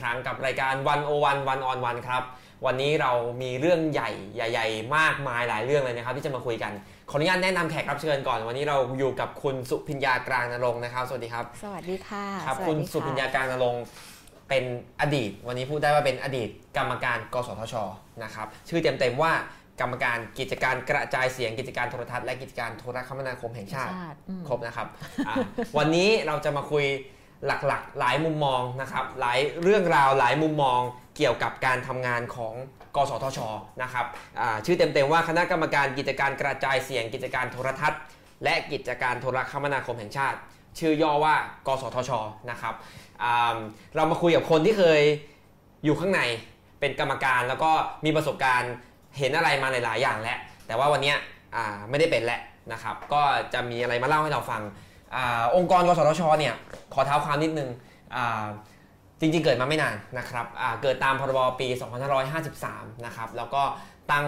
อีกครั้งกับรายการวันโอวันวันออนวันครับ วันนี้เรามีเรื่องใหญ่ใหญ่ ๆ มากมายหลายเรื่องเลยนะครับ ที่จะมาคุยกัน ขออนุญาตแนะนำแขกรับเชิญก่อน วันนี้เราอยู่กับคุณสุพิญญากลางนรงค์นะครับ สวัสดีครับ สวัสดีค่ะครับสวัสคุณดีะสุพิญญากลางนรงค์เป็นอดีต วันนี้พูดได้ว่าเป็นอดีตกรรมการ กสทชนะครับชื่อเต็มๆว่ากรรมการกิจการกระจายเสียงกิจการโทรทัศน์และกิจการโทรคมนาคมแห่งชาติชาติอืมครบนะครับอะวันนี้เราจะมาคุย หลักๆ หลายมุมมองนะครับหลายเรื่องราวหลายมุมมองเกี่ยวกับการทำงานของกสทชนะครับชื่อเต็มๆว่าคณะกรรมการกิจการกระจายเสียงกิจการโทรทัศน์ และกิจการโทรคมนาคมแห่งชาติ ชื่อย่อว่ากสทชนะครับเรามาคุยกับคนที่เคยอยู่ข้างในเป็นกรรมการแล้วก็มีประสบการณ์เห็นอะไรมาหลายๆอย่างแล้วแต่ว่าวันนี้ไม่ได้เป็นแล้วนะครับก็จะมีอะไรมาเล่าให้เราฟัง อองค์กรกสทชเนี่ยขอเท้าความนิดนึงจริงๆ เกิดมาไม่นานนะครับเกิดตามพรบปี 2553 นะครับ แล้วก็ตั้ง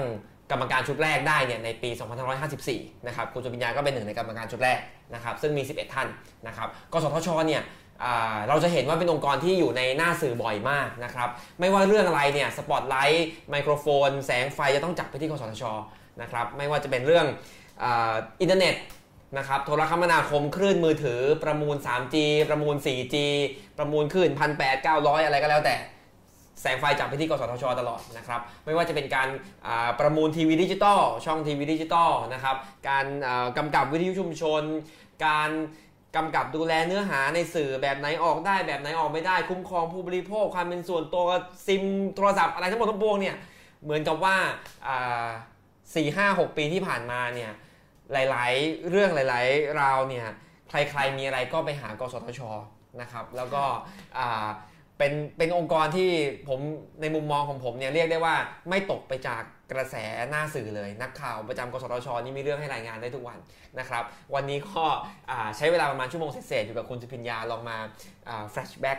กรรมการชุดแรกได้เนี่ยในปี 2554 นะครับคุณสุปิญญาก็เป็นหนึ่งในกรรมการชุดแรกนะครับ ซึ่งมี 11 ท่านนะครับ กสทช เนี่ยเราจะเห็นว่าเป็นองค์กรที่อยู่ในหน้าสื่อบ่อยมากนะครับ ไม่ว่าเรื่องอะไรเนี่ย สปอตไลท์ ไมโครโฟน แสงไฟจะต้องจับไปที่กสทช นะครับ ไม่ว่าจะเป็นเรื่องอินเทอร์เน็ต นะครับโทรคมนาคมคลื่นมือถือประมูล 3G ประมูล 4G ประมูลคลื่น1,800 900อะไรก็แล้วแต่แสงไฟจับไปที่กสทช ตลอดนะครับ ไม่ว่าจะเป็นการประมูลทีวีดิจิตอลช่องทีวีดิจิตอลนะครับ การกำกับวิทยุชุมชน การกำกับดูแลเนื้อหาในสื่อแบบไหนออกได้แบบไหนออกไม่ได้ คุ้มครองผู้บริโภคความเป็นส่วนตัวซิมโทรศัพท์อะไรทั้งหมดทั้งปวงเนี่ยเหมือนกับว่าอ่าสี่ห้าหกปีที่ผ่านมาเนี่ย หลาย ๆ เรื่องหลาย ๆ ราวเนี่ยใคร ๆ มีอะไรก็ไปหากสทชนะครับแล้วก็เป็นเป็นองค์กรที่ผมในมุมมองของผมเนี่ยเรียกได้ว่าไม่ตกไปจากกระแสหน้าสื่อเลยนักข่าวประจำกสทช นี่มีเรื่องให้รายงานได้ทุกวันนะครับวันนี้ก็ใช้เวลาประมาณชั่วโมงเศษๆอยู่กับคุณสุพิญญาลองมาflashback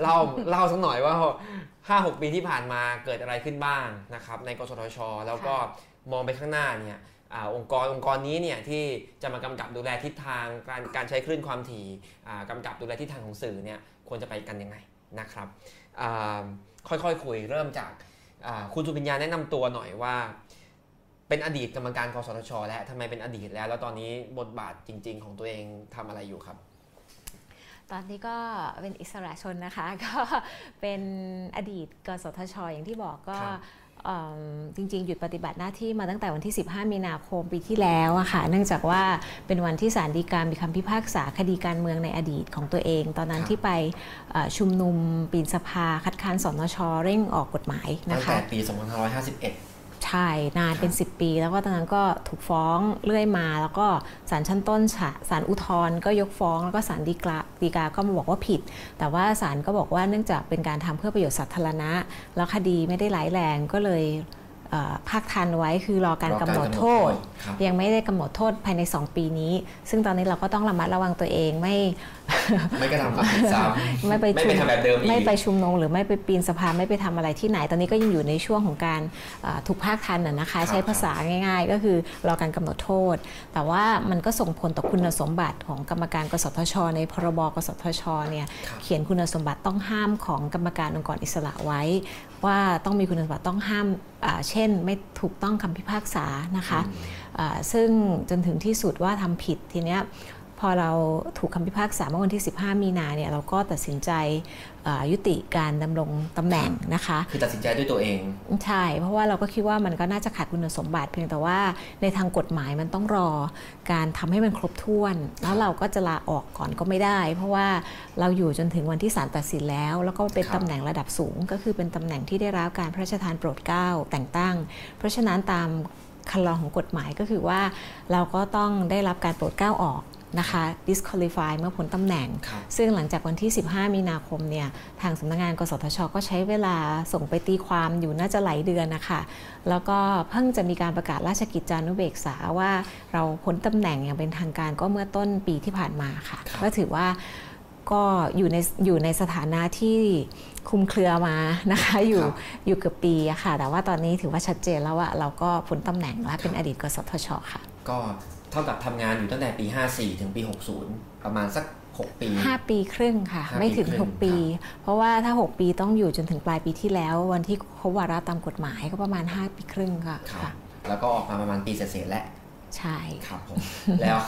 เล่าเล่าสักหน่อยว่า 5-6 ปีที่ผ่านมาเกิดอะไรขึ้นบ้างนะครับในกสทช แล้วก็มองไปข้างหน้าเนี่ย อาองค์กรองค์กรนี้เนี่ยที่จะมากำกับดูแลทิศทางการการใช้คลื่นความถี่อ่ากำกับดูแลทิศทางของสื่อเนี่ยควรจะไปกันยังไงนะครับอ่าค่อยๆคคุยเริ่มจากอ่าคุณสุภิญญาแนะนำตัวหน่อยว่า เป็นอดีตกรรมการกสทช และทำไมเป็นอดีตแล้ว แล้วตอนนี้บทบาทจริง ๆ ของตัวเองทำอะไรอยู่ครับตอนนี้ก็เป็นอิสระชนนะคะ ก็เป็นอดีตกสทช อย่างที่บอกก็ครับเอิ่ม จริงๆ หยุดปฏิบัติหน้าที่มาตั้งแต่วันที่ 15 มีนาคมปีที่แล้วอะค่ะเนื่องจากว่าเป็นวันที่ศาลฎีกามีคำพิพากษาคดีการเมืองในอดีตของตัวเอง ตอนนั้นครับที่ไปเอ่อชุมนุมปีนสภาคัดค้านสนชเร่งออกกฎหมายตั้นะงคะแต่ปี 2551 ใช่นานเป็น 10 ปี แล้วก็ตอนนั้นก็ถูกฟ้องเรื่อยมา แล้วก็ศาลชั้นต้นศาศาลอุทธรณ์ก็ยกฟ้องแล้วก็ศาลฎีกาฎีกาก็มาบอกว่าผิด แต่ว่าศาลก็บอกว่าเนื่องจากเป็นการทำเพื่อประโยชน์สาธารณะ แล้วคดีไม่ได้ร้ายแรงก็เลยเอ่อ ภาคทันไว้คือรอการกำหนดโทษครับยังไม่ได้กำหนดโทษภายใน 2 ปีนี้ ซึ่งตอนนี้เราก็ต้องระมัดระวังตัวเองไม่ ไม่กระทำความผิดซ้ำไม่ไปไม่ไปทำแบบเดิมอีกไม่ไปชุมนุมหรือไม่ไปปีนสะพานไม่ไปทำอะไรที่ไหน ตอนนี้ก็ยังอยู่ในช่วงของการเอ่อถูกภาคทันน่ะนะคะครับใช้ภาษาง่าย ๆ ก็คือรอการกำหนดโทษ แต่ว่ามันก็ส่งผลต่อคุณสมบัติของกรรมการกสทช ในพรบกสทชเนี่ยครับเขียนคุณสมบัติต้องห้ามของกรรมการองค์กรอิสระไว้ ว่าต้องมีคุณสมบัติต้องห้ามอ่าเช่น ไม่ถูกต้องคำพิพากษานะคะอ่าซึ่งจนถึงที่สุดว่าทำผิดทีเนี้ย พอเราถูกคำพิพากษาเมื่อวันที่ 15 มีนาเนี่ยเราก็ตัดสินใจอ่ายุติการดำรงตำแหน่งนะคะ คือตัดสินใจด้วยตัวเอง ใช่ เพราะว่าเราก็คิดว่ามันก็น่าจะขาดคุณสมบัติเพียงแต่ว่าในทางกฎหมายมันต้องรอการทำให้มันครบถ้วน แล้วเราก็จะลาออกก่อนก็ไม่ได้ เพราะว่าเราอยู่จนถึงวันที่ศาลตัดสินแล้ว แล้วก็เป็นครับตำแหน่งระดับสูง ก็คือเป็นตำแหน่งที่ได้รับการพระราชทานโปรดเกล้าแต่งตั้ง เพราะฉะนั้นตามคันลองของกฎหมายก็คือว่าเราก็ต้องได้รับการโปรดเกล้าออก นะคะ disqualify เมื่อพ้นตำแหน่งครับซึ่งหลังจากวันที่ 15 มีนาคมเนี่ยทางสำนักงานกสทช ก็ใช้เวลาส่งไปตีความอยู่น่าจะหลายเดือนนะคะแล้วก็เพิ่งจะมีการประกาศราชกิจจานุเบกษาว่าเราพ้นตำแหน่งอย่างเป็นทางการก็เมื่อต้นปีที่ผ่านมาค่ะครับก็ถือว่าก็อยู่ในอยู่ในสถานะที่คลุมเครือมานะคะอยู่ครับอยู่เกือบปีอะค่ะ แต่ว่าตอนนี้ถือว่าชัดเจนแล้วว่าเราก็พ้นตำแหน่งและเป็นอดีตกสทชค่ะ ก็ เท่ากับทำงานอยู่ตั้งแต่ปี 54 ถึงปี 60 ประมาณสัก 6 ปี 5 ปีครึ่งค่ะห้าปีไม่ถึงครึ่ง6 ปี เพราะว่าถ้า 6 ปีต้องอยู่จนถึงปลายปีที่แล้ว วันที่ครบวาระตามกฎหมายก็ประมาณ 5 ปีครึ่งค่ะครับค่ะแล้วก็ออกมาประมาณปีเศษๆแล้วใช่ครับผมแล้ว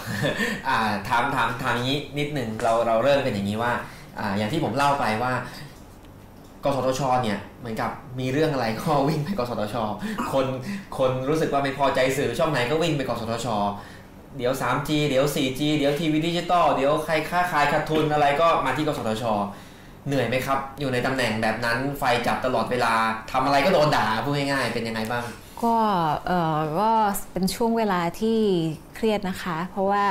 อ่าถามถามถามอย่างนี้นิดหนึ่งเราเราเริ่มเป็นอย่างนี้ว่าอ่าอย่างที่ผมเล่าไปว่ากสทชเนี่ยเหมือนกับมีเรื่องอะไรก็วิ่งไปกสทช คนคนรู้สึกว่าไม่พอใจสื่อช่องไหนก็วิ่งไปกสทช เดี๋ยว 3G เดี๋ยว 4G เดี๋ยวทีวีดิจิตอลเดี๋ยวใครค้าขายขาดทุนอะไรก็มาที่กสทช เหนื่อยไหมครับ อยู่ในตำแหน่งแบบนั้นไฟจับตลอดเวลาทำอะไรก็โดนด่าพูดง่ายๆเป็นยังไงบ้าง ก็เออก็เป็นช่วงเวลาที่เครียดนะคะ เพราะว่า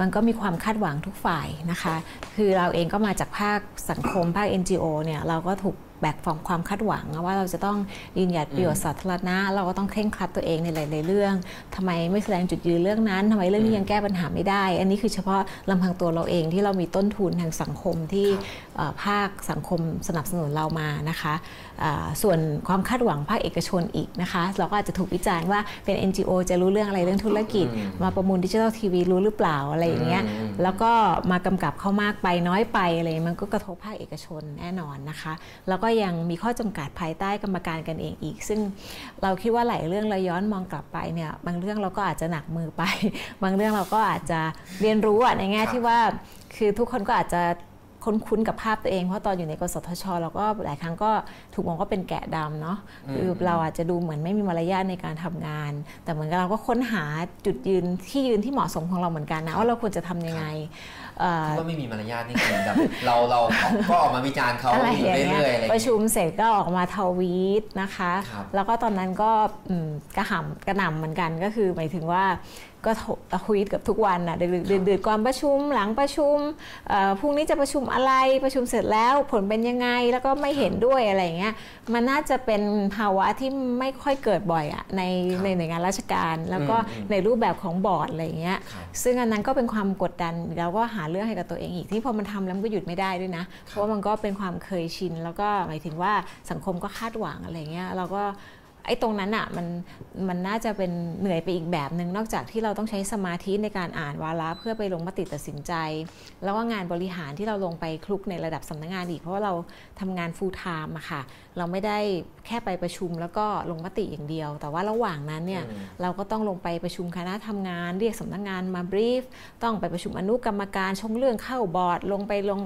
มันก็มีความคาดหวังทุกฝ่ายนะคะ คือเราเองก็มาจากภาคสังคมภาค NGO เนี่ยเราก็ถูก แบกฟองความคาดหวัง ว่าเราจะต้องยืนหยัดประโยชน์สาธารณะ เราก็ต้องเคร่งครัดตัวเองในหลาย ๆ เรื่องทำไมไม่แสดงจุดยืนเรื่องนั้นทำไมเรื่องนี้ยังแก้ปัญหาไม่ได้ อันนี้คือเฉพาะลำพังตัวเราเองที่เรามีต้นทุนทางสังคมที่ครับเอ่อภาคสังคมสนับสนุนเรามานะคะอ่าส่วนความคาดหวังภาคเอกชนอีกนะคะ เราก็อาจจะถูกวิจารณ์ว่าเป็น NGO จะรู้เรื่องอะไรเรื่องธุรกิจอืมมาประมูลดิจิทัลทีวีรู้หรือเปล่าอะไรอย่างเงี้ยอืมแล้วก็มากำกับเข้ามากไปน้อยไปอะไรมันก็กระทบภาคเอกชนแน่นอนนะคะ แล้วก็ยังมีข้อจำกัดภายใต้กรรมการกันเองอีก ซึ่งเราคิดว่าหลายเรื่องเราย้อนมองกลับไปเนี่ยบางเรื่องเราก็อาจจะหนักมือไป บางเรื่องเราก็อาจจะเรียนรู้อะในแง่ครับที่ว่าคือทุกคนก็อาจจะคุ้นคุ้นกับภาพตัวเอง เพราะตอนอยู่ในกสทช เราก็หลายครั้งก็ถูกมองว่าเป็นแกะดำเนาะคือเราอาจจะดูเหมือนไม่มีมารยาทในการทำงาน แต่เหมือนกับเราก็ค้นหาจุดยืนที่ยืนที่เหมาะสมของเราเหมือนกันนะว่าเราควรจะทำยังไง เอ่อคิดว่าไม่มีมารยาทนี่คือแบบเราเราก็ออกมาวิจารณ์เขาอะไรอยู่อย่างเงี้ยเรื่อยๆอะไรอย่างประเงี้ยชุมเสร็จก็ออกมาทวีตนะคะครับแล้วก็ตอนนั้นก็อืมกระหำกระหน่ำเหมือนกันก็คือหมายถึงว่า ก็โททวีตเกับทุกวันน่ะดึกๆดื่นๆก่อนประชุมหลังประชุมเอ่อพรุ่งนี้จะประชุมอะไรประชุมเสร็จแล้วผลเป็นยังไงแล้วก็ไม่เห็นด้วยอะไรอย่างเงี้ยมันน่าจะเป็นภาวะที่ไม่ค่อยเกิดบ่อยอะในครับในหน่วยงานราชการ แล้วก็อืมในรูปแบบของบอร์ดอะไรอย่างเงี้ยครับซึ่งอันนั้นก็เป็นความกดดันแล้วก็หาเรื่องให้กับตัวเองอีกที่พอมันทำแล้วมันก็หยุดไม่ได้ด้วยนะ เพราะว่ามันก็เป็นความเคยชิน แล้วก็หมายถึงว่าสังคมก็คาดหวังอะไรเงี้ยเราก็ ไอ้ตรงนั้นอะมันมันน่าจะเป็นเหนื่อยไปอีกแบบหนึ่งนอกจากที่เราต้องใช้สมาธิในการอ่านวาระเพื่อไปลงมติตัดสินใจ แล้วก็งานบริหารที่เราลงไปคลุกในระดับสำนักงานอีกเพราะว่าเราทำงาน full time อะค่ะ เราไม่ได้แค่ไปประชุมแล้วก็ลงมติอย่างเดียว แต่ว่าระหว่างนั้นเนี่ยอืมเราก็ต้องลงไปประชุมคณะทำงาน เรียกสำนักงานมาบรีฟต้องไปประชุมอนุกรรมการชงเรื่องเข้าบอร์ดลงไปลง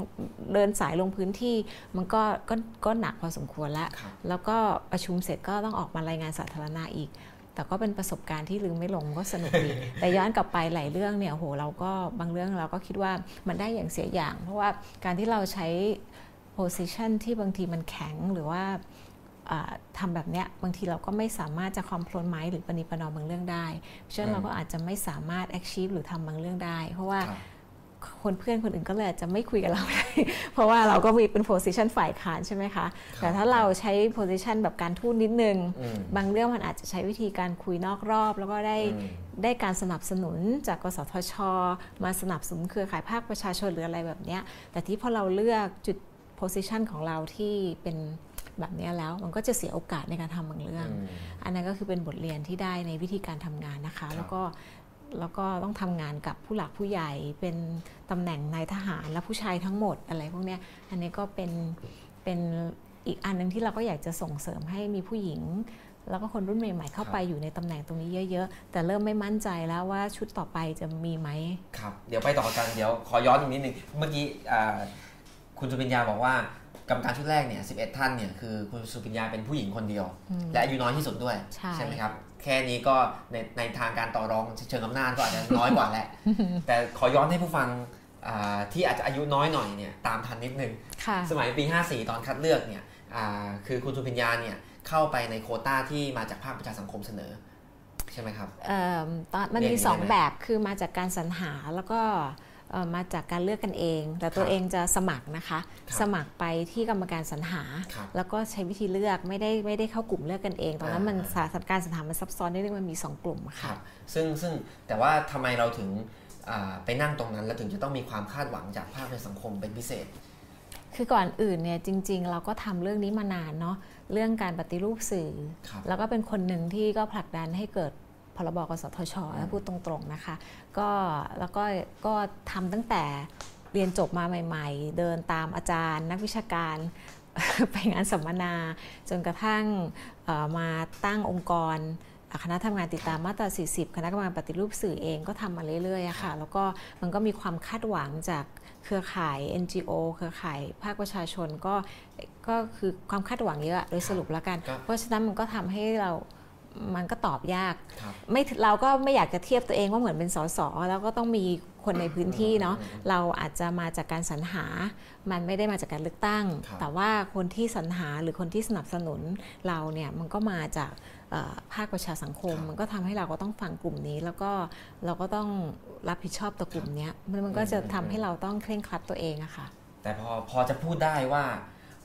เดินสายลงพื้นที่ มันก็ก็ก็หนักพอสมควรละครับแล้วก็ประชุมเสร็จก็ต้องออกมารายงานสาธารณะอีก แต่ก็เป็นประสบการณ์ที่ลืมไม่ลงก็สนุกดีแต่ย้อนกลับไปหลายเรื่องเนี่ยโหเราก็บางเรื่องเราก็คิดว่ามันได้อย่างเสียอย่าง เพราะว่าการที่เราใช้ position ที่บางทีมันแข็งหรือว่าอ่าทำแบบเนี้ยบางทีเราก็ไม่สามารถจะคอมโพลนไม้หรือปณิประนอมบางเรื่องได้ เพราะฉะนั้นเราก็อาจจะไม่สามารถ achieve หรือทำบางเรื่องได้ เพราะว่า ครับคนเพื่อนคนอื่นก็เลยอาจจะไม่คุยกับเราได้เพราะว่าเราก็มีเป็น position ฝ่ายค้านใช่ไหมคะแต่ถ้าเราใช้ position แบบการทูตนิดนึงอืมบางเรื่องมันอาจจะใช้วิธีการคุยนอกรอบ แล้วก็ได้อืมได้การสนับสนุนจากกสทช มาสนับสนุนเครือข่ายภาคประชาชนหรืออะไรแบบเนี้ยแต่ที่พอเราเลือกจุด position ของเราที่เป็นแบบเนี้ยแล้วมันก็จะเสียโอกาสในการทำบางเรื่องอืมอันนั้นก็คือเป็นบทเรียนที่ได้ในวิธีการทำงานนะคะครับแล้วก็ แล้วก็ต้องทำงานกับผู้หลักผู้ใหญ่ เป็นตำแหน่งนายทหารและผู้ชายทั้งหมดอะไรพวกเนี้ยอันนี้ก็เป็นเป็นอีกอันหนึงที่เราก็อยากจะส่งเสริมให้มีผู้หญิง แล้วก็คนรุ่นใหม่ ๆ เข้าไปอยู่ในตำแหน่งตรงนี้เยอะ ๆ แต่เริ่มไม่มั่นใจแล้วว่าชุดต่อไปจะมีไหมครับเดี๋ยวไปต่อกันเดี๋ยวขอย้อนอีกนิดนึงเมื่อกี้อ่าคุณสุปิญญาบอกว่ากรรมการชุดแรกเนี่ย11 ท่านเนี่ยคือคุณสุปิญญาเป็นผู้หญิงคนเดียวอืมและอายุน้อยที่สุดด้วยใช่ไหมครับ แค่นี้ก็ในในทางการต่อรองเชิงอำนาจก็อาจจะน้อยกว่าแหละ แต่ขอย้อนให้ผู้ฟังอ่าที่อาจจะอายุน้อยหน่อยเนี่ยตามทันนิดนึงค่ะสมัยปี 54 ตอนคัดเลือกเนี่ยอ่าคือคุณสุพิญญาเนี่ยเข้าไปในโควต้าที่มาจากภาคประชาสังคมเสนอ ใช่ไหมครับเอิ่มตอนมันเรียนมีอย่างสองไรไหมแบบคือมาจากการสรรหาแล้วก็เอ่อ มาจากการเลือกกันเอง แต่ตัวครับเองจะสมัครนะคะครับสมัครไปที่กรรมการสรรหาครับแล้วก็ใช้วิธีเลือกไม่ได้ไม่ได้เข้ากลุ่มเลือกกันเอง ตอนนั้นอ่ามัมันสถานการณ์สถานมันซับซ้อนนิดนึงมันมี 2 กลุ่มอะครัค่ะบซึ่งซึ่งแต่ว่าทำไมเราถึงอ่าไปนั่งตรงนั้น แล้วถึงจะต้องมีความคาดหวังจากภาคในสังคมเป็นพิเศษ คือก่อนอื่นเนี่ยจริง ๆ เราก็ทำเรื่องนี้มานานเนาะเรื่องการปฏิรูปสื่อครับแล้วก็เป็นคนหนึ่งที่ก็ผลักดันให้เกิด พรบกสทชอืมแล้วพูดตรงๆนะคะ ก็แล้วก็ก็ทำตั้งแต่เรียนจบมาใหม่ ๆ เดินตามอาจารย์ นักวิชาการไปงานสัมมนา จนกระทั่งเอ่อมาตั้งองค์กรอะคณะทำงานติดตามมาตรา 40 คณะกรรมการปฏิรูปสื่อเองก็ทำมาเรื่อยๆอะค่ะ แล้วก็มันก็มีความคาดหวังจากเครือข่าย NGO เครือข่ายภาคประชาชนก็ก็คือความคาดหวังเยอะโดยสรุปแล้วกันครับเพราะฉะนั้นมันก็ทำให้เรา มันก็ตอบยากครับไม่เราก็ไม่อยากจะเทียบตัวเองว่าเหมือนเป็นสสแล้วก็ต้องมีคนในพื้นที่เนาะอืมเราอาจจะมาจากการสรรหา มันไม่ได้มาจากการเลือกตั้งครับแต่ว่าคนที่สรรหาหรือคนที่สนับสนุนเราเนี่ยมันก็มาจากเอ่อภาคประชาสังคม มันก็ทำให้เราก็ต้องฟังกลุ่มนี้ แล้วก็เราก็ต้องรับผิดชอบต่อกลุ่มเนี้ยมันมันก็จะทำให้เราต้องเคร่งครัดตัวเองอะค่ะ แต่พอพอจะพูดได้ว่า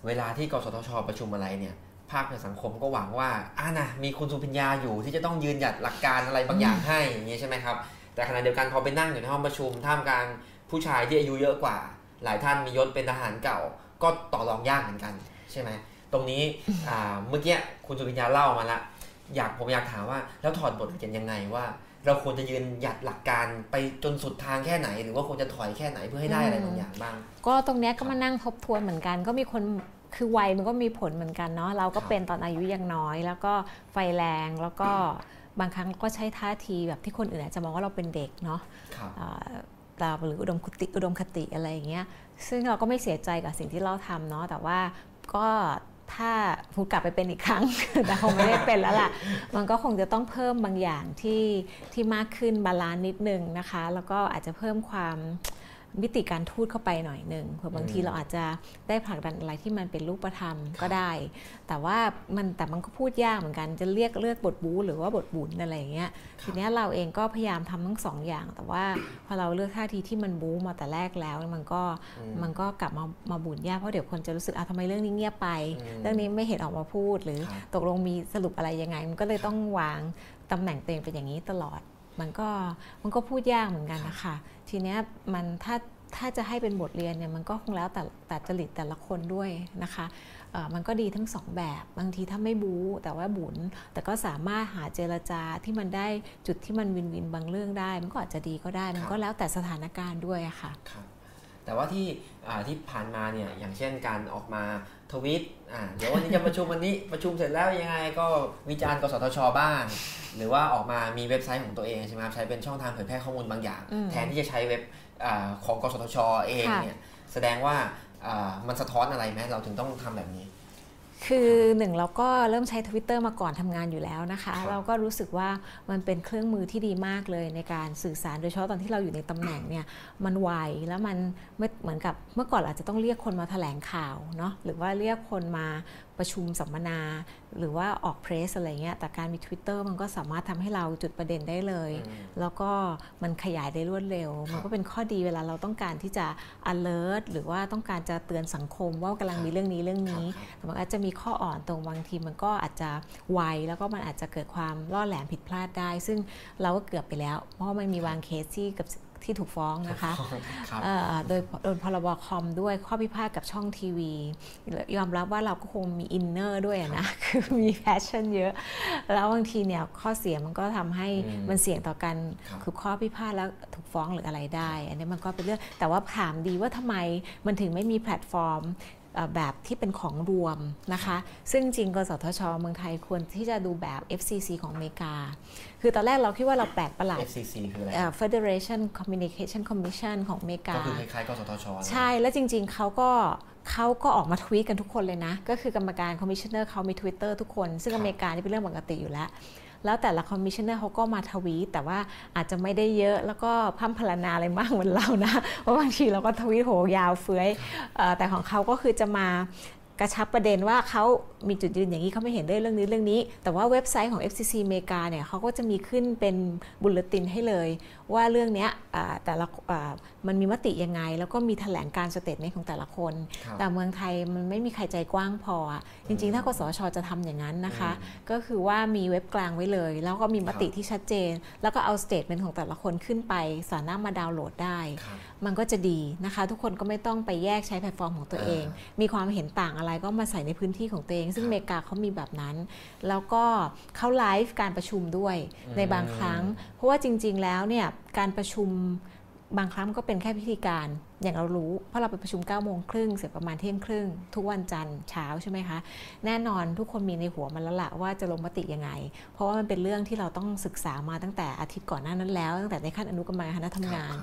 เวลาที่กสทชประชุมอะไรเนี่ย ภาคในสังคมก็หวังว่าอ่านะมีคุณสุพิญญาอยู่ที่จะต้องยืนหยัดหลักการอะไรบางอย่างให้อย่างนี้ใช่ไหมครับ แต่ขณะเดียวกันพอไปนั่งอยู่ในห้องประชุมท่ามกลางผู้ชายที่อายุเยอะกว่า หลายท่านมียศเป็นทหารเก่า ก็ต่อรองยากเหมือนกัน ใช่ไหมตรงนี้เมื่อกี้คุณสุพิญญาเล่ามาละอยากผมอยากถามว่าแล้วถอดบทเรียนยังไงว่า เราควรจะยืนหยัดหลักการไปจนสุดทางแค่ไหน หรือว่าควรจะถอยแค่ไหนเพื่อให้ได้อะไรบางอย่างบ้าง ก็ตรงเนี้ยก็มานั่งทบทวนเหมือนกัน ก็มีคน คือวัยมันก็มีผลเหมือนกันเนาะเราก็ครับเป็นตอนอายุยังน้อย แล้วก็ไฟแรงแล้วก็บางครั้งก็ใช้ท่าทีแบบที่คนอื่นอาจจะมองว่าเราเป็นเด็กเนาะครับเอ่อเราหรืออุดมคติอุดมคติอะไรอย่างเงี้ยซึ่งเราก็ไม่เสียใจกับสิ่งที่เราทำเนาะแต่ว่าก็ถ้าพูดกลับไปเป็นอีกครั้ง แต่คงไม่ได้เป็นแล้วล่ะ มันก็คงจะต้องเพิ่มบางอย่างที่ที่มากขึ้น balance นิดนึงนะคะ แล้วก็อาจจะเพิ่มความ มิติการทูตเข้าไปหน่อยหนึ่งเผื่อบางทีอืมเราอาจจะได้ผลักดันอะไรที่มันเป็นรูปธรรมก็ได้ แต่ว่ามันแต่มันก็พูดยากเหมือนกันจะเรียกเลือกบทบู๊หรือว่าบทบุ๋นอะไรอย่างเงี้ยทีเนี้ยเราเองก็พยายามทำทั้งสองอย่าง แต่ว่าพอเราเลือกท่าทีที่มันบู๊มาแต่แรกแล้วมันก็อืมมันก็กลับมามาบุญยากเพราะเดี๋ยวคนจะรู้สึกอะทำไมเรื่องนี้เงียบไปอืมเรื่องนี้ไม่เห็นออกมาพูดหรือครับตกลงมีสรุปอะไรยังไง มันก็เลยต้องวางตำแหน่งตัวเองเป็นอย่างนี้ตลอด มันก็มันก็พูดยากเหมือนกันนะคะทีเนี้ยมันถ้าถ้าจะให้เป็นบทเรียนเนี่ยมันก็คงแล้วแต่แต่จริตแต่ละคนด้วยนะคะเอ่อมันก็ดีทั้งสองแบบบางทีถ้าไม่บู๊แต่ว่าบุญแต่ก็สามารถหาเจรจาที่มันได้จุดที่มันวินวินบางเรื่องได้ มันก็อาจจะดีก็ได้ มันก็แล้วแต่สถานการณ์ด้วยอะค่ะครับแต่ว่าที่อ่าที่ผ่านมาเนี่ยอย่างเช่นการออกมา ทวิตอ่าเดี๋ยววันนี้จะประชุมวันนี้ประชุมเสร็จแล้วยังไงก็วิจารณ์กสทชบ้าง หรือว่าออกมามีเว็บไซต์ของตัวเองใช่ไหมครับใช้เป็นช่องทางเผยแพร่ข้อมูลบางอย่างอืมแทนที่จะใช้เว็บอาของกสทชเองค่ะเนี่ยแสดงว่าอ่ามันสะท้อนอะไรไหมเราถึงต้องทำแบบนี้ คือหนึ่งเราก็เริ่มใช้ Twitter มาก่อนทำงานอยู่แล้วนะคะครับเราก็รู้สึกว่ามันเป็นเครื่องมือที่ดีมากเลยในการสื่อสารโดยเฉพาะตอนที่เราอยู่ในตำแหน่งเนี่ยมันไวแล้วมันไม่เหมือนกับเมื่อก่อนเราอาจจะต้องเรียกคนมาแถลงข่าวเนาะหรือว่าเรียกคนมา ประชุมสัมมนา หรือว่าออกเพรสอะไรเงี้ยแต่การมี Twitter มันก็สามารถทำให้เราจุดประเด็นได้เลยอืมแล้วก็มันขยายได้รวดเร็วครับมันก็เป็นข้อดีเวลาเราต้องการที่จะ alert หรือว่าต้องการจะเตือนสังคมว่ากำลังมีเรื่องนี้เรื่องนี้ครับแต่มันอาจจะมีข้ออ่อนตรงบางทีมันก็อาจจะไวแล้วก็มันอาจจะเกิดความล่อแหลมผิดพลาดได้ ซึ่งเราก็เกือบไปแล้ว เพราะว่ามันมีบางเคสที่กับ ที่ถูกฟ้องนะคะครับเอ่อโดยโดนพรบคอมด้วยข้อพิพาทกับช่องทีวี ยอมรับว่าเราก็คงมี inner ด้วยอะนะคือมี passion เยอะ แล้วบางทีเนี่ยข้อเสียมันก็ทำให้อืมมันเสี่ยงต่อการครับคือข้อพิพาทแล้วถูกฟ้องหรืออะไรได้ อันนี้มันก็เป็นเรื่องแต่ว่าถามดีว่าทำไมมันถึงไม่มีแพลตฟอร์มเอ่อแบบที่เป็นของรวมนะคะ ซึ่งจริงกสทชเมืองไทยควรที่จะดูแบบ FCC ของอเมริกา คือตอนแรกเราคิดว่าเราแปลกประหลาด FCC คืออะไรเอ่อ Federation Communication Commission ของอเมริกา ก็คือคล้ายๆกสทชนะใช่ แล้วจริงๆเขาก็เขาก็ออกมาทวีตกันทุกคนเลยนะ ก็คือกรรมการ commissioner เขามี Twitter ทุกคน ซึ่งครับอเมริกานี่เป็นเรื่องปกติอยู่แล้ว แล้วแต่ละ commissioner เขาก็มาทวีตแต่ว่าอาจจะไม่ได้เยอะแล้วก็พร่ำพรรณนาอะไรมากเหมือนเรานะเพราะบางทีเราก็ทวีตโหยาวเฟื้อยเอ่อแต่ของเขาก็คือจะมา กระชับประเด็นว่าเขามีจุดยืนอย่างนี้เขาไม่เห็นด้วยเรื่องนี้เรื่องนี้ แต่ว่าเว็บไซต์ของ FCC อเมริกาเนี่ยเขาก็จะมีขึ้นเป็น bulletin ให้เลย ว่าเรื่องเนี้ยอ่าแต่ละอ่ามันมีมติยังไง แล้วก็มีแถลงการณ์ statement ของแต่ละคนครับแต่เมืองไทยมันไม่มีใครใจกว้างพออะจริง ๆ ถ้ากสทชจะทำอย่างนั้นนะคะ ก็คือว่ามีเว็บกลางไว้เลย แล้วก็มีมติที่ชัดเจน แล้วก็เอา statement ของแต่ละคนขึ้นไปสามารถมาดาวน์โหลดได้ครับมันก็จะดีนะคะ ทุกคนก็ไม่ต้องไปแยกใช้แพลตฟอร์มของตัวเอง มีความเห็นต่างอะไรก็มาใส่ในพื้นที่ของตัวเอง ซึ่งครับอเมริกาเขามีแบบนั้น แล้วก็เขาไลฟ์การประชุมด้วยอืมในบางครั้ง เพราะว่าจริง ๆ แล้วเนี่ยการประชุมบางครั้งก็เป็นแค่พิธีการอย่างเรารู้เพราะเราไปประชุม9ก้าโมงครึ่งเสร็จประมาณเที่ยงครึ่ง ทุกวันจันทร์เช้าใช่ไหมคะ แน่นอนทุกคนมีในหัวมันแล้วละว่าจะลงมติยังไง เพราะว่ามันเป็นเรื่องที่เราต้องศึกษามาตั้งแต่อาทิตย์ก่อนหน้านั้นแล้ว ตั้งแต่ในขั้นอนุกรรมการคณะทำงาน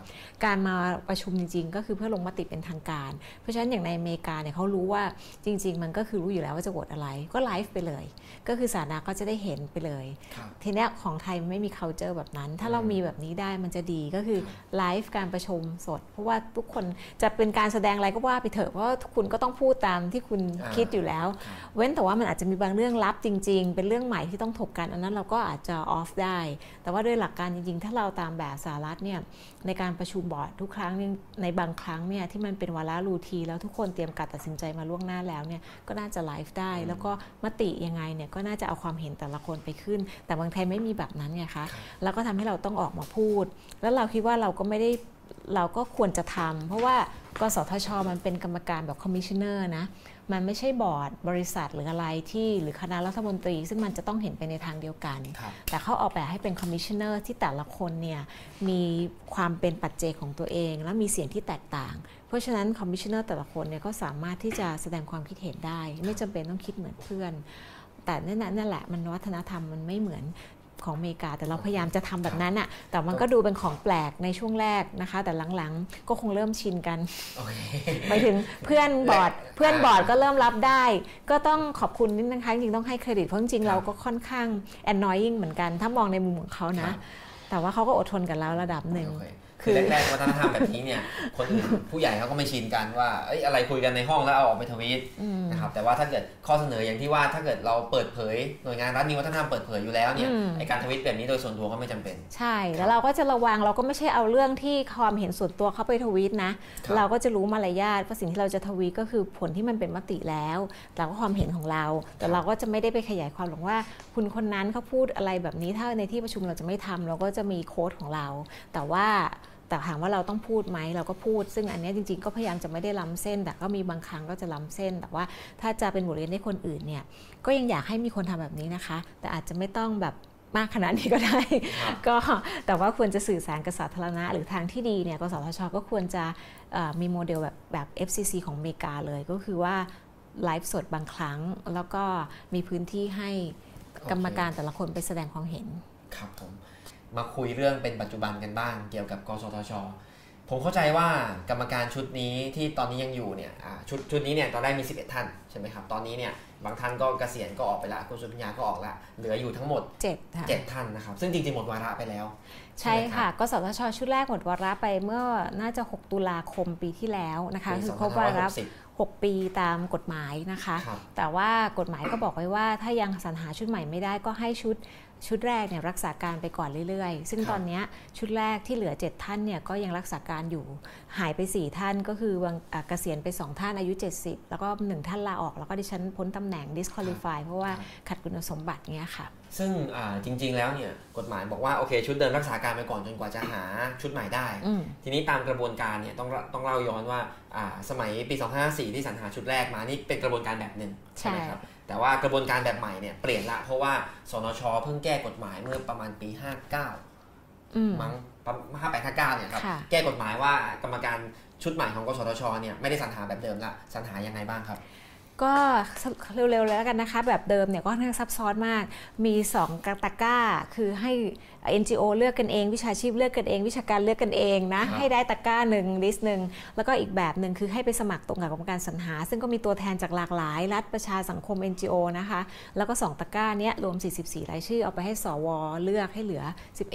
การมาประชุมจริง ๆ ก็คือเพื่อลงมติเป็นทางการ เพราะฉะนั้นอย่างในอเมริกาเนี่ยเขารู้ว่าจริง ๆ มันก็คือรู้อยู่แล้วว่าจะโหวตอะไรก็ไลฟ์ไปเลย ก็คือสาธารณะก็จะได้เห็นไปเลยครับทีเนี้ยของไทยมันไม่มี culture แบบนั้น ถ้าเรามีแบบนี้ได้มันจะดีก็คือไลฟ์การประชุมสด เพราะว่าทุกคนจะเป็นการแสดงอะไรก็ว่าไปเถอะเพราะว่าคุณก็ต้องพูดตามที่คุณอ่าคิดอยู่แล้วครับเว้นแต่ว่ามันอาจจะมีบางเรื่องลับจริง ๆ เป็นเรื่องใหม่ที่ต้องถกกันอันนั้นเราก็อาจจะออฟได้ แต่ว่าด้วยหลักการจริง ๆ ถ้าเราตามแบบสหรัฐเนี่ยในการประชุมบอร์ดทุกครั้งเนี่ยในบางครั้งเนี่ยที่มันเป็นวาระ routine แล้วทุกคนเตรียมการตัดสินใจมาล่วงหน้าแล้วเนี่ยก็น่าจะไลฟ์ได้ แล้วก็มติยังไงเนี่ยก็น่าจะเอาความเห็นแต่ละคนไปขึ้น แต่เมืองไทยไม่มีแบบนั้นไงคะแล้วก็ทำให้เราต้องออกมาพูด แล้วเราคิดว่าเราก็ไม่ได้ เราก็ควรจะทำเพราะว่ากสทช มันเป็นกรรมการแบบ commissioner นะมันไม่ใช่บอร์ดบริษัทหรืออะไรที่หรือคณะรัฐมนตรี ซึ่งมันจะต้องเห็นไปในทางเดียวกันครับแต่เขาออกแบบให้เป็น commissioner ที่แต่ละคนเนี่ยมีความเป็นปัจเจกของตัวเอง และมีเสียงที่แตกต่าง เพราะฉะนั้น commissioner แต่ละคนเนี่ยก็สามารถที่จะแสดงความคิดเห็นได้ ไม่จำเป็นต้องคิดเหมือนเพื่อน แต่นั่นน่ะนั่นแหละมันวัฒนธรรมมันไม่เหมือน ของอเมริกา แต่เราพยายามจะทำแบบนั้นอะแต่มันก็ดูเป็นของแปลกในช่วงแรกนะคะ แต่หลังๆ ก็คงเริ่มชินกันโอเคไปถึงเพื่อนบอร์ดเพื่อนบอร์ดก็เริ่มรับได้ ก็ต้องขอบคุณนิดนะคะจริงๆต้องให้เครดิตเพราะจริงๆเราก็ค่อนข้าง annoying เหมือนกัน ถ้ามองในมุมของเขาคนะรับแต่ว่าเขาก็อดทนกับเราระดับหนึ่งโอเคคืคืออแรกๆวัฒนธรรมแบบนี้เนี่ยคนอื่นผู้ใหญ่เขาก็ไม่ชินกันว่าเอ้ยอะไรคุยกันในห้องแล้วเอาออกไปทวีตนะครับแต่ว่าถ้าเกิดข้อเสนออย่างที่ว่าถ้าเกิดเราเปิดเผยหน่วยงานรัฐมีวัฒนธรรมเปิดเผยอยู่แล้วเนี่ยอืมไอการทวีตแบบนี้โดยส่วนตัวก็ไม่จำเป็น ใช่แล้วเราก็จะระวังเราก็ไม่ใช่เอาเรื่องที่ความเห็นส่วนตัวเข้าไปทวีตนะครับเราก็จะรู้มารยาทว่าสิ่งที่เราจะทวีตก็คือผลที่มันเป็นมติแล้วแล้วก็ความเห็นของเรา แต่เราก็จะไม่ได้ไปขยายความหรอกว่า คุณคนนั้นเขาพูดอะไรแบบนี้ถ้าในที่ประชุมเราจะไม่ทำเราก็จะมีโค้ดของเรา แต่ว่า แต่ถามว่าเราต้องพูดไหมเราก็พูด ซึ่งอันเนี้ยจริง ๆ ก็พยายามจะไม่ได้ล้ำเส้น แต่ก็มีบางครั้งก็จะล้ำเส้น แต่ว่าถ้าจะเป็นบทเรียนให้คนอื่นเนี่ยก็ยังอยากให้มีคนทำแบบนี้นะคะ แต่อาจจะไม่ต้องแบบมากขนาดนี้ก็ได้ครับก็แต่ว่าควรจะสื่อสารกับสาธารณะ หรือทางที่ดีเนี่ยกสทช ก็ควรจะเอ่อมีโมเดลแบบแบบ FCC ของอเมริกาเลยก็คือว่าไลฟ์สดบางครั้ง แล้วก็มีพื้นที่ให้กรรมการแต่ละคนไปแสดงความเห็น ครับผม มาคุยเรื่องเป็นปัจจุบันกันบ้าง เกี่ยวกับกสทช ผมเข้าใจว่ากรรมการชุดนี้ที่ตอนนี้ยังอยู่เนี่ยอ่าชุดชุดนี้เนี่ยตอนแรกมี 11 ท่านใช่ไหมครับตอนนี้เนี่ยบางท่านก็เกษียณก็ออกไปละคุณสุพิญญาก็ออกละเหลืออยู่ทั้งหมด7ค่ะ7ท่านนะครับซึ่งจริงๆหมดวาระไปแล้ว ใช่ไหมรับค่ะกสทช ชุดแรกหมดวาระไปเมื่อน่าจะ 6 ตุลาคมปีที่แล้วนะคะปีคือครบวาระ2560 6ปีตามกฎหมายนะคะครับแต่ว่ากฎหมายก็บอกไว้ว่าถ้ายังสรรหาชุดใหม่ไม่ได้ก็ให้ชุดชุดแรกเนี่ยรักษาการไปก่อนเรื่อยๆ ซึ่งครับตอนเนี้ยชุดแรกที่เหลือ 7 ท่านเนี่ยก็ยังรักษาการอยู่ หายไป 4 ท่านก็คือวังอะเกษียณไป 2 ท่านอายุ 70 แล้วก็ 1 ท่านลาออก แล้วก็ดิฉันพ้นตำแหน่ง disqualify เพราะว่าขัดคุณสมบัติเงี้ยค่ะ ซึ่งอ่าจริงๆแล้วเนี่ยกฎหมายบอกว่า โอเค ชุดเดิมรักษาการไปก่อนจนกว่าจะหาชุดใหม่ได้อืมทีนี้ตามกระบวนการเนี่ยต้องต้องเล่าย้อนว่าอ่าสมัยปี254 ที่สรรหาชุดแรกมานี่เป็นกระบวนการแบบหนึ่งใช่ไหมครับ แต่ว่ากระบวนการแบบใหม่เนี่ยเปลี่ยนละ เพราะว่าสนชเพิ่งแก้กฎหมายเมื่อประมาณปี 59อืมมั้งห้าแปดห้าเก้าเนี่ยครับค่ะแก้กฎหมายว่ากรรมการชุดใหม่ของกสทชเนี่ยไม่ได้สรรหาแบบเดิมละสรรหายังไงบ้างครับ ก็เร็วๆเลยแล้วกันนะคะ แบบเดิมเนี่ยก็ค่อนข้างซับซ้อนมาก มี 2กตะกร้า คือให้ NGO เลือกกันเอง วิชาชีพเลือกกันเอง วิชาการเลือกกันเองนะครับให้ได้ตะกร้าหนึ่งลิสต์หนึ่งแล้วก็อีกแบบหนึ่งคือให้ไปสมัครตรงกับกรรมการสรรหา ซึ่งก็มีตัวแทนจากหลากหลาย รัฐประชาสังคม NGO นะคะ แล้วก็ 2 ตะกร้าเนี้ยรวม 44 รายชื่อเอาไปให้สวเลือกให้เหลือ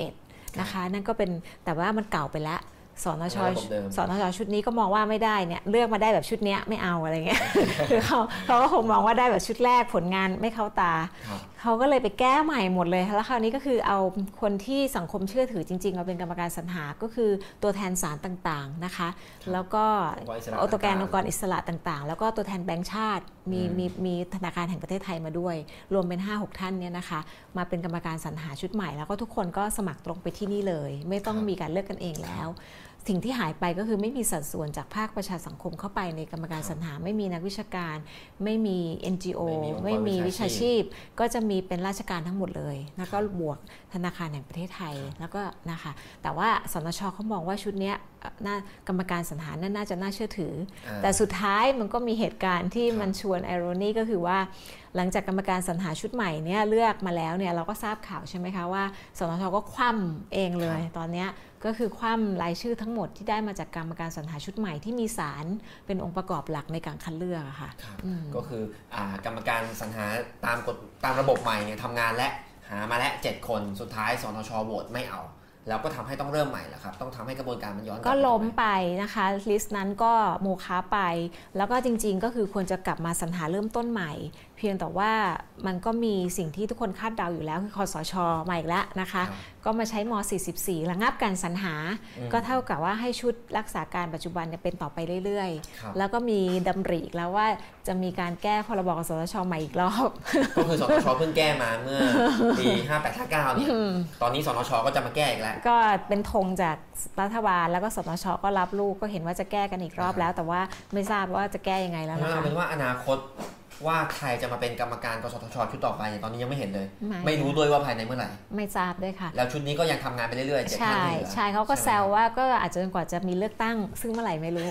11 นะคะ นั่นก็เป็นแต่ว่ามันเก่าไปแล้ว สนชระบบเดิมสนชชุดนี้ก็มองว่าไม่ได้เนี่ยเลือกมาได้แบบชุดเนี้ยไม่เอาอะไรเงี้ยคือเขาเขาก็คงมองว่าได้แบบชุดแรกผลงานไม่เข้าตาครับเขาก็เลยไปแก้ใหม่หมดเลยแล้วคราวนี้ก็คือเอาคนที่สังคมเชื่อถือจริงๆมาเป็นกรรมการสรรหาก็คือตัวแทนสารต่างๆนะคะ แล้วก็องค์กรอิสระโอตัวแกนต่างๆองค์กรอิสระต่างๆ แล้วก็ตัวแทนแบงก์ชาติมีอืมมีมีธนาคารแห่งประเทศไทยมาด้วย รวมเป็น 5-6 ท่านเนี่ยนะคะ มาเป็นกรรมการสรรหาชุดใหม่แล้วก็ทุกคนก็สมัครตรงไปที่นี่เลย ไม่ต้องมีการเลือกกันเองแล้ว สิ่งที่หายไปก็คือไม่มีสัดส่วนจากภาคประชาสังคมเข้าไปในกรรมการสรรหา ไม่มีนักวิชาการ ไม่มี NGO ไม่มีองค์กรไม่มีวิวิชาชาชีชีพพก็จะมีเป็นราชการทั้งหมดเลย แล้วก็บวกธนาคารแห่งประเทศไทยแล้วก็นะคะแต่ว่าสนชเขามองว่าชุดเนี้ยน่ากรรมการสรรหานั่นน่าจะน่าเชื่อถืออ่าแต่สุดท้ายมันก็มีเหตุการณ์ที่ครับมันชวนไอโรนีก็คือว่าหลังจากกรรมการสรรหาชุดใหม่เนี่ยเลือกมาแล้วเนี่ยเราก็ทราบข่าวใช่ไหมคะว่า สนชก็คว่ำเองเลยตอนเนี้ย ก็คือคว่ำรายชื่อทั้งหมดที่ได้มาจากกรรมการสรรหาชุดใหม่ที่มีสารเป็นองค์ประกอบหลักในการคัดเลือกอะค่ะครับก็คืออากรรมการสรรหาตามกฎตามระบบใหม่เนี่ยทำงานและหามาแล้ว7คนสุดท้ายสนชโหวตไม่เอาแล้วก็ทำให้ต้องเริ่มใหม่แล้วครับ ต้องทำให้กระบวนการมันย้อนลับก็ไปล้มใหม่ไปนะคะ ลิสต์นั้นก็โมฆะไป แล้วก็จริง ๆ ก็คือควรจะกลับมาสรรหาเริ่มต้นใหม่ เพียงแต่ว่ามันก็มีสิ่งที่ทุกคนคาดเดาอยู่แล้วคือคอสชมาอีกแล้วนะคะครับก็มาใช้ม 44 ระงับการสรรหาอืมก็เท่ากับว่าให้ชุดรักษาการปัจจุบันเนี่ยเป็นต่อไปเรื่อยครับๆแล้วก็มีดำริอีกแล้วว่าจะมีการแก้พรบกสทชใหม่อีกรอบ ก็คือสนชเพิ่งแก้มาเมื่อปี 5859เนี่ยตอนนี้สนชก็จะมาแก้อีกแล้ว ก็เป็นธงจากรัฐบาลแล้วก็สทชก็รับลูกก็เห็นว่าจะแก้กันอีกรอบแล้ว แต่ว่าไม่ทราบว่าจะแก้ยังไงแล้วงั้นนะเอาคะเป็นว่าอนาคต ว่าใครจะมาเป็นกรรมการกสทชชุดต่อไปเนี่ยตอนนี้ยังไม่เห็นเลย ไม่ไม่รู้ด้วยว่าภายในเมื่อไหร่ ไม่ทราบด้วยค่ะ แล้วชุดนี้ก็ยังทำงานไปเรื่อยๆเจ็ดท่าใช่นที่เหลือใช่เขาก็ใช่ไหมแซวว่าก็อาจจะจนกว่าจะมีเลือกตั้ง ซึ่งเมื่อไหร่ไม่รู้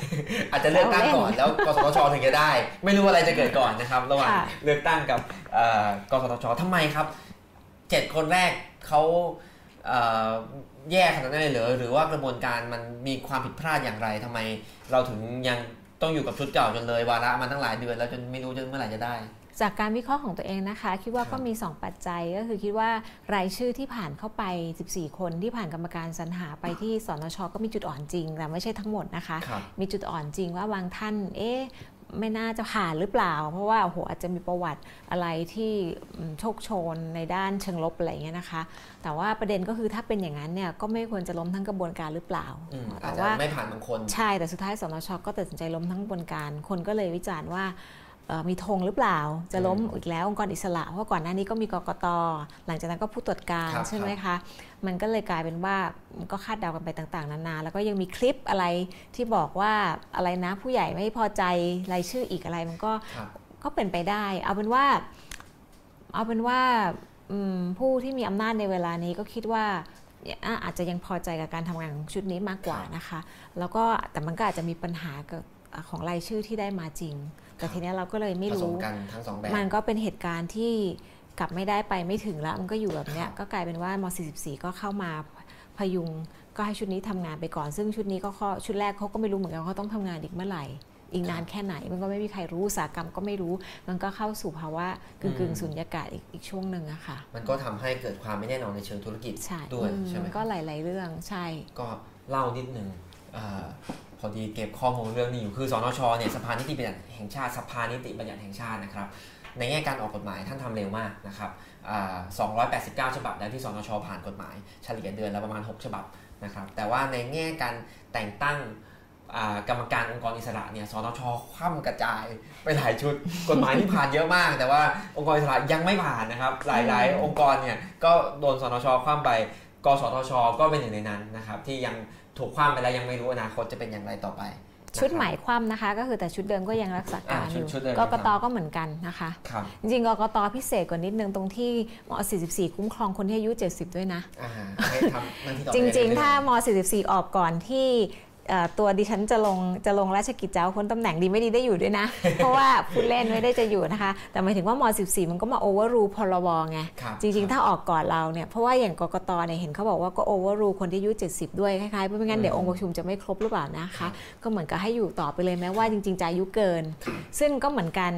อาจจะเลือกตั้งก่อนเอาเล่นแล้วกสทชถึงจะได้ ไม่รู้อะไรจะเกิดก่อนนะครับ ระหว่างค่ะเลือกตั้งกับเอ่อกสทชทำไมครับเจ็ดคนแรกเขาเอ่อแย่ขนาดนั้นเลยเหรอหรือว่ากระบวนการมันมีความผิดพลาดอย่างไรทำไมเราถึงยัง ต้องอยู่กับชุดเก่าจนเลยวาระมาตั้งหลายเดือนแล้วจนไม่รู้จะเมื่อไหร่จะได้ จากการวิเคราะห์ของตัวเองนะคะ คิดว่าครับก็มี 2 ปัจจัยก็คือคิดว่ารายชื่อที่ผ่านเข้าไป 14 คนที่ผ่านกรรมการสรรหาไปที่สนชก็มีจุดอ่อนจริงแต่ไม่ใช่ทั้งหมดนะคะครับมีจุดอ่อนจริงว่าบางท่านเอ๊ะ ไม่น่าจะผ่านหรือเปล่า เพราะว่าโอ้โหอาจจะมีประวัติอะไรที่อืมโชคโชนในด้านเชิงลบอะไรอย่างเงี้ยนะคะ แต่ว่าประเด็นก็คือถ้าเป็นอย่างนั้นเนี่ยก็ไม่ควรจะล้มทั้งกระบวนการหรือเปล่าอืมอาแต่จจะว่าไม่ผ่านบางคน ใช่แต่สุดท้ายสนชก็ตัดสินใจล้มทั้งกระบวนการ คนก็เลยวิจารณ์ว่าเอ่อ มีธงหรือเปล่า จะล้มอีกแล้วองค์กรอิสระ เพราะก่อนหน้านี้ก็มีกกต หลังจากนั้นก็ผู้ตรวจการครับใช่ไหมคะ มันก็เลยกลายเป็นว่ามันก็คาดเดากันไปต่างๆ นานา แล้วก็ยังมีคลิปอะไรที่บอกว่าอะไรนะผู้ใหญ่ไม่พอใจรายชื่ออีกอะไรมันก็ครับก็เป็นไปได้ เอาเป็นว่า เอาเป็นว่าอืมผู้ที่มีอำนาจในเวลานี้ก็คิดว่าอะอาจจะยังพอใจกับการทำงานของชุดนี้มากกว่านะคะ แล้วก็แต่มันก็อาจจะมีปัญหากับอะของรายชื่อที่ได้มาจริง แต่ทีเนี้ยเราก็เลยไม่ผสมรู้กันทั้งสองแบบมันก็เป็นเหตุการณ์ที่กลับไม่ได้ไปไม่ถึงแล้วมันก็อยู่แบบเนี้ยครับก็กลายเป็นว่าม 44 ก็เข้ามาพยุงก็ให้ชุดนี้ทำงานไปก่อน ซึ่งชุดนี้ก็ข้อชุดแรกเขาก็ไม่รู้เหมือนกันว่าเขาต้องทำงานอีกเมื่อไหร่ อีกนานแค่ไหน มันก็ไม่มีใครรู้อุตสาหกรรมก็ไม่รู้ มันก็เข้าสู่ภาวะกึ่งกึ่งๆสุญญากาศอีกอีกช่วงหนึ่งอะค่ะ มันก็ทำให้เกิดความไม่แน่นอนในเชิงธุรกิจใช่ด้วยอืมใช่ไหมมันก็หลาย ๆ เรื่องใช่ ก็เล่านิดนึงอา พอดีเก็บข้อมูลเรื่องนี้อยู่คือสนชเนี่ยสภานิติบัญญัติแห่งชาติสภานิติบัญญัติแห่งชาตินะครับในแง่การออกกฎหมายท่านทำเร็วมากนะครับ289 ฉบับแล้วที่สนชผ่านกฎหมายเฉลี่ยเดือนละประมาณ 6 ฉบับนะครับแต่ว่าในแง่การแต่งตั้งกรรมการองค์กรอิสระเนี่ยสนชคว่ำกระจายไปหลายชุด กฎหมายที่ผ่านเยอะมาก แต่ว่าองค์กรอิสระยังไม่ผ่านนะครับ หลาย ๆ องค์กรเนี่ยก็โดนสนชคว่ำไปกสทช ก็เป็นหนึ่งในนั้นนะครับที่ยัง ถูกคว่ำไปแล้วยังไม่รู้อนาคตจะเป็นอย่างไรต่อไปนะครับชุดใหม่คว่ำนะคะ ก็คือแต่ชุดเดิมก็ยังรักษาการอ่าอชุดยู่ชุดเดิมกยังกตทำก็เหมือนกันนะคะครับจริงๆกกตพิเศษกว่านิดนึงตรงที่ม 44 คุ้มครองคนที่อายุ 70 ด้วยนะอ่าให้ทำหน้าที่ต่อไปจริงเอยๆๆถ้าม 44 ออกก่อนที่เอ่อ ตัวดิฉันจะลงจะลงราชกิจจะเอาพ้นตำแหน่งดีไม่ดีได้อยู่ด้วยนะ เพราะว่าพูดเล่นไม่ได้จะอยู่นะคะ แต่หมายถึงว่าม 14 มันก็มาโอเวอร์รูพรบไงครับจริง ๆ ถ้าออกก่อนเราเนี่ยเพราะว่าอย่างกกตเนี่ยเห็นเขาบอกว่าก็โอเวอร์รูคนที่อายุ 70 ด้วยคล้ายๆเพราะไม่งั้นเดี๋ยวองค์ประชุมจะไม่ครบหรือเปล่านะคะ ก็เหมือนกับให้อยู่ต่อไปเลยแม้ว่าจริง ๆ จะอายุเกิน ซึ่งก็เหมือนกัน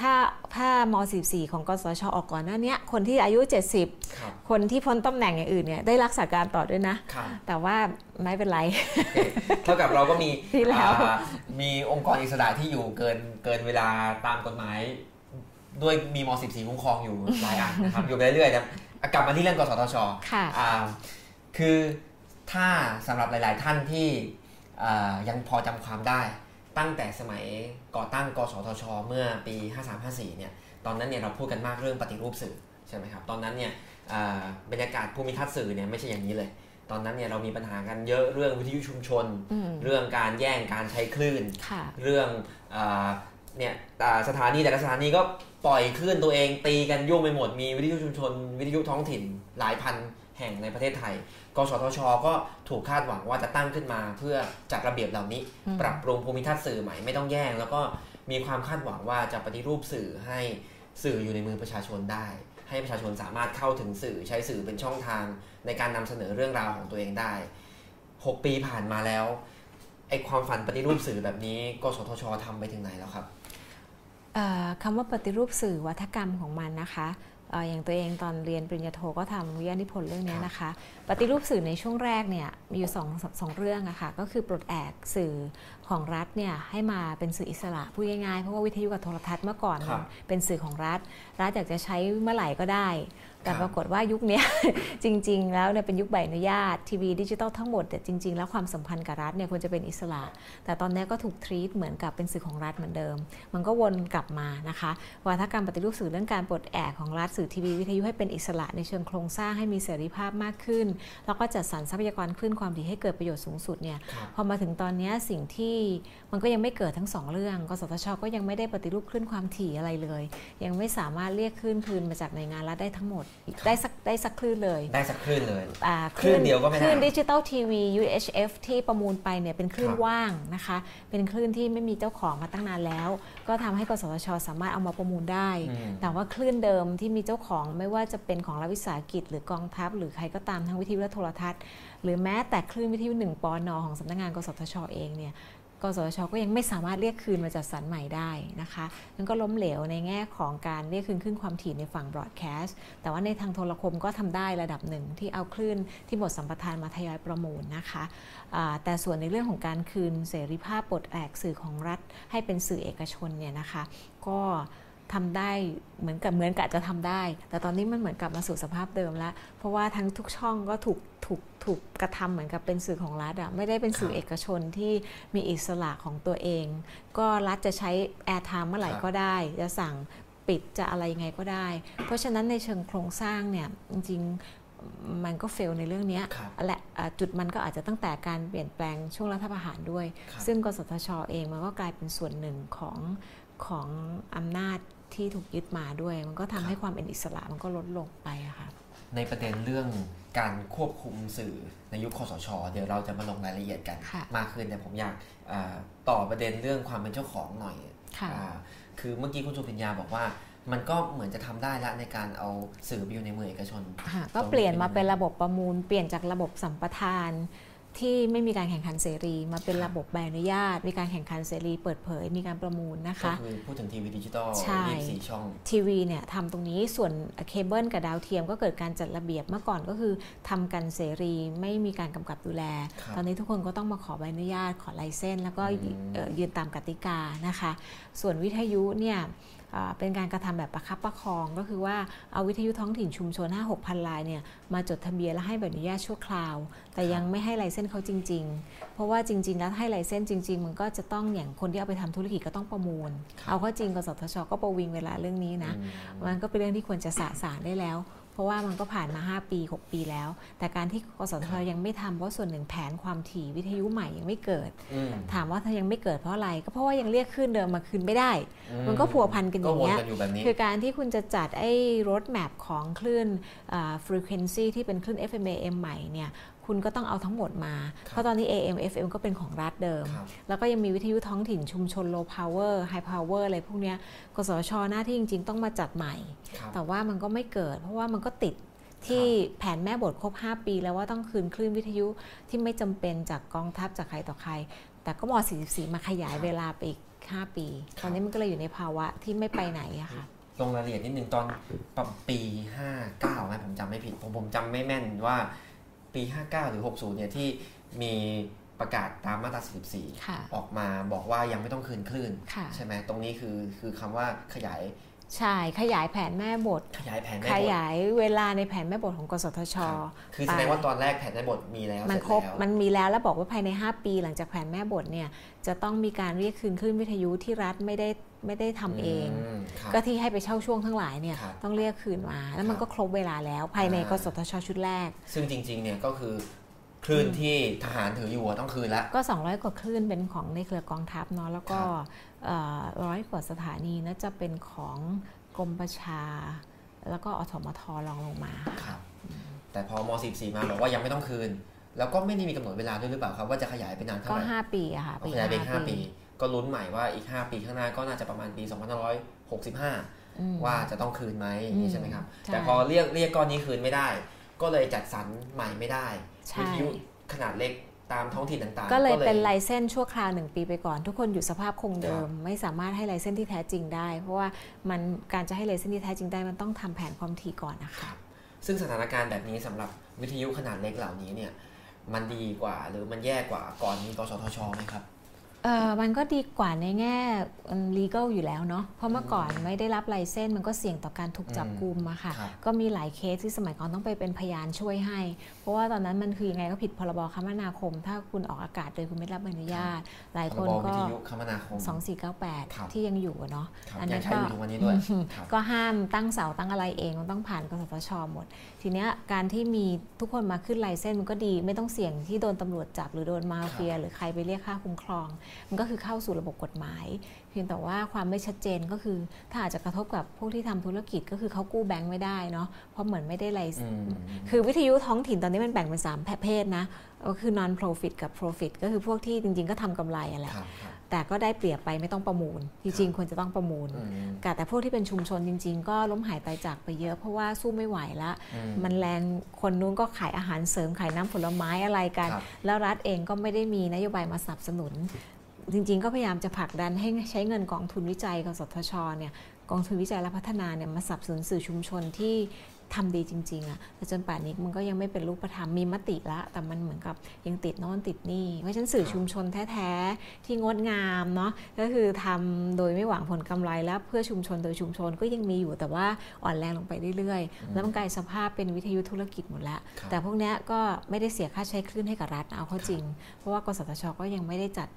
ถ้าถ้าม44 ของกสชออกก่อนหน้าเนี้ยคนที่อายุ 70ครับคนที่พ้นตำแหน่งอย่างอื่นเนี่ยได้รักษาการต่อด้วยนะครับแต่ว่าไม่เป็นไรโอเคเท่ากับเราก็มีที่แล้วอ่ามีองค์กรอิสระที่อยู่เกินเกินเวลาตามกฎหมายด้วยมีม .14 คุ้มครองอยู่หลายอันนะครับอยู่ไปเรื่อยๆนะอะกลับมาที่เรื่องกสทชค่ะอ่าคือถ้าสำหรับหลาย ๆ ท่านที่อ่ายังพอจำความได้ตั้งแต่สมัย ก่อตั้งกสทช เมื่อปี 5354 เนี่ย ตอนนั้นเนี่ยเราพูดกันมากเรื่องปฏิรูปสื่อใช่ไหมครับ ตอนนั้นเนี่ยอ่าบรรยากาศภูมิทัศน์สื่อเนี่ยไม่ใช่อย่างนี้เลย ตอนนั้นเนี่ยเรามีปัญหากันเยอะเรื่องวิทยุชุมชนอืมเรื่องการแย่งการใช้คลื่นค่ะเรื่องอาเนี่ยอ่าสถานีแต่ละสถานีก็ปล่อยคลื่นตัวเองตีกันยุ่งไปหมด มีวิทยุชุมชน วิทยุท้องถิ่นหลายพันแห่งในประเทศไทย กสทช ก็ถูกคาดหวังว่าจะตั้งขึ้นมา เพื่อจัดระเบียบเหล่านี้อืมปรับปรุงภูมิทัศน์สื่อใหม่ไม่ต้องแย่ง แล้วก็มีความคาดหวังว่าจะปฏิรูปสื่อให้สื่ออยู่ในมือประชาชนได้ ให้ประชาชนสามารถเข้าถึงสื่อใช้สื่อเป็นช่องทาง ในการนำเสนอเรื่องราวของตัวเองได้ 6 ปีผ่านมาแล้วไอความฝันปฏิรูปสื่อแบบนี้กสทชทำไปถึงไหนแล้วครับเอ่อคำว่าปฏิรูปสื่อวัฒกรรมของมันนะคะเอ่ออย่างตัวเองตอนเรียนปริญญาโทก็ทำวิทยานิพนธ์เรื่องนี้นะคะ ปฏิรูปสื่อในช่วงแรกเนี่ยมีอยู่สองสองเรื่องอะค่ะก็คือปลดแอกสื่อของรัฐเนี่ยให้มาเป็นสื่ออิสระพูดง่ายๆเพราะว่าวิทยุกับโทรทัศน์เมื่อก่อนครับเป็นสื่อของรัฐ รัฐอยากจะใช้เมื่อไหร่ก็ได้ แต่ครับปรากฏว่ายุคเนี้ยจริง ๆ แล้วเนี่ยเป็นยุคใบอนุญาตทีวีดิจิตอลทั้งหมดแต่ยจริง ๆ แล้วความสัมพันธ์กับรัฐเนี่ยควรจะเป็นอิสระ แต่ตอนนี้ก็ถูกทรีตเหมือนกับเป็นสื่อของรัฐเหมือนเดิม มันก็วนกลับมานะคะวาทกรรมปฏิรูปสื่อเรื่องการปลดแอกของรัฐสื่อทีวีวิทยุให้เป็นอิสระในเชิงโครงสร้างให้มีเสรีภาพมากขึ้น แล้วก็จัดสรรทรัพยากรคลื่นความถี่ให้เกิดประโยชน์สูงสุดเนี่ยครับพอมาถึงตอนเนี้ยสิ่งที่ มันก็ยังไม่เกิดทั้งสองเรื่อง กสทช ก็ยังไม่ได้ปฏิรูปคลื่นความถี่อะไรเลย ยังไม่สามารถเรียกคลื่นคืนมาจากหน่วยงานรัฐได้ทั้งหมด ได้สักได้สักคลื่นเลย ได้สักคลื่นเลยอ่าคลื่นเดียวก็ไม่ได้คลื่นดิจิตอลทีวี UHF ที่ประมูลไปเนี่ยเป็นคลื่นครับว่างนะคะ เป็นคลื่นที่ไม่มีเจ้าของมาตั้งนานแล้ว ก็ทำให้กสทช สามารถเอามาประมูลได้อืมแต่ว่าคลื่นเดิมที่มีเจ้าของไม่ว่าจะเป็นของรัฐวิสาหกิจ หรือกองทัพ หรือใครก็ตามทั้งวิทยุและโทรทัศน์ หรือแม้แต่คลื่นวิทยุหนึ่งปอนอของสำนักงานกสทชเองเนี่ย กสชก็ยังไม่สามารถเรียกคืนมาจัดสรรใหม่ได้นะคะนั่นก็ล้มเหลวในแง่ของการเรียกคืนขึ้นความถี่ในฝั่งบรอดแคสต์แต่ว่าในทางโทรคมก็ทำได้ระดับหนึ่งที่เอาคลื่นที่หมดสัมปทานมาทยอยประมูลนะคะแต่ส่วนในเรื่องของการคืนเสรีภาพปลดแอกสื่อของรัฐให้เป็นสื่อเอกชนเนี่ยนะคะก็ ทำได้เหมือนกับเหมือนกับจะทำได้ แต่ตอนนี้มันเหมือนกลับมาสู่สภาพเดิมแล้ว เพราะว่าทั้งทุกช่องก็ถูกถูกถูกกระทำเหมือนกับเป็นสื่อของรัฐอะไม่ได้เป็นสื่อครับเอกชนที่มีอิสระของตัวเอง ก็รัฐจะใช้ airtime เมื่อไหร่ครับก็ได้ จะสั่งปิดจะอะไรยังไงก็ได้ เพราะฉะนั้นในเชิงโครงสร้างเนี่ยจริงๆมันก็ fail ในเรื่องเนี้ยครับและอ่าจุดมันก็อาจจะตั้งแต่การเปลี่ยนแปลงช่วงรัฐประหารด้วยครับซึ่งกสทชเองมันก็กลายเป็นส่วนหนึ่งของ ของอำนาจที่ถูกยึดมาด้วย มันก็ทำให้ความเป็นอิสระมันก็ลดลงไปอะค่ะในประเด็นเรื่องการควบคุมสื่อในยุคคอสช เดี๋ยวเราจะมาลงรายละเอียดกันค่ะมากขึ้นแต่ผมอยากอาต่อประเด็นเรื่องความเป็นเจ้าของหน่อยค่ะอ่าคือเมื่อกี้คุณสุพิญญาบอกว่า มันก็เหมือนจะทำได้ละในการเอาสื่อไปอยู่ในมือเอกชนค่ะก็เปลี่ยนมาเป็นระบบประมูล เปลี่ยนจากระบบสัมปทาน ที่ไม่มีการแข่งขันเสรี มาเป็นระบบใบอนุญาต มีการแข่งขันเสรี เปิดเผย มีการประมูลนะก็คะคือพูดถึงทีวีดิจิตอลใช่24ช่องทีวีเนี่ยทำตรงนี้ส่วนเคเบิลกับดาวเทียมก็เกิดการจัดระเบียบเมื่อก่อนก็คือทำกันเสรีไม่มีการกำกับดูแลครับตอนนี้ทุกคนก็ต้องมาขอใบอนุญาตขอ license แล้วก็อืมเอ่อยืนตามกติกานะคะ ส่วนวิทยุเนี่ยอ่า เป็นการกระทำแบบประคับประคอง ก็คือว่าเอาวิทยุท้องถิ่นชุมชน 5 6พันรายเนี่ยมาจดทะเบียนและให้ใบอนุญาตชั่วคราว แต่ยังไม่ให้ license เขาจริง ๆ เพราะว่าจริง ๆ แล้วให้ license จริง ๆ มันก็จะต้องอย่างคนที่เอาไปทำธุรกิจก็ต้องประมูลครับเอาเข้าจริงกสทชก็ประวิงเวลาเรื่องนี้นะอืมมันก็เป็นเรื่องที่ควรจะสะสางได้แล้ว เพราะว่ามันก็ผ่านมา 5 ปี 6 ปีแล้ว แต่การที่กสทชยังไม่ทำเพราะส่วนหนึ่งแผนความถี่วิทยุใหม่ยังไม่เกิดอืมถามว่าถ้ายังไม่เกิดเพราะอะไร ก็เพราะว่ายังเรียกขึ้นเดิมมาคืนไม่ได้ มันก็พัวพันกันอย่างเงี้ยก็วนกันอยู่แบบนี้คือการที่คุณจะจัดไอ้รถแมพของคลื่นอ่า frequency ที่เป็นคลื่น FM AM ใหม่เนี่ย คุณก็ต้องเอาทั้งหมดมาครับเพราะตอนนี้ AM FM ก็เป็นของรัฐเดิมครับแล้วก็ยังมีวิทยุท้องถิ่นชุมชน low power high power อะไรพวกเนี้ยกสชหน้าที่จริง ๆ ต้องมาจัดใหม่ครับแต่ว่ามันก็ไม่เกิด เพราะว่ามันก็ติดที่แผนแม่บทครบ 5 ปีแล้วว่าต้องคืนคลื่นวิทยุที่ไม่จำเป็นจากกองทัพจากใครต่อใคร แต่ก็ม 44 มาขยายครับเวลาไปอีก 5 ปีครับตอนนี้มันก็เลยอยู่ในภาวะที่ไม่ไปไหนอะค่ะลงรายละเอียดนิดนึงตอนปรับปี59นะผมจำไม่ผิดผมผมจำไม่แม่นว่า ปี 59 หรือ 60 เนี่ยที่มีประกาศตามมาตราค่ะ44 ออกมาบอกว่ายังไม่ต้องคืนคลื่นค่ะใช่ไหมตรงนี้คือคือคำว่าขยาย ใช่ขยายแผนแม่บท ขยายแผนแม่ขบทยายเวลาในแผนแม่บทของกสทชครับคือแสดงว่าตอนแรกแผนแม่บทมีแล้วมันเสจครบแล้วมันมีแล้วแล้วบอกว่าภายใน 5 ปี หลังจากแผนแม่บทเนี่ยจะต้องมีการเรียกคืนคลื่นวิทยุที่รัฐไม่ได้ไม่ได้ทำเองมครับก็ที่ให้ไปเช่าช่วงทั้งหลายเนี่ยครับต้องเรียกคืนมา แล้วมันครับก็ครบเวลาแล้วภายในอ่ากสทชชุดแรก ซึ่งจริงๆเนี่ยก็คือคลื่นที่ทหารถืออยู่อะต้องคืนละก็ 200 กว่าคลื่นเป็นของในเครือกองทัพเนาะแล้วก็ ร้อยกว่าสถานีน่าจะเป็นของกรมประชา แล้วก็อสมทรองลงมาครับแต่พอม .44 มาบอกว่ายังไม่ต้องคืน แล้วก็ไม่ได้มีกำหนดเวลาด้วยหรือเปล่าครับว่าจะขยายไปนานเท่าก็ไหร่5ปีอะค่ะขยายไปอีก5ปี ก็ลุ้นใหม่ว่าอีก 5 ปีข้างหน้าก็น่าจะประมาณปี2565อืมว่าจะต้องคืนไหมอย่างนี้ใช่ไหมครับใช่แต่พอเรียกเรียกก้อนนี้คืนไม่ได้ ก็เลยจัดสรรใหม่ไม่ได้ใช่วิทยุขนาดเล็ก ตามท้องถิ่นต่างๆ ก็เลยเป็นไลเซนส์ชั่วคราวหนึ่งปีไปก่อน ทุกคนอยู่สภาพคงเดิมครับไม่สามารถให้ license ที่แท้จริงได้ เพราะว่ามันการจะให้ license ที่แท้จริงได้มันต้องทำแผนความถี่ก่อนนะคะซึ่งสถานการณ์แบบนี้สำหรับวิทยุขนาดเล็กเหล่านี้เนี่ยมันดีกว่า หรือมันแย่กว่าก่อนมีกสทชไหมครับ เออมันก็ดีกว่าในแง่มัน legal อยู่แล้วเนาะ เพราะเมื่อก่อนไม่ได้รับ license มันก็เสี่ยงต่อการถูกจับกุมอะค่ะครับก็มีหลายเคสที่สมัยก่อนต้องไปเป็นพยานช่วยให้ เพราะว่าตอนนั้นมันคือยังไงก็ผิดพรบคมนาคม ถ้าคุณออกอากาศโดยคุณไม่รับใบอนุญาต หลายพครนบก็วิทยุคมนาคมครับ2498 ที่ยังอยู่อะเนาะครับอันยันั้งนใช้ก็อยู่ทุกวันนี้ด้วยอืมครับก็ห้ามตั้งเสาตั้งอะไรเองมันต้องผ่านกสทชหมด ทีเนี้ยการที่มีทุกคนมาขึ้นไลเซนส์มันก็ดี ไม่ต้องเสี่ยงที่โดนตำรวจจับหรือโดนมาเฟีย หรือใครไปเรียกค่าคุ้มครอง มันก็คือเข้าสู่ระบบกฎหมาย เพียงแต่ว่าความไม่ชัดเจนก็คือ ถ้าอาจจะกระทบกับพวกที่ทำธุรกิจก็คือเขากู้แบงค์ไม่ได้เนาะเพราะเหมือนไม่ได้ไลเซอืนมคือวิทยุท้องถิ่นตอนนี้มันแบ่งเป็น3ประเภทนะก็คือ non profit กับ profit ก็คือพวกที่จริงๆก็ทำกำไรอะแหละครับครับ แต่ก็ได้เปรียบไปไม่ต้องประมูล จริงๆควรจะต้องประมูลอืมแต่พวกที่เป็นชุมชนจริง ๆ ก็ล้มหายตายจากไปเยอะเพราะว่าสู้ไม่ไหวละอืมมันแรงคนนู้นก็ขายอาหารเสริมขายน้ำผลไม้อะไรกันครับแล้วรัฐเองก็ไม่ได้มีนโยบายมาสนับสนุน จริง ๆ ก็พยายามจะผลักดันให้ใช้เงินกองทุนวิจัยกสทชเนี่ยกองทุนวิจัยและพัฒนาเนี่ยมาสนับสนุนสื่อชุมชนที่ ทำดีจริงๆอะแต่จนป่านนี้มันก็ยังไม่เป็นรูปธรรมมีมติละ แต่มันเหมือนกับยังติดโน่นติดนี่เพราะฉะนั้นสื่อชุมชนแท้ๆที่งดงามเนาะก็คือทำโดยไม่หวังผลกำไรและเพื่อชุมชนโดยชุมชนก็ยังมีอยู่แต่ว่าอ่อนแรงลงไปเรื่อยๆ แล้วมันกลายสภาพเป็นวิทยุธุรกิจหมดแล้วครับแต่พวกเนี้ยก็ไม่ได้เสียค่าใช้คลื่นให้กับรัฐเอาเข้าจริง เพราะว่ากสทชก็ยังไม่ได้จัด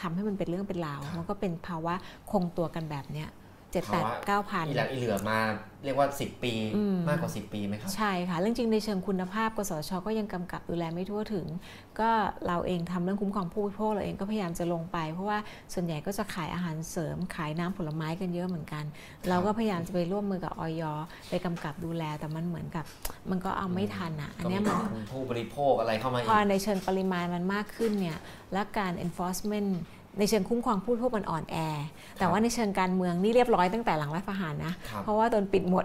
ทำให้มันเป็นเรื่องเป็นราว มันก็เป็นภาวะคงตัวกันแบบเนี้ย เจ็ดแปดเก้าพันอีหลังอีเหลือมาเรียกว่า 10 ปีอืมมากกว่า 10 ปีไหมครับ ใช่ค่ะ เรื่องจริงในเชิงคุณภาพกสทชก็ยังกำกับดูแลไม่ทั่วถึง ก็เราเองทำเรื่องคุ้มครองผู้บริโภคเราเองก็พยายามจะลงไป เพราะว่าส่วนใหญ่ก็จะขายอาหารเสริมขายน้ำผลไม้กันเยอะเหมือนกัน เราก็พยายามจะไปร่วมมือกับออยไปกำกับดูแล แต่มันเหมือนกับ มันก็เอาไม่ทันอะอันก็เนี้มียมันคุณผู้บริโภคอะไรเข้ามาอีพอกในเชิงปริมาณมันมากขึ้นเนี่ยและการ enforcement ในเชิงคุ้มครองผู้บริโภคมันอ่อนแอ แต่ว่าในเชิงการเมืองนี่เรียบร้อยตั้งแต่หลังรัฐประหารนะครับเพราะว่าโดนปิดหมด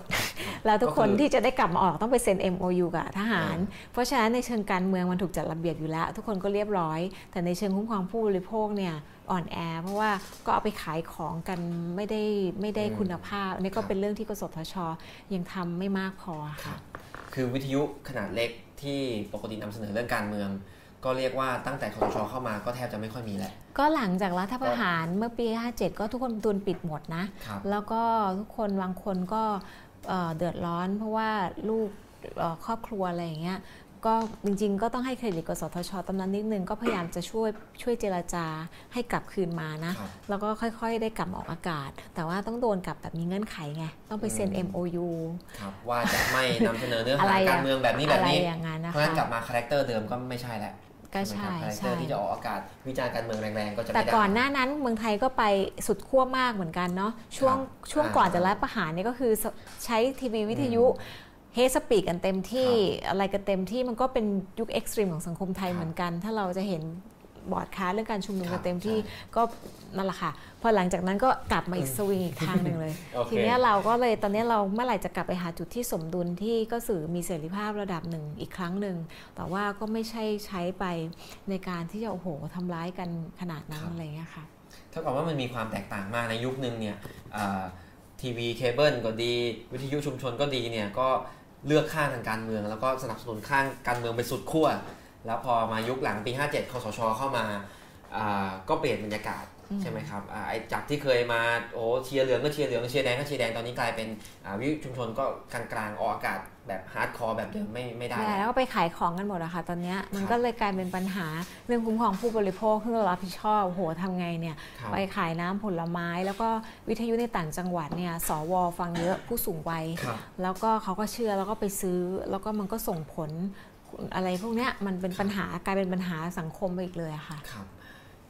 แล้วทุกคนก็คือที่จะได้กลับมาออกต้องไปเซ็น MOU กับทหาร เพราะฉะนั้นในเชิงการเมืองมันถูกจัดระเบียบอยู่แล้ว ทุกคนก็เรียบร้อย แต่ในเชิงคุ้มครองผู้บริโภคเนี่ยอ่อนแอ เพราะว่าก็เอาไปขายของกันไม่ได้ไม่ได้คุณภาพอันนี่ก็เป็นเรื่องที่กสทช ยังทำไม่มากพอค่ะคือวิทยุขนาดเล็กที่ปกตินำเสนอเรื่องการเมือง ก็เรียกว่าตั้งแต่คอสชเข้ามาก็แทบจะไม่ค่อยมีแล้ว ก็หลังจากรัฐประหารเมื่อปี 57 ก็ทุกคนโดนปิดหมดนะครับแล้วก็ทุกคนบางคนก็เอ่อเดือดร้อน เพราะว่าลูกเอ่อครอบครัวอะไรอย่างเงี้ยก็จริงๆ ก็ต้องให้เครดิตกสทชตอนนั้นนิดนึงก็พยายามจะช่วยช่วยเจรจาให้กลับคืนมานะครับแล้วก็ค่อยๆ ได้กลับมาออกอากาศ แต่ว่าต้องโดนกลับแบบมีเงื่อนไขไง ต้องไปเซ็นอืม MOU ครับว่าจะไม่นำเสนอเนื้ออะไรหาอะการเมืองแบบนี้แบอะบไรนี้อย่างนั้นนะเพราะฉะนั้นกลัคะบมาคาแรคเตอร์เดิมก็ไม่ใช่แล้ว ก็ใช่ใช่ไหมครับคาแรคเตอใช่ร์ที่จะออกอากาศวิจารณ์การเมืองแรงๆก็จะแต่ไม่ได้ก่อนหน้านั้นเมืองไทยก็ไปสุดขั้วมากเหมือนกันเนาะช่วงครับช่วงอ่าก่อนจะรัฐประหารเนี่ยก็คือใช้ทีวีวิทยุเฮสปีกกันเต็มที่อะไรกันเต็มที่มันก็เป็นยุคเอ็กซ์ตรีมของสังคมไทยครับเหมือนกัน ถ้าเราจะเห็น บอร์ดค้าสเรื่องการชุมนุมครักับนเต็มที่ใช่ก็นั่นแหละค่ะ พอหลังจากนั้นก็กลับมาอีกสวิงอีกทางหนึ่งเลยโอเคทีเนี้ยเราก็เลยตอนเนี้ยเราเมื่อไหร่จะกลับไปหาจุดที่สมดุลที่ก็สื่อมีเสรีภาพระดับหนึ่งอีกครั้งหนึ่งแต่ว่าก็ไม่ใช่ใช้ไปในการที่จะโอ้โหทำร้ายกันขนาดนั้นอะไรเงี้ยค่ะเท่ากับว่ามันมีความแตกต่างมากในยุคนึงเนี่ยอ่าทีวีเคเบิลก็ดี วิทยุชุมชนก็ดีเนี่ยก็เลือกข้างทางการเมือง แล้วก็สนับสนุนข้างการเมืองไปสุดขั้ว แล้วพอมายุคหลังปี 57คสชเข้ามาอ่าก็เปลี่ยนบรรยากาศอืมใช่ไหมครับอ่าไอ้จากที่เคยมาโอ้เชียร์เหลืองก็เชียร์เหลืองเชียร์แดงก็เชียร์แดงตอนนี้กลายเป็นอ่าวิทยุชุมชนก็กลางๆออกอากาศแบบ hardcore แบบเดิมไม่ไม่ได้ใช่แล้วแล้วก็ไปขายของกันหมดอะค่ะตอนเนี้ยมันก็เลยกลายเป็นปัญหาเรื่องคุ้มครองผู้บริโภคที่เรารับผิดชอบโอ้โหทำไงเนี่ยครับไปขายน้ำผลไม้ แล้วก็วิทยุในต่างจังหวัดเนี่ยสวฟังเยอะผู้สูงวัยครับแล้วก็เขาก็เชื่อแล้วก็ไปซื้อ แล้วก็มันก็ส่งผล อะไรพวกเนี้ยมันเป็นปัญหากลายเป็นปัญหาสังคมไปอีกเลยอะค่ะครับ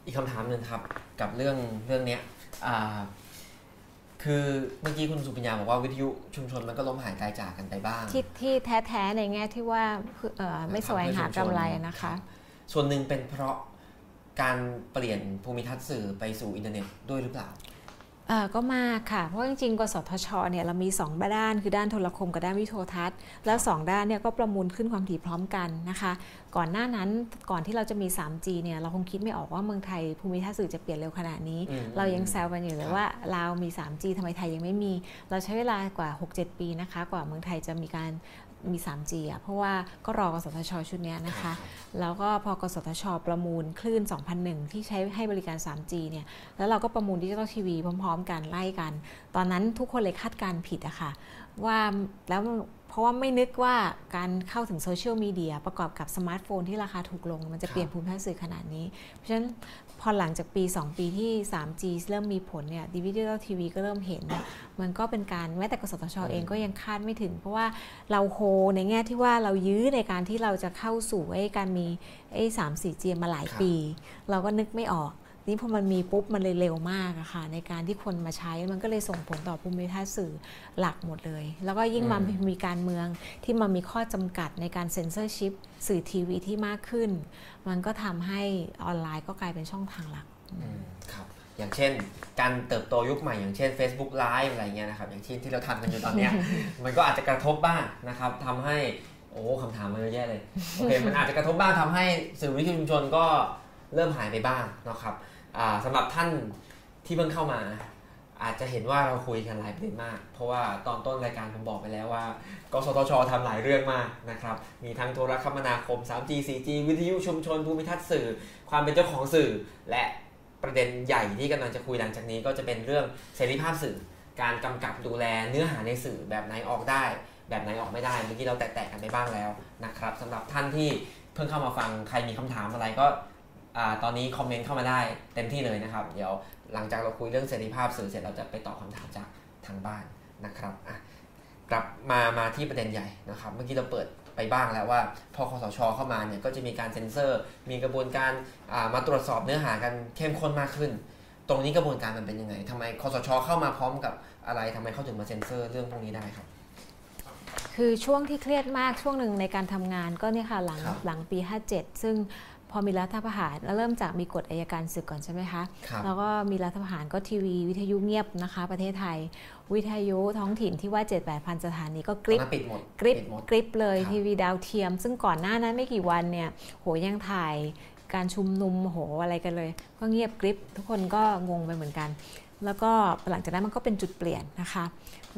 อีกคำถามหนึ่งครับกับเรื่องเรื่องเนี้ยอ่าคือเมื่อกี้คุณสุปัญญาบอกว่าวิทยุชุมชนมันก็ล้มหายตายจากกันไปบ้าง ที่ที่แท้ๆในแง่ที่ว่าเอ่อไม่แสวงหากำไรนะคะ ส่วนหนึ่งเป็นเพราะการเปลี่ยนภูมิทัศน์สื่อไปสู่อินเทอร์เน็ตด้วยหรือเปล่าเอ่อ ก็มากค่ะ เพราะจริงๆ กสทชเนี่ยเรามี 2 ด้าน คือด้านโทรคมกับด้านวิโทรทัศน์ แล้ว 2 ด้านเนี่ยก็ประมูลขึ้นความถี่พร้อมกันนะคะ ก่อนหน้านั้นก่อนที่เราจะมี 3G เนี่ยเราคงคิดไม่ออกว่าเมืองไทยภูมิทัศน์สื่อจะเปลี่ยนเร็วขนาดนี้ เรายังแซวกันอยู่เลยว่าเรามี 3G ทำไมไทยยังไม่มี เราใช้เวลากว่า 6-7 ปีนะคะ กว่าเมืองไทยจะมีการมี 3G อะ เพราะว่าก็รอกสทช ชุดนี้นะคะ แล้วก็พอกสทช ประมูลคลื่น 2001 ที่ใช้ให้บริการ 3G เนี่ย แล้วเราก็ประมูลดิจิตอลทีวีพร้อมๆกันไล่กัน ตอนนั้นทุกคนเลยคาดการณ์ผิดอะค่ะว่าแล้วเพราะว่าไม่นึกว่าการเข้าถึง social media ประกอบกับสมาร์ทโฟนที่ราคาถูกลง มันจะเปลี่ยนภูมิทัศน์สื่อขนาดนี้ เพราะฉะนั้นพอหลังจากปี 2 ปีที่ 3G เริ่มมีผลเนี่ยดิจิตอลทีวีก็เริ่มเห็น มันก็เป็นการแม้แต่กสทชเองก็ยังคาดไม่ถึง เพราะว่าเราโฮในแง่ที่ว่าเรายื้อในการที่เราจะเข้าสู่ไอ้การมีไอ้สามสี่ G มาหลายครับปี เราก็นึกไม่ออก นี่พอมันมีปุ๊บมันเลยเร็วมากอะค่ะ ในการที่คนมาใช้มันก็เลยส่งผลต่อภูมิทัศน์สื่อหลักหมดเลย แล้วก็ยิ่งมามีการเมืองที่มามีข้อจำกัดในการเซ็นเซอร์ชิปสื่อทีวีที่มากขึ้น มันก็ทำให้ออนไลน์ก็กลายเป็นช่องทางหลักอืมครับอย่างเช่น การเติบโตยุคใหม่อย่างเช่น Facebook Live อะไรเงี้ยนะครับอย่างที่ที่เราทำกันอยู่ตอนเนี้ยมันก็อาจจะกระทบบ้างนะครับทำให้โอ้คำถามมันเยอะแยะเลยโอเคมันอาจจะกระทบบ้างทำให้สื่อวิทยุชุมชนก็เริ่มหายไปบ้างนะครับอ่า สำหรับท่านที่เพิ่งเข้ามา อาจจะเห็นว่าเราคุยกันหลายประเด็นมาก เพราะว่าตอนต้นรายการผมบอกไปแล้วว่ากสทชทำหลายเรื่องมากนะครับ มีทั้งโทรคมนาคม 3G 4G วิทยุชุมชนภูมิทัศน์สื่อ ความเป็นเจ้าของสื่อ และประเด็นใหญ่ที่กำลังจะคุยหลังจากนี้ก็จะเป็นเรื่องเสรีภาพสื่อ การกำกับดูแลเนื้อหาในสื่อแบบไหนออกได้ แบบไหนออกไม่ได้เมื่อกี้เราแตะๆกันไปบ้างแล้วนะครับสำหรับท่านที่เพิ่งเข้ามาฟังใครมีคำถามอะไรก็ ตอนนี้คอมเมนต์เข้ามาได้เต็มที่เลยนะครับ เดี๋ยวหลังจากเราคุยเรื่องเสรีภาพสื่อเสร็จเราจะไปตอบคำถามจากทางบ้านนะครับอะกลับมามาที่ประเด็นใหญ่นะครับ เมื่อกี้เราเปิดไปบ้างแล้วว่า พอคอสชเข้ามาเนี่ยก็จะมีการเซ็นเซอร์ มีกระบวนการอ่ามาตรวจสอบเนื้อหากันเข้มข้นมากขึ้น ตรงนี้กระบวนการมันเป็นยังไงทำไมคอสชเข้ามาพร้อมกับอะไรทำไมเขาถึงมาเซ็นเซอร์เรื่องพวกนี้ได้ครับคือช่วงที่เครียดมากช่วงหนึ่งในการทำงานก็เนี่ยค่ะหลังครับหลังปี 57 ซึ่ง พอมีรัฐประหารแล้วเริ่มจากมีกฎอายการศึกก่อนใช่ไหมคะครับแล้วก็มีรัฐประหารก็ทีวีวิทยุเงียบนะคะ ประเทศไทย วิทยุท้องถิ่นที่ว่า 7 8พันสถานีก็กตอนริบนั้นปิดหมดกริบปิดหมดกริบเลยครับทีวีดาวเทียม ซึ่งก่อนหน้านั้นไม่กี่วันเนี่ยโหยังถ่ายการชุมนุมโหอะไรกันเลย ก็เงียบกริบทุกคนก็งงไปเหมือนกัน แล้วก็หลังจากนั้นมันก็เป็นจุดเปลี่ยนนะคะ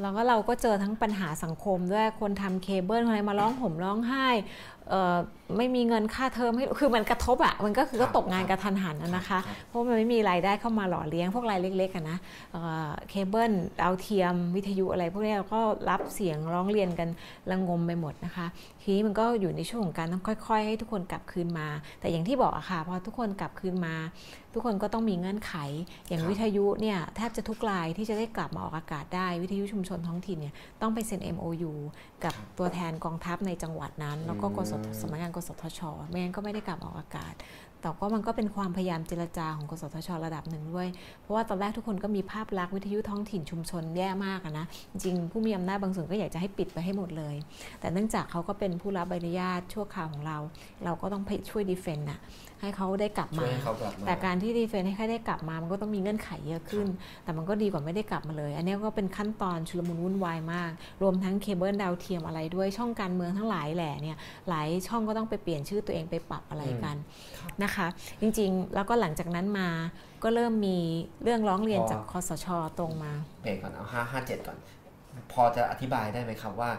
แล้วก็เราก็เจอทั้งปัญหาสังคมด้วยคนทำเคเบิลอะไรมาร้องห่มร้องไห้เอ่อ ไม่มีเงินค่าเทอมให้คือมันกระทบอะ่ะมันก็คือก็ครับตกงานครับกะทันหันนะนะคะครับเพราะมันไม่มีรายได้เข้ามาหล่อเลี้ยงพวกรายเล็กๆกันนะเอ่อเคเบิลดาวเทียมวิทยุอะไรพวกนี้เราก็รับเสียงร้องเรียนกันระงมไปหมดนะคะ ทีนี้มันก็อยู่ในช่วงของการต้องค่อย ๆ ให้ทุกคนกลับคืนมา แต่อย่างที่บอกอะค่ะพอทุกคนกลับคืนมา ทุกคนก็ต้องมีเงื่อนไข อย่างครับวิทยุเนี่ยแทบจะทุกรายที่จะได้กลับมาออกอากาศได้วิทยุชุมชนท้องถิ่นเนี่ยต้องไปเซ็น MOU กับตัวแทนกองทัพในจังหวัดนั้น แล้วก็กสทอืมสำนักงานกสทช ไม่งั้นก็ไม่ได้กลับมาออกอากาศ แต่ก็มันก็เป็นความพยายามเจรจาของกสทช ระดับหนึ่งด้วย เพราะว่าตอนแรกทุกคนก็มีภาพลักษณ์วิทยุท้องถิ่นชุมชนแย่มากอะนะ จริงๆผู้มีอำนาจบางส่วนก็อยากจะให้ปิดไปให้หมดเลย แต่เนื่องจากเขาก็เป็นผู้รับใบอนุญาตชั่วคราวของเรา เราก็ต้องไปช่วย defend น่ะให้เขาได้กลับมาช่วยให้เขากลับมา แต่การที่ defend ให้เขาได้กลับมา มันก็ต้องมีเงื่อนไขเยอะขึ้น แต่มันก็ดีกว่าไม่ได้กลับมาเลย อันนี้ก็เป็นขั้นตอนชุลมุนวุ่นวายมาก รวมทั้งเคเบิลดาวเทียมอะไรด้วย ช่องการเมืองทั้งหลายแหล่เนี่ย หลายช่องก็ต้องไปเปลี่ยนชื่อตัวเองไปปรับอะไรกันครับนะคะ จริงๆ แล้วก็หลังจากนั้นมาก็เริ่มมีเรื่องร้องเรียนพอจากคสชตรงมาเบรกก่อนเอาห้าห้าเจ็ดก่อน พอจะอธิบายได้ไหมครับว่า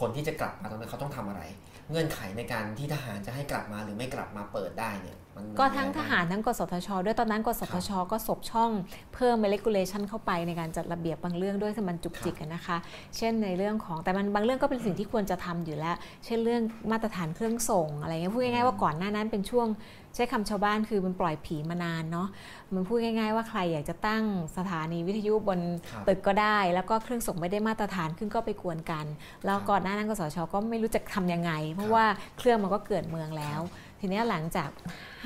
คนที่จะกลับมาตรงนี้นเขาต้องทำอะไร เงื่อนไขในการที่ทหารจะให้กลับมาหรือไม่กลับมาเปิดได้เนี่ยมัน ก็ทั้งมีทอะไรบ้หารทั้งกสทช ด้วยตอนนั้นกสทช ก็สบช่องเพิ่ม regulation เข้าไปในการจัดระเบียบบางเรื่องด้วยที่มันจุกจิกอะนะคะ เช่นในเรื่องของแต่มันบางเรื่องก็เป็นสิ่งที่ควรจะทำอยู่แล้ว เช่นเรื่องมาตรฐานเครื่องส่งอะไรเงี้ยพูดง่ายๆว่าก่อนหน้านั้นเป็นช่วงใช้คำชาวบ้านคือมันปล่อยผีมานานเนาะมันพูดง่าย ๆ ว่าใครอยากจะตั้งสถานีวิทยุบนครับตึกก็ได้ แล้วก็เครื่องส่งไม่ได้มาตรฐานขึ้นก็ไปกวนกัน แล้วก่อนหน้านั้นกสทชก็ไม่รู้จะทำยังไง เพราะว่าเครื่องมันก็เกิดเมืองแล้ว ทีเนี้ยหลังจาก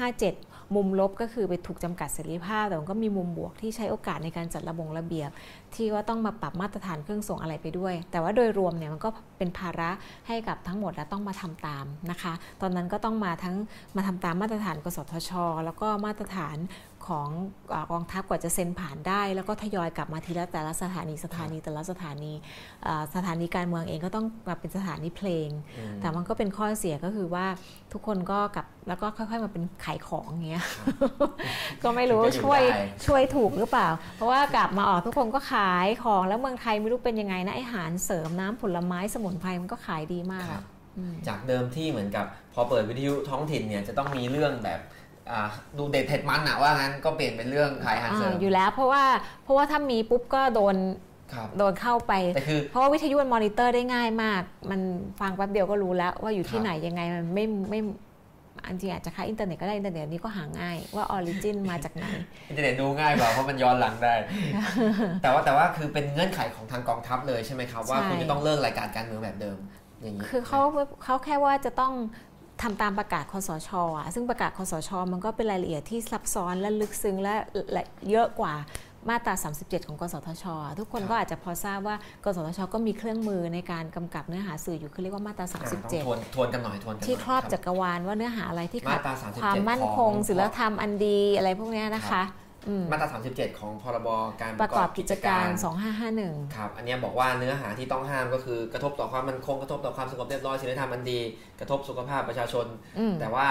57 มุมลบก็คือไปถูกจำกัดเสรีภาพ แต่มันก็มีมุมบวกที่ใช้โอกาสในการจัดระบงระเบียบ ที่ว่าต้องมาปรับมาตรฐานเครื่องส่งอะไรไปด้วย แต่ว่าโดยรวมเนี่ยมันก็เป็นภาระให้กับทั้งหมดและต้องมาทำตามนะคะ ตอนนั้นก็ต้องมาทั้งมาทำตามมาตรฐานกสทช แล้วก็มาตรฐาน ของกองทัพกว่าจะเซ็นผ่านได้ แล้วก็ทยอยกลับมาทีละแต่ละสถานีสถานีแต่ละสถานีสถานีการเมืองเองก็ต้องมาเป็นสถานีเพลง แต่มันก็เป็นข้อเสียก็คือว่าทุกคนก็กลับแล้วก็ค่อยๆมาเป็นขายของเงี้ยก็ไม่รู้ช่วยช่วยถูกหรือเปล่า เพราะว่ากลับมาออกทุกคนก็ขายของแล้วเมืองไทยไม่รู้เป็นยังไงนะอาหารเสริมน้ำผลไม้สมุนไพรมันก็ขายดีมากจากเดิมที่เหมือนกับพอเปิดวิทยุท้องถิ่นเนี่ยจะต้องมีเรื่องแบบ ดูเด็ดเผ็ดมันอะว่างั้นก็เปลี่ยนเป็นเรื่องขายอาหารเสริมอยู่แล้วเพราะว่าเพราะว่าถ้ามีปุ๊บก็โดนโดนเข้าไปแต่คือเพราะว่าวิทยุมันมอนิเตอร์ได้ง่ายมาก มันฟังแป๊บเดียวก็รู้แล้วว่าอยู่ที่ไหนยังไงมันไม่ไม่อันจริงอาจจะค่าอินเทอร์เน็ตก็ได้อินเทอร์เน็ตนี้ก็หาง่ายว่า origin มาจากไหน อินเทอร์เน็ตดูง่ายกว่าเพราะมันย้อนหลังได้ แต่ว่าแต่ว่าคือเป็นเงื่อนไขของทางกองทัพเลยใช่ไหมครับว่าคุณจะต้องเลิกรายการการเมืองแบบเดิม อย่างนี้คือเขาเขาแค่ว่าจะต้อง ทำตามประกาศคอสชอะซึ่งประกาศคอสช มันก็เป็นรายละเอียดที่ซับซ้อนและลึกซึ้งและเยอะกว่ามาตรา 37 ของ กสทช ทุกคนก็อาจจะพอทราบว่า กสทช ก็มีเครื่องมือในการกำกับเนื้อหาสื่ออยู่คือเรียกว่ามาตรา 37 ทวนทวนกันหน่อยทวนที่ครอบจักรวาลว่าเนื้อหาอะไรที่ขาดความมั่นคงศีลธรรมอันดีอะไรพวกนี้นะคะ มาตรา 37 ของพรบการประกอบกิจการ 2551 ครับ อันนี้บอกว่าเนื้อหาที่ต้องห้ามก็คือกระทบต่อความมั่นคงกระทบต่อความสงบเรียบร้อยศีลธรรมอันดี กระทบสุขภาพประชาชน แต่ว่า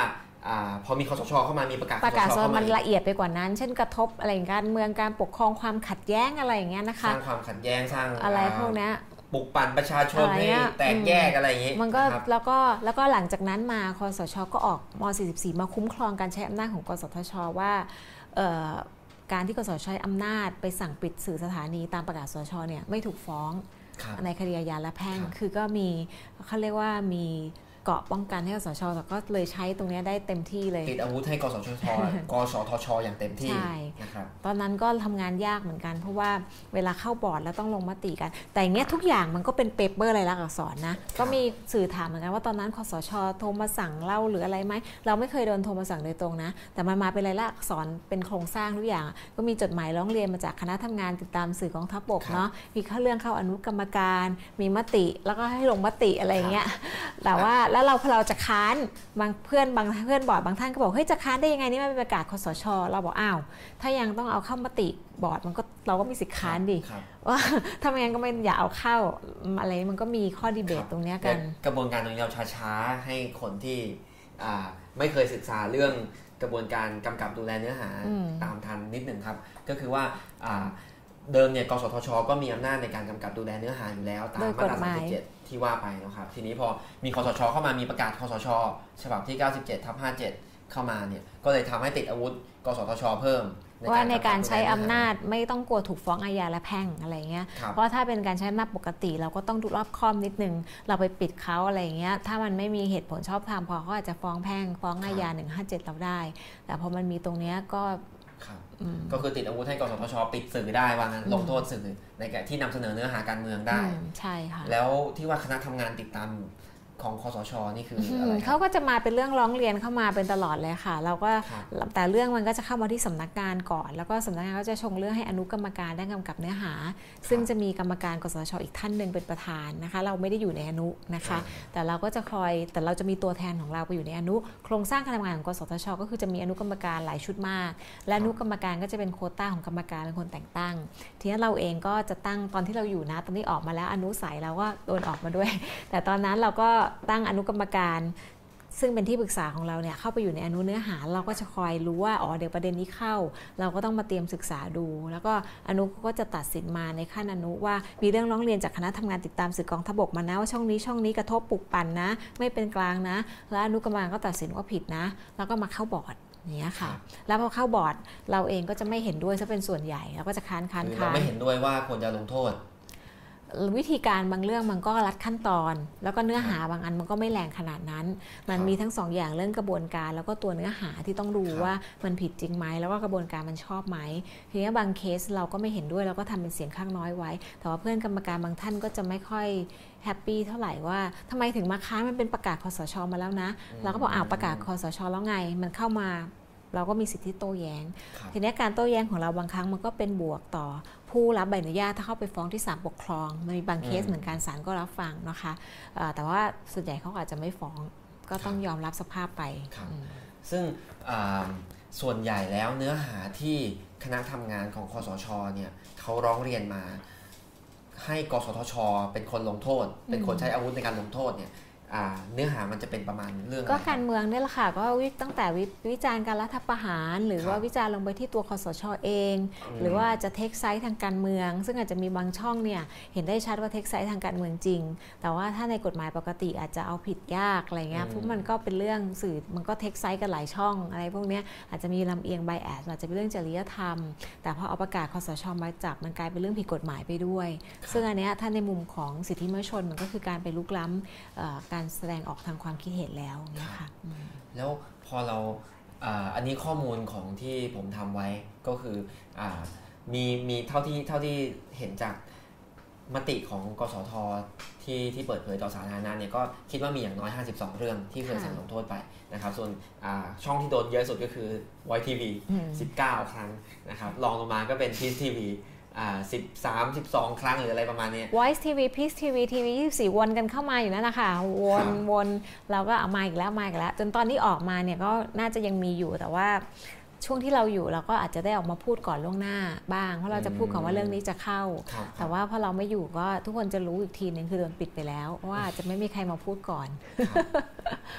อพอมีคอสชเข้ามามีประกาศประกาศมันละเอียดไปกว่านั้น เช่นกระทบอะไรการเมืองการปกครองความขัดแย้งอะไรอย่างเงี้ยนะคะสร้างความขัดแย้งสร้างอะไรพวกนี้ปลุกปั่นประชาชนให้แตกแยกอะไรอย่างนี้มันก็แล้วก็แล้วก็หลังจากนั้นมาคอสชก็ออกม .44 มาคุ้มครองการใช้อำนาจของกสทชว่า การที่กสทชใช้อำนาจไปสั่งปิดสื่อสถานีตามประกาศคสชเนี่ยไม่ถูกฟ้องในคดีอาญาและแพ่ง คือก็มีเขาเรียกว่ามี เกาะป้องกันให้กสทชแต่ก็เลยใช้ตรงนี้ได้เต็มที่เลย ติดอาวุธให้กสทชกสทช อย่างเต็มที่นะครับตอนนั้นก็ทำงานยากเหมือนกัน เพราะว่าเวลาเข้าบอร์ดแล้วต้องลงมติกัน แต่อย่างเงี้ยทุกอย่างมันก็เป็น paper อะไรลักษณ์อักษรนะ ก็มีสื่อถามเหมือนกันว่าตอนนั้นคสชโทรมาสั่งเล่าหรืออะไรไหมเราไม่เคยโดนโทรมาสั่งโดยตรงนะ แต่มันมาเป็นรายลักษณ์อักษรเป็นโครงสร้างทุกอย่าง ก็มีจดหมายร้องเรียนมาจากคณะทำงานติดตามสื่อกองทัพบกเนาะมีข้าเรื่องเข้าอนุกรรมการ มีมติแล้วก็ให้ลงมติอะไรเงี้ยแต่ว่าแล้วเราพอเราจะค้านบางเพื่อนบางเพื่อนบอร์ดบางท่านก็บอกเฮ้ยจะค้านได้ยังไงนี่มันเป็นประกาศคสช เราบอกอ้าวถ้ายังต้องเอาเข้ามติบอร์ดมันก็เราก็มีสิทธิ์ค้านดิว่าถ้าไม่งั้นก็ไม่อย่าเอาเข้าอะไรมันก็มีข้อดีเบตตรงนี้กัน กระบวนการตรงนี้เราช้าๆให้คนที่ไม่เคยศึกษาเรื่องกระบวนการกำกับดูแลเนื้อหาตามทันนิดหนึ่งครับ ก็คือว่าเดิมเนี่ยกสทช ก็มีอำนาจในการกำกับดูแลเนื้อหาอยู่แล้วตามมาตรา37 ที่ว่าไปนะครับ ทีนี้พอมีคอสช เข้ามามีประกาศคอสช ฉบับที่ 97ทับ57 เข้ามาเนี่ยก็เลยทำให้ติดอาวุธกสทช เพิ่มว่าในการใช้อำนาจไม่ต้องกลัวถูกฟ้องอาญาและแพ่งอะไรเงี้ย เพราะถ้าเป็นการใช้อำนาจปกติ เราก็ต้องดูรอบคอมนิดนึง เราไปปิดเขาอะไรเงี้ย ถ้ามันไม่มีเหตุผลชอบธรรมพอเขาอาจจะฟ้องแพ่งฟ้องอาญา157 เราได้ แต่พอมันมีตรงเนี้ยก็ ก็คือติดอาวุธให้กสทชปิดสื่อได้ว่างั้นลงโทษสื่อในการที่นำเสนอเนื้อหาการเมืองได้ใช่ค่ะแล้วที่ว่าคณะทำงานติดตาม ของคอสชนี่คืออะไรเขาก็จะมาเป็นเรื่องร้องเรียนเข้ามาเป็นตลอดเลยค่ะ เราก็แต่เรื่องมันก็จะเข้ามาที่สำนักงานก่อน แล้วก็สำนักงานก็จะชงเรื่องให้อนุกรรมการได้กำกับเนื้อหา ซึ่งจะมีกรรมการกสชอีกท่านหนึ่งเป็นประธานนะคะ เราไม่ได้อยู่ในอนุนะคะ แต่เราก็จะคอยแต่เราจะมีตัวแทนของเราไปอยู่ในอนุ โครงสร้างการทำงานของกสทช ก็คือจะมีอนุกรรมการหลายชุดมาก และอนุกรรมการก็จะเป็นโคต้าของกรรมการเป็นคนแต่งตั้ง ทีนี้เราเองก็จะตั้งตอนที่เราอยู่นะตอนนี้ออกมาแล้วอนุสัยเราก็โดนออกมาด้วย แต่ตอนนั้นเราก็ตั้งอนุกรรมการซึ่งเป็นที่ปรึกษาของเราเนี่ยเข้าไปอยู่ในอนุเนื้อหาเราก็จะคอยรู้ว่าอ๋อเดี๋ยวประเด็นนี้เข้า เราก็ต้องมาเตรียมศึกษาดู แล้วก็อนุก็จะตัดสินมาในขั้นอนุว่ามีเรื่องร้องเรียนจากคณะทำงานติดตามสื่อกองทบกมานะว่าช่องนี้ช่องนี้กระทบปลุกปั่นนะ ไม่เป็นกลางนะ แล้วอนุกรรมการก็ตัดสินว่าผิดนะ แล้วก็มาเข้าบอร์ดเนี้ค่ะ แล้วพอเข้าบอร์ดเราเองก็จะไม่เห็นด้วยซะเป็นส่วนใหญ่เราก็จะค้านค้านค้านไม่เห็นด้วยว่าควรจะลงโทษ วิธีการบางเรื่องมันก็รัดขั้นตอน แล้วก็เนื้อหาบางอันมันก็ไม่แรงขนาดนั้น มันมีทั้งสองอย่างเรื่องกระบวนการ แล้วก็ตัวเนื้อหาที่ต้องดูว่ามันผิดจริงไหมแล้วก็กระบวนการมันชอบไหมทีนี้บางเคสเราก็ไม่เห็นด้วยเราก็ทำเป็นเสียงข้างน้อยไว้ แต่ว่าเพื่อนกรรมการบางท่านก็จะไม่ค่อยแฮปปี้เท่าไหร่ว่าทำไมถึงมาค้านมันเป็นประกาศคอสชมาแล้วนะเราก็บอกอ้าวประกาศคอสชแล้วไง มันเข้ามาเราก็มีสิทธิโต้แย้งครับทีนี้การโต้แย้งของเราบางครั้งมันก็เป็นบวกต่อ ผู้รับใบอนุญาตถ้าเข้าไปฟ้องที่ศาลปกครองมันมีบางเคสอืมเหมือนกันศาลก็รับฟังนะคะเอ่อแต่ว่าส่วนใหญ่เขาอาจจะไม่ฟ้องก็ต้องยอมรับสภาพไปครับอืมซึ่งอ่าส่วนใหญ่แล้วเนื้อหาที่คณะทำงานของคอสชเนี่ยเขาร้องเรียนมาให้กสทช เป็นคนลงโทษ เป็นคนใช้อาวุธในการลงโทษเนี่ยอ่า เนื้อหามันจะเป็นประมาณเรื่องอะไรก็คการับรเมืองเนี่ยแหละค่ะก็วิตั้งแต่วิวิจารณ์การรัฐประหาร หรือครับว่าวิจารณ์ลงไปที่ตัวคอสชเองอืมหรือว่าจะเทคไซต์ทางการเมือง ซึ่งอาจจะมีบางช่องเนี่ยเห็นได้ชัดว่าเทคไซต์ทางการเมืองจริง แต่ว่าถ้าในกฎหมายปกติอาจจะเอาผิดยากอะไรเงี้ยอืมเพราะมันก็เป็นเรื่องสื่อมันก็เทคไซต์กันหลายช่อง อะไรพวกเนี้ยอาจจะมีลำเอียงไบแอสอาจจะเป็นเรื่องจริยธรรม แต่พอเอาประกาศคอสชมาจับมันกลายเป็นเรื่องผิดกฎหมายไปด้วย ซึ่งอันเนี้ยถ้าในมุมของสิทธิมนุษยชนมันก็คือการไปลุกล้ำเอ่อการแสดงออกทางความคิดเห็นแล้วเนี่ยค่ะอืมแล้วพอเราอาอันนี้ข้อมูลของที่ผมทำไว้ก็คืออามีมีเท่าที่เท่าที่เห็นจากมติของกสทที่ที่เปิดเผยต่อสาธารณะเนี่ยก็คิดว่ามีอย่างน้อย 52 เรื่องที่เคยค่ะสั่งลงโทษไปนะครับ ส่วนอ่าช่องที่โดนเยอะสุดก็คือ y TV อืม19 ครั้งนะครับรองลงมาก็เป็น Peace TV อ่า13 12ครั้งหรืออะไรประมาณเนี้ย Voice TV Peace TV TV 24 วนกันเข้ามาอยู่นั่นนะคะวนครับวนเราก็เอามาอีกแล้วมาอีกแล้ว จนตอนที่ออกมาเนี่ยก็น่าจะยังมีอยู่แต่ว่า ช่วงที่เราอยู่เราก็อาจจะได้ออกมาพูดก่อนล่วงหน้าบ้าง เพราะเราจะพูดก่อนว่าเรื่องนี้จะเข้าครับแต่ว่าพอเราไม่อยู่ก็ทุกคนจะรู้อีกทีหนึงคือโดนปิดไปแล้วเพราะว่าจะไม่มีใครมาพูดก่อนครับ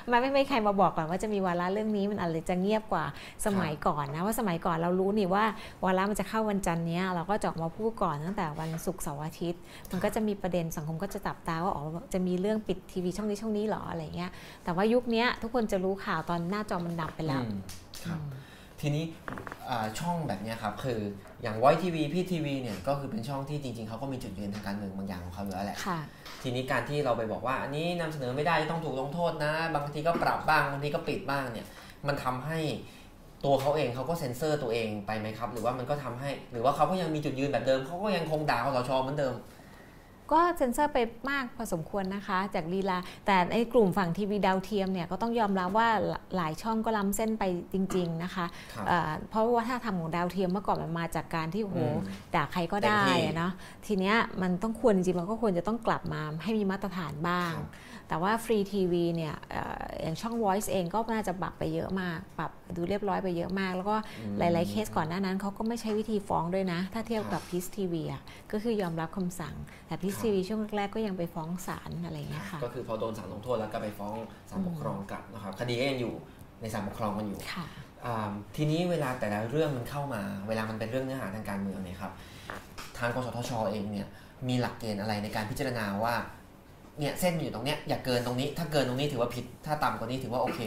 ไม่ไม่ไม่มีใครมาบอกก่อนว่าจะมีวาระเรื่องนี้มันอาจจะเงียบกว่าสมัยก่อนนะว่าสมัยก่อนเรารู้นี่ว่าวาระมันจะเข้าวันจันทร์เนี้ยเราก็จะออกมาพูดก่อนตั้งแต่วันศุกร์เสาร์อาทิตย์ มันก็จะมีประเด็นสังคมก็จะจับตาว่าอ๋อจะมีเรื่องปิดทีวีช่องนี้ช่องนี้เหรออะไรเงี้ยแต่ว่ายุคเนี้ยทุกคนจะรู้ข่าวตอนหน้าจอมันดับไปแล้วอืมครับ ทีนี้อ่าช่องแบบเนี้ยครับคืออย่างไวทีวีพี่ทีวีเนี่ยก็คือเป็นช่องที่จริง ๆเขาก็มีจุดยืนทางการเมืองบางอย่างของเขาอยู่แล้วแหละค่ะทีนี้การที่เราไปบอกว่าอันนี้นำเสนอไม่ได้ต้องถูกลงโทษนะ บางทีก็ปรับบ้างบางทีก็ปิดบ้างเนี่ยมันทำให้ตัวเขาเองเขาก็เซ็นเซอร์ตัวเองไปไหมครับ หรือว่ามันก็ทำให้ หรือว่าเขาก็ยังมีจุดยืนแบบเดิมเขาก็ยังคงด่าคอสชเหมือนเดิม ก็เซ็นเซอร์ไปมากพอสมควรนะคะ จากลีลา แต่ในกลุ่มฝั่งทีวีดาวเทียมเนี่ยก็ต้องยอมรับว่าหลายช่องก็ล้ำเส้นไปจริง ๆนะคะครับเอ่อเพราะว่าถ้าทำของดาวเทียมเมื่อก่อนมันมาจากการที่โอ้โหอืมด่าใครก็ได้เต็มที่อะเนาะทีเนี้ยมันต้องควรจริงๆมันก็ควรจะต้องกลับมาให้มีมาตรฐานบ้างครับ แต่ว่าฟรีทีวีเนี่ยเอ่ออย่างช่อง Voice เองก็น่าจะปรับไปเยอะมาก ปรับดูเรียบร้อยไปเยอะมาก แล้วก็อืมหลาย ๆ เคสก่อนหน้านั้นเขาก็ไม่ใช้วิธีฟ้องด้วยนะ ถ้าเทียบครับกับพีซทีวีอะก็คือยอมรับคำสั่ง แต่ครับพีซทีวีช่วงแรกๆก็ยังไปฟ้องศาลอะไรอย่างเงี้ยค่ะ ก็คือพอโดนสั่งลงโทษแล้วก็ไปฟ้องศาลปกครองกลับนะครับคดีก็ยังอยู่ในศาลปกครองกันอยู่ค่ะอ่าทีนี้เวลาแต่ละเรื่องมันเข้ามา เวลามันเป็นเรื่องเนื้อหาทางการเมืองเนี่ยครับทางกสทชเองเนี่ยมีหลักเกณฑ์อะไรในการพิจารณาว่า เนี่ยเส้นมันอยู่ตรงเนี้ยอย่าเกินตรงนี้ ถ้าเกินตรงนี้ถือว่าผิด ถ้าต่ำกว่านี้ถือว่าโอเค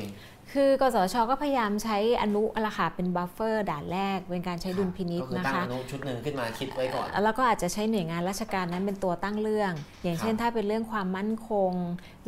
คือกสทชก็พยายามใช้อนุอะละค่ะเป็น buffer ด่านแรก เป็นการใช้ดุลพินิจก็คือนะตั้งคะอนุชุดหนึ่งขึ้นมาคิดไว้ก่อน แล้วก็อาจจะใช้หน่วยงานราชการนั้นเป็นตัวตั้งเรื่อง อย่างเช่นครับถ้าเป็นเรื่องความมั่นคง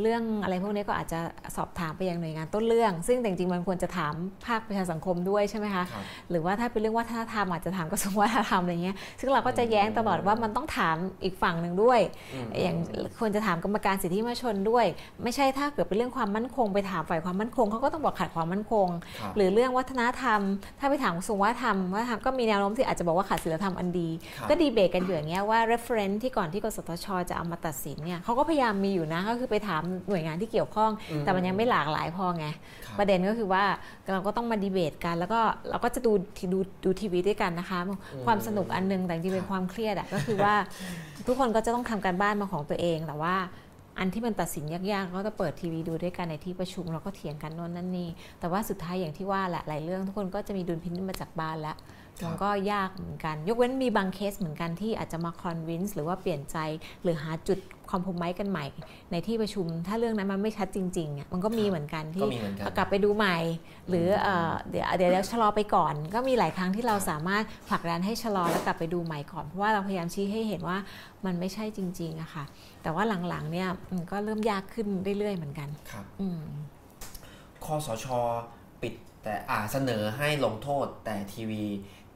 เรื่องอะไรพวกนี้ก็อาจจะสอบถามไปยังหน่วยงานต้นเรื่อง ซึ่งแต่จริงๆมันควรจะถามภาคประชาสังคมด้วยใช่ไหมคะครับหรือว่าถ้าเป็นเรื่องวัฒนธรรมอาจจะถามกระทรวงวัฒนธรรมอะไรเงี้ยซึ่งเราก็จะแย้งตลอดว่ามันต้องถามอีกฝั่งหนึ่งด้วยอืมอย่างควรจะถามกรรมการสิทธิมนุษยชนด้วย ไม่ใช่ถ้าเกิดเป็นเรื่องความมั่นคงไปถามฝ่ายความมั่นคงเขาก็ต้องบอกขัดความมั่นคงครับหรือเรื่องวัฒนธรรม ถ้าไปถามกระทรวงวัฒนธรรมวัฒนธรรมก็มีแนวโน้มที่อาจจะบอกว่าขาดศีลธรรมอันดีครับก็ดีเบตกันอยู่อย่างเงี้ยว่า reference ที่ก่อนที่กสทช จะเอามาตัดสินเนี่ยเขาก็พยายามมีอยู่นะก็คือไปถามหน่วยงานที่เกี่ยวข้องอืมแต่มันยังไม่หลากหลายพอไงครับประเด็นก็คือว่าเราก็ต้องมาดีเบตกัน แล้วก็เราก็จะดูดูดูทีวีด้วยกันนะคะความสนุกอันหนึงแต่จริงๆเป็นความเครียดอะก็คือว่าทุกคนก็จะต้องทำการบ้านมาของตัวเองแต่ว่า อันที่มันตัดสินยากๆก็จะเปิดทีวีดูด้วยกันในที่ประชุมแล้วก็เถียงกันโน่นนั่นนี่แต่ว่าสุดท้ายอย่างที่ว่าแหละหลายเรื่องทุกคนก็จะมีดุลพินิจมาจากบ้านแล้ว มันก็ยากเหมือนกัน ยกเว้นมีบางเคสเหมือนกันที่อาจจะมาคอนวินส์หรือว่าเปลี่ยนใจหรือหาจุดคอมโพมไมกันใหม่ ในที่ประชุม ถ้าเรื่องนั้นมันไม่ชัดจริงๆอะมันก็มีเหมือนกันก็ที่มีเหมือนกันกลับไปดูใหม่ หรือเอ่อเดี๋ยวเดี๋ยวเดี๋ยวชะลอไปก่อน ก็มีหลายครั้งที่เราสามารถผลักดันให้ชะลอแล้วกลับไปดูใหม่ก่อน เพราะว่าเราพยายามชี้ให้เห็นว่ามันไม่ใช่จริงๆอะค่ะ แต่ว่าหลังๆเนี่ยมันก็เริ่มยากขึ้นเรื่อยๆเหมือนกันครับอืมคอสช ปิดแต่อ่าเสนอให้ลงโทษแต่ทีวี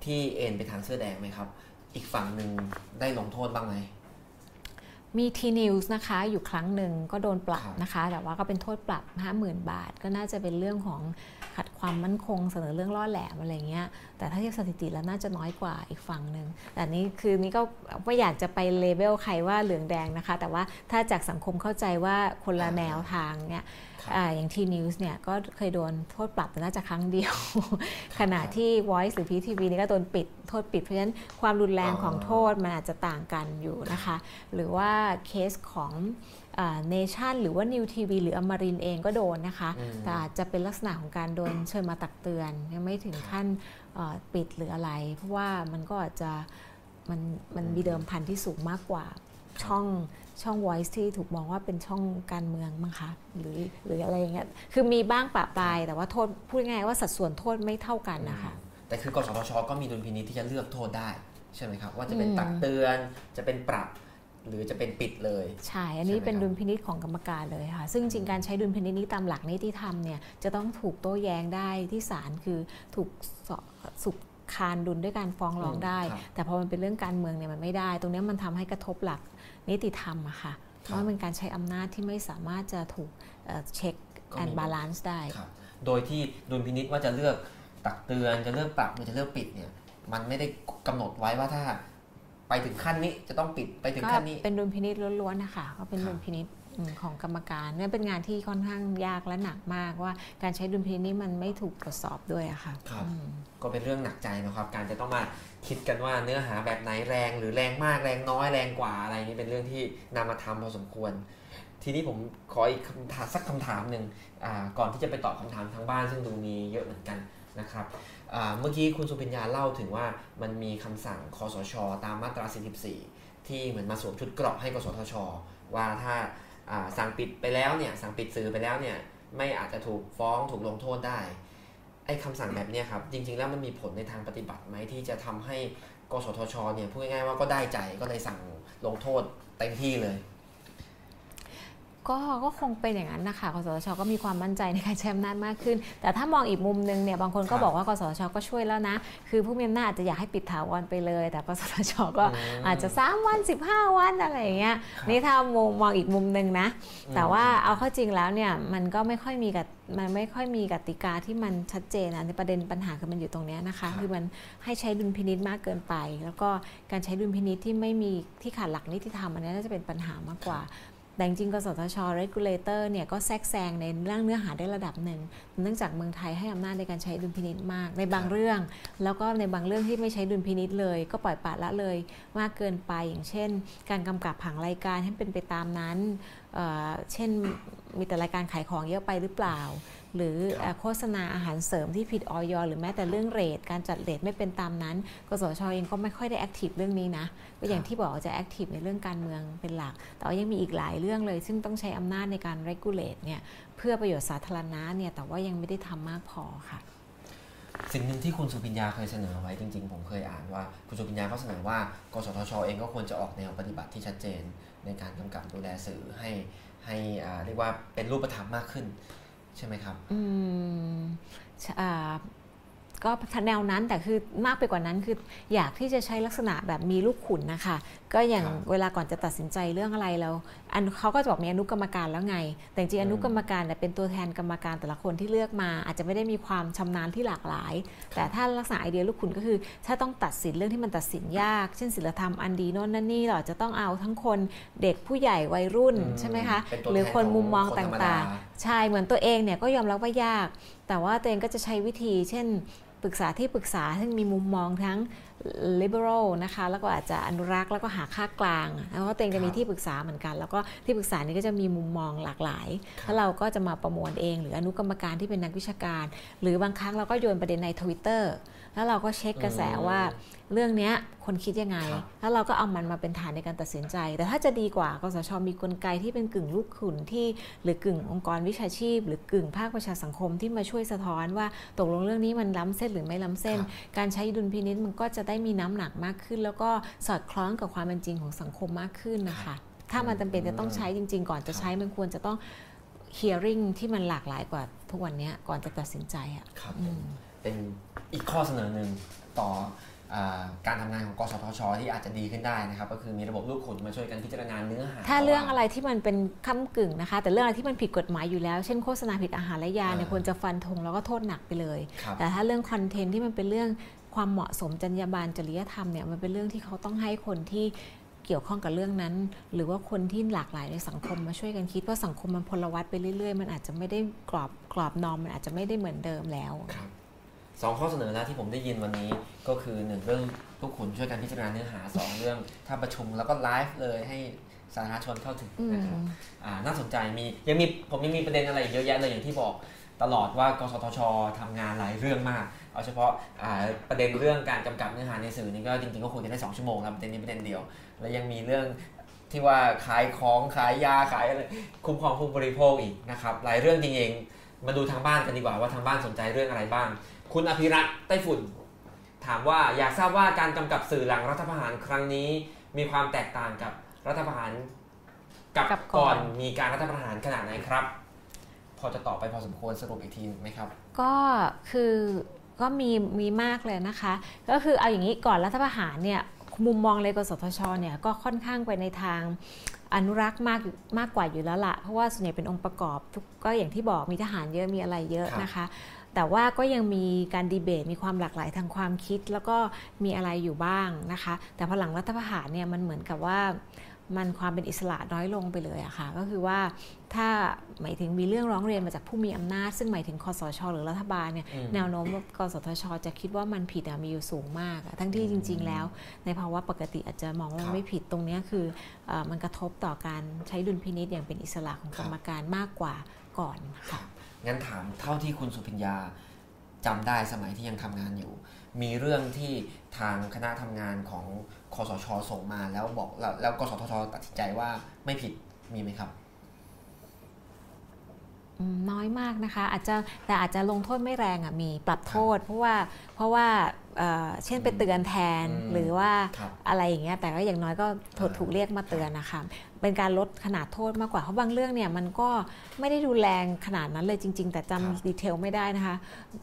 ที่เอ็นไปทางเสื้อแดงไหมครับ อีกฝั่งหนึ่งได้ลงโทษบ้างไหมมีทีนิวส์นะคะอยู่ครั้งหนึ่งก็โดนปรับครับนะคะ แต่ว่าก็เป็นโทษปรับ 50,000 บาท ก็น่าจะเป็นเรื่องของขัดขความมั่นคงเสนอเรื่องล่อแหลมอะไรเงี้ยแต่ถ้าเทียบสถิติแล้วน่าจะน้อยกว่าอีกฝั่งหนึ่งแต่นี้คือนี่ก็ไม่อยากจะไป label ใครว่าเหลืองแดงนะคะ แต่ว่าถ้าจากสังคมเข้าใจว่าคนละแนวทางเนี่ยครับ อาอย่างทีนิวส์เนี่ยก็เคยโดนโทษปรับแต่น่าจะครั้งเดียว ขณะที่ Voice หรือ PTV นี่ก็โดนปิดโทษปิด เพราะฉะนั้นความรุนแรงของโทษมันอาจจะต่างกันอยู่นะคะ หรือว่าเคสของเนชั่นหรือว่านิวทีวีหรืออมรินทร์เองก็โดนนะคะอืมแต่อาจจะเป็นลักษณะของการโดนเชิญมาตักเตือน ยังไม่ถึงขั้นเอ่อปิดหรืออะไร เพราะว่ามันก็อาจจะมันมันมีเดิมพันที่สูงมากกว่า ช่องช่อง Voice ที่ถูกมองว่าเป็นช่องการเมืองมั้งคะหรือหรืออะไรอย่างเงี้ยคือมีบ้างปะปลาย แต่ว่าโทษพูดง่ายๆว่าสัดส่วนโทษไม่เท่ากันนะคะแต่คือกสทชก็มีดุลพินิจที่จะเลือกโทษได้ใช่ไหมครับ ว่าจะเป็นอืมตักเตือนจะเป็นปรับหรือจะเป็นปิดเลย ใช่ อันนี้ใช่ไหมเป็นครับดุลพินิจของกรรมการเลยค่ะ ซึ่งจริงๆการใช้ดุลพินิจนี้ตามหลักนิติธรรมเนี่ยจะต้องถูกโต้แย้งได้ที่ศาลคือถูกสสุขคานดุลด้วยการฟ้องร้องได้ครับแต่พอมันเป็นเรื่องการเมืองเนี่ยมันไม่ได้ ตรงเนี้ยมันทำให้กระทบหลัก นิติธรรมอะค่ะครับราะว่าเป็นการใช้อำนาจที่ไม่สามารถจะถูกเช็คก็มีแอนบาลานซ์ได้ครับโดยที่ดุลพินิจว่าจะเลือกตักเตือนจะเลือกปรับหรือจะเลือกปิดเนี่ยมันไม่ได้กำหนดไว้ว่าถ้าไปถึงขั้นนี้จะต้องปิดไปถึงก็ขั้นนี้ เป็นดุลพินิจล้วนๆนะคะก็เป็นครับดุลพินิจอืมของกรรมการเนี่ยเป็นงานที่ค่อนข้างยากและหนักมากว่าการใช้ดุลพินิจนี้มันไม่ถูกตรวจสอบด้วยอะค่ะครับอืมก็เป็นเรื่องหนักใจนะครับ การจะต้องมา คิดกันว่าเนื้อหาแบบไหนแรงหรือแรงมากแรงน้อยแรงกว่าอะไรนี่เป็นเรื่องที่นำมาทำพอสมควร ทีนี้ผมขออีกคำถามสักคำถามหนึ่งก่อนที่จะไปตอบคำถามทางบ้านซึ่งดูมีเยอะเหมือนกันนะครับเมื่อกี้คุณสุพิญญาเล่าถึงว่ามันมีคำสั่งคอสช ตามมาตรา 44 ที่เหมือนมาสวมชุดเกราะให้กสทช ว่าถ้าอ่าสั่งปิดไปแล้วเนี่ยสั่งปิดสื่อไปแล้วเนี่ยไม่อาจจะถูกฟ้องถูกลงโทษได้ ไอ้คำสั่งแบบนี้ครับ จริง ๆ แล้วมันมีผลในทางปฏิบัติไหมที่จะทำให้กสทชเนี่ยพูดง่ายๆว่าก็ได้ใจก็เลยสั่งลงโทษเต็มที่เลย ก็ก็คงเป็นอย่างนั้นนะคะกสทชก็มีความมั่นใจในการใช้อำนาจมากขึ้น แต่ถ้ามองอีกมุมนึงเนี่ยบางคนก็ครับบอกว่ากสทชก็ช่วยแล้วนะ คือผู้มีอำนาจอาจจะอยากให้ปิดถาวรไปเลย แต่กสทชก็อืมอาจจะ 3 วัน 15 วันอะไรอย่างเงี้ยครับนี่ถ้ามองมองอีกมุมนึงนะอืมแต่ว่าเอาเข้าจริงแล้วเนี่ยมันก็ไม่ค่อยมีกติมันไม่ค่อยมีกติกาที่มันชัดเจนนะในประเด็นปัญหาคือมันอยู่ตรงเนี้ยนะคะ คือมันให้ใช้ดุลพินิษมากเกินไป แล้วก็การใช้ดุลพินิษที่ไม่มีที่ขาดหลักนิติธรรมอันนี้น่าจะเป็นปัญหามากกว่า แต่จริงกสทช regulator เนี่ยก็แทรกแซงในเรื่องเนื้อหาได้ระดับหนึ่ง เนื่องจากเมืองไทยให้อำนาจในการใช้ดุลพินิษมาก ในบางเรื่อง แล้วก็ในบางเรื่องที่ไม่ใช้ดุลพินิจเลย ก็ปล่อยปละละเลยมากเกินไปอย่างเช่น การกำกับผังรายการให้เป็นไปตามนั้นเช่นมีแต่รายการขายของเยอะไปหรือเปล่า หรือครับเอ่อโฆษณาอาหารเสริมที่ผิดอยหรือแม้แต่เรื่อง rate การจัด rate ไม่เป็นตามนั้น กสทชเองก็ไม่ค่อยได้ active เรื่องนี้นะก็อย่างที่บอกว่าจะ active ในเรื่องการเมืองเป็นหลัก แต่ว่ายังมีอีกหลายเรื่องเลย ซึ่งต้องใช้อำนาจในการ regulate เนี่ยเพื่อประโยชน์สาธารณะเนี่ยแต่ว่ายังไม่ได้ทำมากพอค่ะสิ่งหนึ่งที่คุณสุพิญญาเคยเสนอไว้จริงๆ ผมเคยอ่านว่า คุณสุพิญญาก็เสนอว่ากสทชเองก็ควรจะออกแนวปฏิบัติที่ชัดเจน ในการกำกับดูแลสื่อให้ให้อ่าเรียกว่าเป็นรูปธรรมมากขึ้น ใช่ไหมครับ อืมอ่า ก็แนวนั้นแต่คือมากไปกว่านั้นคืออยากที่จะใช้ลักษณะแบบมีลูกขุนนะคะ ก็อย่างครับเวลาก่อนจะตัดสินใจเรื่องอะไรแล้วอันเขาก็จะบอกมีอนุกรรมการแล้วไง แต่จริงๆอนุกรรมการเนี่ยเป็นตัวแทนกรรมการแต่ละคนที่เลือกมา อาจจะไม่ได้มีความชำนาญที่หลากหลาย แต่ถ้าลักษณะไอเดียลูกขุนก็คือ ถ้าต้องตัดสินเรื่องที่มันตัดสินยาก เช่นศิลธรรมอันดีโน่นนั่นนี่เราอาจจะต้องเอาทั้งคนเด็กผู้ใหญ่วัยรุ่นอืมใช่ไหมคะเป็นตัวหรือแทนคนมุมมองของคนตธรรมดา่างๆใช่เหมือนตัวเองเนี่ยก็ยอมรับว่ายาก แต่ว่าตัวเองก็จะใช้วิธี เช่น ปรึกษาที่ปรึกษาซึ่งมีมุมมองทั้ง liberal นะคะแล้วก็อาจจะอนุรักษ์แล้วก็หาค่ากลางแล้วก็ตัวเองจะมีครับที่ปรึกษาเหมือนกัน แล้วก็ที่ปรึกษานี้ก็จะมีมุมมองหลากหลายครับแล้วเราก็จะมาประมวลเอง หรืออนุกรรมการที่เป็นนักวิชาการ หรือบางครั้งเราก็โยนประเด็นใน Twitter แล้วเราก็เช็คกระแสว่าเรื่องเนี้ยคนคิดยังไงครับแล้วเราก็เอามันมาเป็นฐานในการตัดสินใจ แต่ถ้าจะดีกว่ากสชมีกลไกที่เป็นกึ่งลูกขุนที่ หรือกึ่งองค์กรวิชาชีพ หรือกึ่งภาคประชาสังคมที่มาช่วยสะท้อนว่าตกลงเรื่องนี้มันล้ำเส้นหรือไม่ล้ำเส้นครับการใช้ดุลพินิษมันก็จะได้มีน้ำหนักมากขึ้น แล้วก็สอดคล้องกับความเป็นจริงของสังคมมากขึ้นนะคะ ถ้ามันจำเป็นจะต้องใช้จริง ๆ ก่อนจะใช้มันควรจะต้อง hearing ที่มันหลากหลายกว่าทุกวันเนี้ยก่อนจะตัดสินใจอะครับอืผมมเป็นอีกข้อเสนอหนึ่งต่ออ่าการทำงานของกสทช ที่อาจจะดีขึ้นได้นะครับ ก็คือมีระบบลูกขุนมาช่วยกันพิจารณาเนื้อหาถ้าเรื่องอะไรที่มันเป็นค้ำกึ่งนะคะ แต่เรื่องอะไรที่มันผิดกฎหมายอยู่แล้ว เช่นโฆษณาผิดอาหารและยาเนี่ยอ่าควรจะฟันธงแล้วก็โทษหนักไปเลย ครับ แต่ถ้าเรื่องคอนเทนต์ที่มันเป็นเรื่อง ความเหมาะสมจรรยาบรรณจริยธรรมเนี่ยมันเป็นเรื่องที่เขาต้องให้คนที่เกี่ยวข้องกับเรื่องนั้น หรือว่าคนที่หลากหลายในสังคมมาช่วยกันคิดว่าสังคมมันพลวัตไปเรื่อยๆ มันอาจจะไม่ได้กรอบกรอบนอมมันอาจจะไม่ได้เหมือนเดิมแล้วครับสองข้อเสนอแนะที่ผมได้ยินวันนี้ก็คือหนึ่งเรื่องลูกขุนช่วยกันพิจารณาเนื้อหาสองเรื่อง ถ้าประชุมแล้วก็ไลฟ์เลยให้สาธารณชนเข้าถึงนะครับอืมอ่าน่าสนใจมียังมีผมยังมีประเด็นอะไรอีกเยอะแยะเลยอย่างที่บอกตลอดว่ากสทชทำงานหลายเรื่องมาก เอาเฉพาะอ่าประเด็นเรื่องการกำกับเนื้อหาในสื่อนี่ก็จริงๆก็ควรจะได้2ชั่วโมงแล้วประเด็นนี้ประเด็นเดียว แล้วยังมีเรื่องที่ว่าขายของขายยาขายอะไรคุ้มครองผู้บริโภคอีกนะครับหลายเรื่องจริงๆมาดูทางบ้านกันดีกว่าว่าทางบ้านสนใจเรื่องอะไรบ้าง คุณอภิรัตน์ไต้ฝุ่น ถามว่าอยากทราบว่าการกำกับสื่อหลังรัฐประหารครั้งนี้ มีความแตกต่างกับรัฐประหารกับกับก่ก่ออนนมีการรัฐประหารขนาดไหนครับ พอจะตอบไปพอสมควรสรุปอีกทีไหมครับ ก็คือ ก็มีมีมากเลยนะคะ ก็คือเอาอย่างนี้ก่อนรัฐประหารเนี่ยมุมมองเลยกสทชเนี่ยก็ค่อนข้างไปในทางอนุรักษ์มากมากกว่าอยู่แล้วละเพราะว่าส่วนใหญ่เป็นองค์ประกอบก็อย่างที่บอกมีทหารเยอะมีอะไรเยอะนะคะ แต่ว่าก็ยังมีการดีเบตมีความหลากหลายทางความคิด แล้วก็มีอะไรอยู่บ้างนะคะ แต่พอหลังรัฐประหารเนี่ยมันเหมือนกับว่า มันความเป็นอิสระน้อยลงไปเลยอะค่ะก็คือว่าถ้าหมายถึงมีเรื่องร้องเรียนมาจากผู้มีอำนาจ ซึ่งหมายถึงคอสช หรือรัฐบาลเนี่ยอืมแนวโน้มว่ากสทช จะคิดว่ามันผิดอะมีอยู่สูงมากอะทั้งที่จริง ๆ แล้ว ในภาวะปกติอาจจะมองว่าครัมันบไม่ผิดตรงเนี้ยคือเออมันกระทบต่อการใช้ดุลพินิษอย่างเป็นอิสระของครักบรรมการมากกว่าก่อนค่ะงั้นถามเท่าที่คุณสุพิญญาจำได้สมัยที่ยังทำงานอยู่ มีเรื่องที่ทางคณะทำงานของคอสชส่งมาแล้วบอกแล้วแล้วกสทชตัดสินใจว่าไม่ผิดมีไหมครับอืมน้อยมากนะคะอาจจะแต่อาจจะลงโทษไม่แรงอะมีปรับโทษ เพราะว่าเพราะว่าเอ่อเช่นไปเตือนแทนอืมหรือว่าครับอะไรอย่างเงี้ยแต่ก็อย่างน้อยก็ถูกอ่าถูกเรียกมาเตือนนะคะ เป็นการลดขนาดโทษมากกว่าเพราะบางเรื่องเนี่ยมันก็ไม่ได้ดูแรงขนาดนั้นเลยจริง ๆ แต่จำดีเทลไม่ได้นะคะ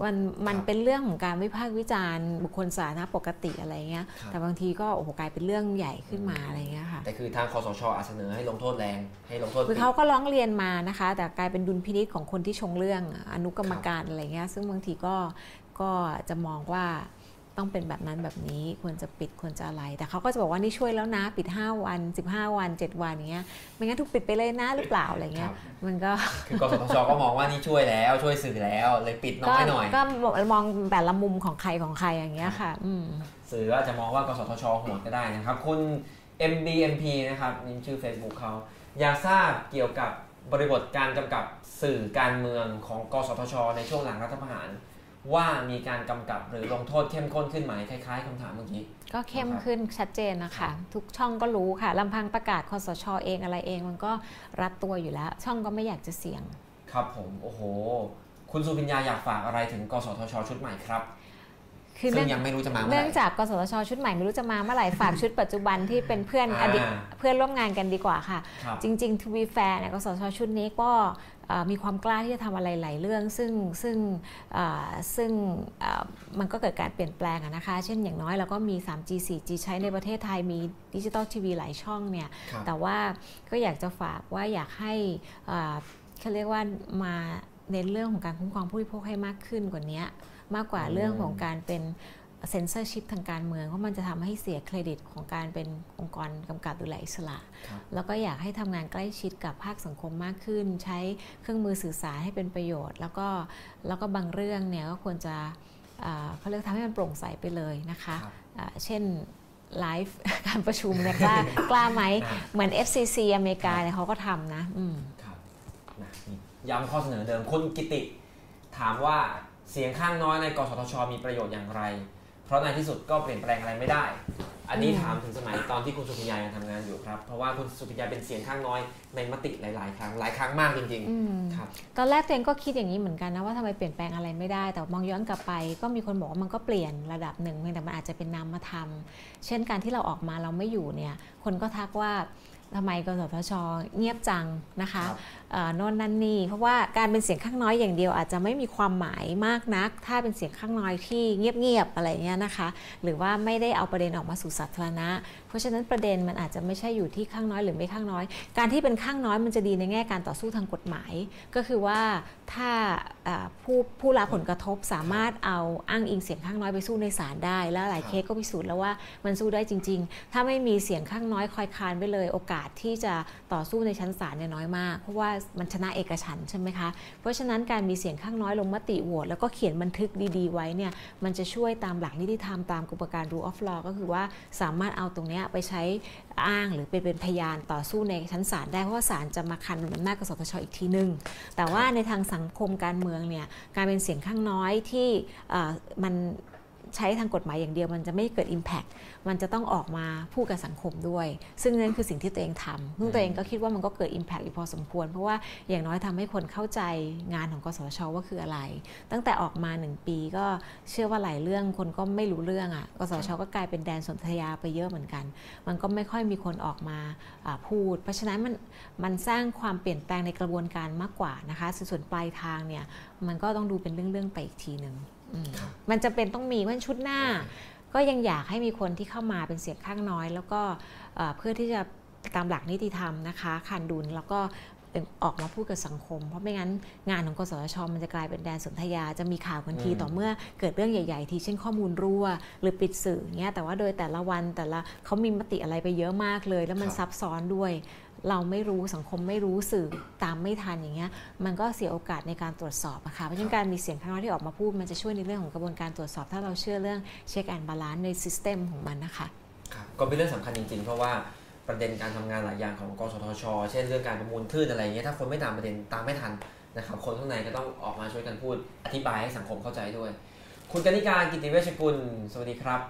มันมันเป็นเรื่องของการวิพากษ์วิจารณ์บุคคลสาธารณะปกติอะไรเงี้ยครับแต่บางทีก็โอ้โหกลายเป็นเรื่องใหญ่ขึ้นมาอะไรเงี้ยค่ะแต่คือทางคอสชอาจเสนอให้ลงโทษแรงให้ลงโทษคือเขาก็ร้องเรียนมานะคะ แต่กลายเป็นดุลพินิษของคนที่ชงเรื่องอะอนุกรรมการอะไรเงี้ยซึ่งบางทีก็ก็จะมองว่า ต้องเป็นแบบนั้นแบบนี้ควรจะปิดควรจะอะไร แต่เขาก็จะบอกว่านี่ช่วยแล้วนะ ปิด 5 วัน 15 วัน 7 วันอย่างเงี้ยไม่งั้นถูกปิดไปเลยนะหรือเปล่าอะไรคเงี้รัยบมันก็คือกสทชก็มองว่านี่ช่วยแล้วช่วยสื่อแล้วเลยปิดน้อยหน่อยก็มองแต่ละมุมของใครของใครอย่างเงี้ยค่ะอืมสื่อก็อาจจะมองว่ากสทชโหดก็ได้นะครับคุณ MBMP นะครับนี่ชื่อ Facebook เขาอยากทราบเกี่ยวกับบริบทการกำกับสื่อการเมืองของกสทช ในช่วงหลังรัฐประหาร ว่ามีการกำกับหรือลงโทษเข้มข้นขึ้นไหมคล้ายๆคำถามเมื่อกี้ ก็เข้มนะครับขึ้นชัดเจนนะคะ ทุกช่องก็รู้ค่ะลำพังประกาศคอสชเองอะไรเอง มันก็รัดตัวอยู่แล้ว ช่องก็ไม่อยากจะเสี่ยง ครับผมโอ้โห คุณสุพิญญาอยากฝากอะไรถึงกสทช ชุดใหม่ครับคือซึ่เนื่องงยังไม่รู้จะมาเมื่อเนื่ไหองร่จากกสทชชุดใหม่ไม่รู้จะมาเมื่อไหร่ฝากชุดปัจจุบันที่เป็นเพื่อนอ่าอดีตเพื่อนร่วมงานกันดีกว่าค่ะครับจริงๆ to be fair เนี่ยกสทชชุดนี้ก็เอ่อ มีความกล้าที่จะทำอะไรหลายเรื่อง ซึ่งซึ่งเอ่อซึ่งเอ่อมันก็เกิดการเปลี่ยนแปลงอะนะคะ เช่นอย่างน้อยเราก็มี 3G 4G ใช้ในประเทศไทยมีดิจิตอลทีวีหลายช่องเนี่ยครับแต่ว่าก็อยากจะฝากว่าอยากให้เอ่อเขาเรียกว่ามาเน้นเรื่องของการคุ้มครองผู้บริโภคให้มากขึ้นกว่านี้มากกว่าอืมเรื่องของการเป็น เซนเซอร์ชิพทางการเมืองเพราะมันจะทำให้เสียเครดิตของการเป็นองค์กรกำกับดูแลอิสระครับแล้วก็อยากให้ทำงานใกล้ชิดกับภาคสังคมมากขึ้น ใช้เครื่องมือสื่อสารให้เป็นประโยชน์ แล้วก็แล้วก็บางเรื่องเนี่ยก็ควรจะอ่าเขาเรียกทำให้มันโปร่งใสไปเลยนะคะครับอ่าเช่นไลฟ์การประชุมเนี่ยกล้ากล้าไหมอ่าเหมือน FCC อเมริกาเนี่ยเขาก็ทำนะอืมครับนะนี่ย้ำข้อเสนอเดิมคุณกิติ ถามว่าเสียงข้างน้อยในกสทช มีประโยชน์อย่างไร เพราะในที่สุดก็เปลี่ยนแปลงอะไรไม่ได้ อันนี้อืมถามถึงสมัยตอนที่คุณสุพิญญายังทำงานอยู่ครับ เพราะว่าคุณสุพิญญาเป็นเสียงข้างน้อยในมติหลาย ๆ ครั้งหลายครั้งมากจริงอืมๆครับตอนแรกตัวเองก็คิดอย่างนี้เหมือนกันนะว่าทำไมเปลี่ยนแปลงอะไรไม่ได้ แต่มองย้อนกลับไป ก็มีคนบอกว่ามันก็เปลี่ยนระดับหนึ่งเพียงแต่มันอาจจะเป็นนามธรรมเช่นการที่เราออกมาเราไม่อยู่เนี่ยคนก็ทักว่าทำไมกสทชเงียบจังนะคะครับเอ่อโน่นนั่นนี่ เพราะว่าการเป็นเสียงข้างน้อยอย่างเดียวอาจจะไม่มีความหมายมากนัก ถ้าเป็นเสียงข้างน้อยที่เงียบๆอะไรเงี้ยนะคะ หรือว่าไม่ได้เอาประเด็นออกมาสู่สาธารณะ เพราะฉะนั้นประเด็นมันอาจจะไม่ใช่อยู่ที่ข้างน้อยหรือไม่ข้างน้อย การที่เป็นข้างน้อยมันจะดีในแง่การต่อสู้ทางกฎหมาย ก็คือว่าถ้าผู้ผู้รับผลกระทบสามารถเอาอ้างอิงเสียงข้างน้อยไปสู้ในศาลได้ แล้วหลายเคสก็พิสูจน์แล้วว่ามันสู้ได้จริง ๆ ถ้าไม่มีเสียงข้างน้อยคอยคานไว้เลย โอกาสที่จะต่อสู้ในชั้นศาลเนี่ยน้อยมาก เพราะว่ามันชนะเอกฉันใช่ไหมคะ เพราะฉะนั้นการมีเสียงข้างน้อยลงมติโหวตแล้วก็เขียนบันทึกดีๆ ไว้เนี่ยมันจะช่วยตามหลักนิติธรรมตามกฎการ rule of law ก็คือว่าสามารถเอาตรงนี้ไปใช้อ้างหรือเป็นเป็นพยานต่อสู้ในชั้นศาลได้เพราะว่าศาลจะมาคันอำนาจกสทชอีกทีนึง แต่ว่าในทางสังคมการเมืองเนี่ยการเป็นเสียงข้างน้อยที่มัน ใช้ทางกฎหมายอย่างเดียวมันจะไม่เกิด Impact มันจะต้องออกมาพูดกับสังคมด้วย ซึ่งนั่นคือสิ่งที่ตัวเองทำซึ่งตัวเองก็คิดว่ามันก็เกิด Impact อยู่พอสมควร เพราะว่าอย่างน้อยทำให้คนเข้าใจงานของกสชว่าคืออะไร ตั้งแต่ออกมา 1 ปีก็เชื่อว่าหลายเรื่องคนก็ไม่รู้เรื่องอะ่ะกสชก็กลายเป็นแดนสนธยาไปเยอะเหมือนกัน มันก็ไม่ค่อยมีคนออกมาพูด เพราะฉะนั้นมันมันสร้างความเปลี่ยนแปลงในกระบวนการมากกว่านะคะส่วนปลายทางเนี่ยมันก็ต้องดูเป็นเรื่องๆไปอีกทีหนึ่ง มครับมันจะเป็นต้องมีว่าชุดหน้า ก็ยังอยากให้มีคนที่เข้ามาเป็นเสียงข้างน้อย แล้วก็เอ่อเพื่อที่จะตามหลักนิติธรรมนะคะคันดุลแล้วก็เป็นออกมาพูดกับสังคม เพราะไม่งั้นงานของกสทช มันจะกลายเป็นแดนสนธยา จะมีข่าวกันทีอืมต่อเมื่อเกิดเรื่องใหญ่ ๆ ทีเช่นข้อมูลรั่ว หรือปิดสื่อเงี้ยแต่ว่าโดยแต่ละวันแต่ละเขามีมติอะไรไปเยอะมากเลย แล้วมันซับซ้อนด้วย เราไม่รู้สังคมไม่รู้สื่อตามไม่ทันอย่างเงี้ยมันก็เสียโอกาสในการตรวจสอบอะค่ะเพราะฉะนั้นการมีเสียงข้างน้อยที่ออกมาพูด มันจะช่วยในเรื่องของกระบวนการตรวจสอบ ถ้าเราเชื่อเรื่อง check and balance ใน system ของมันนะคะครับก็เป็นเรื่องสำคัญจริง ๆ เพราะว่าประเด็นการทำงานหลายอย่างของกสทช เช่นเรื่องการประมูลคลื่นอะไรเงี้ยถ้าคนไม่ตามประเด็นตามไม่ทันนะครับคนข้างในก็ต้องออกมาช่วยกันพูดอธิบายให้สังคมเข้าใจด้วย คุณกนิการกิติเวชกุลสวัสดีครับ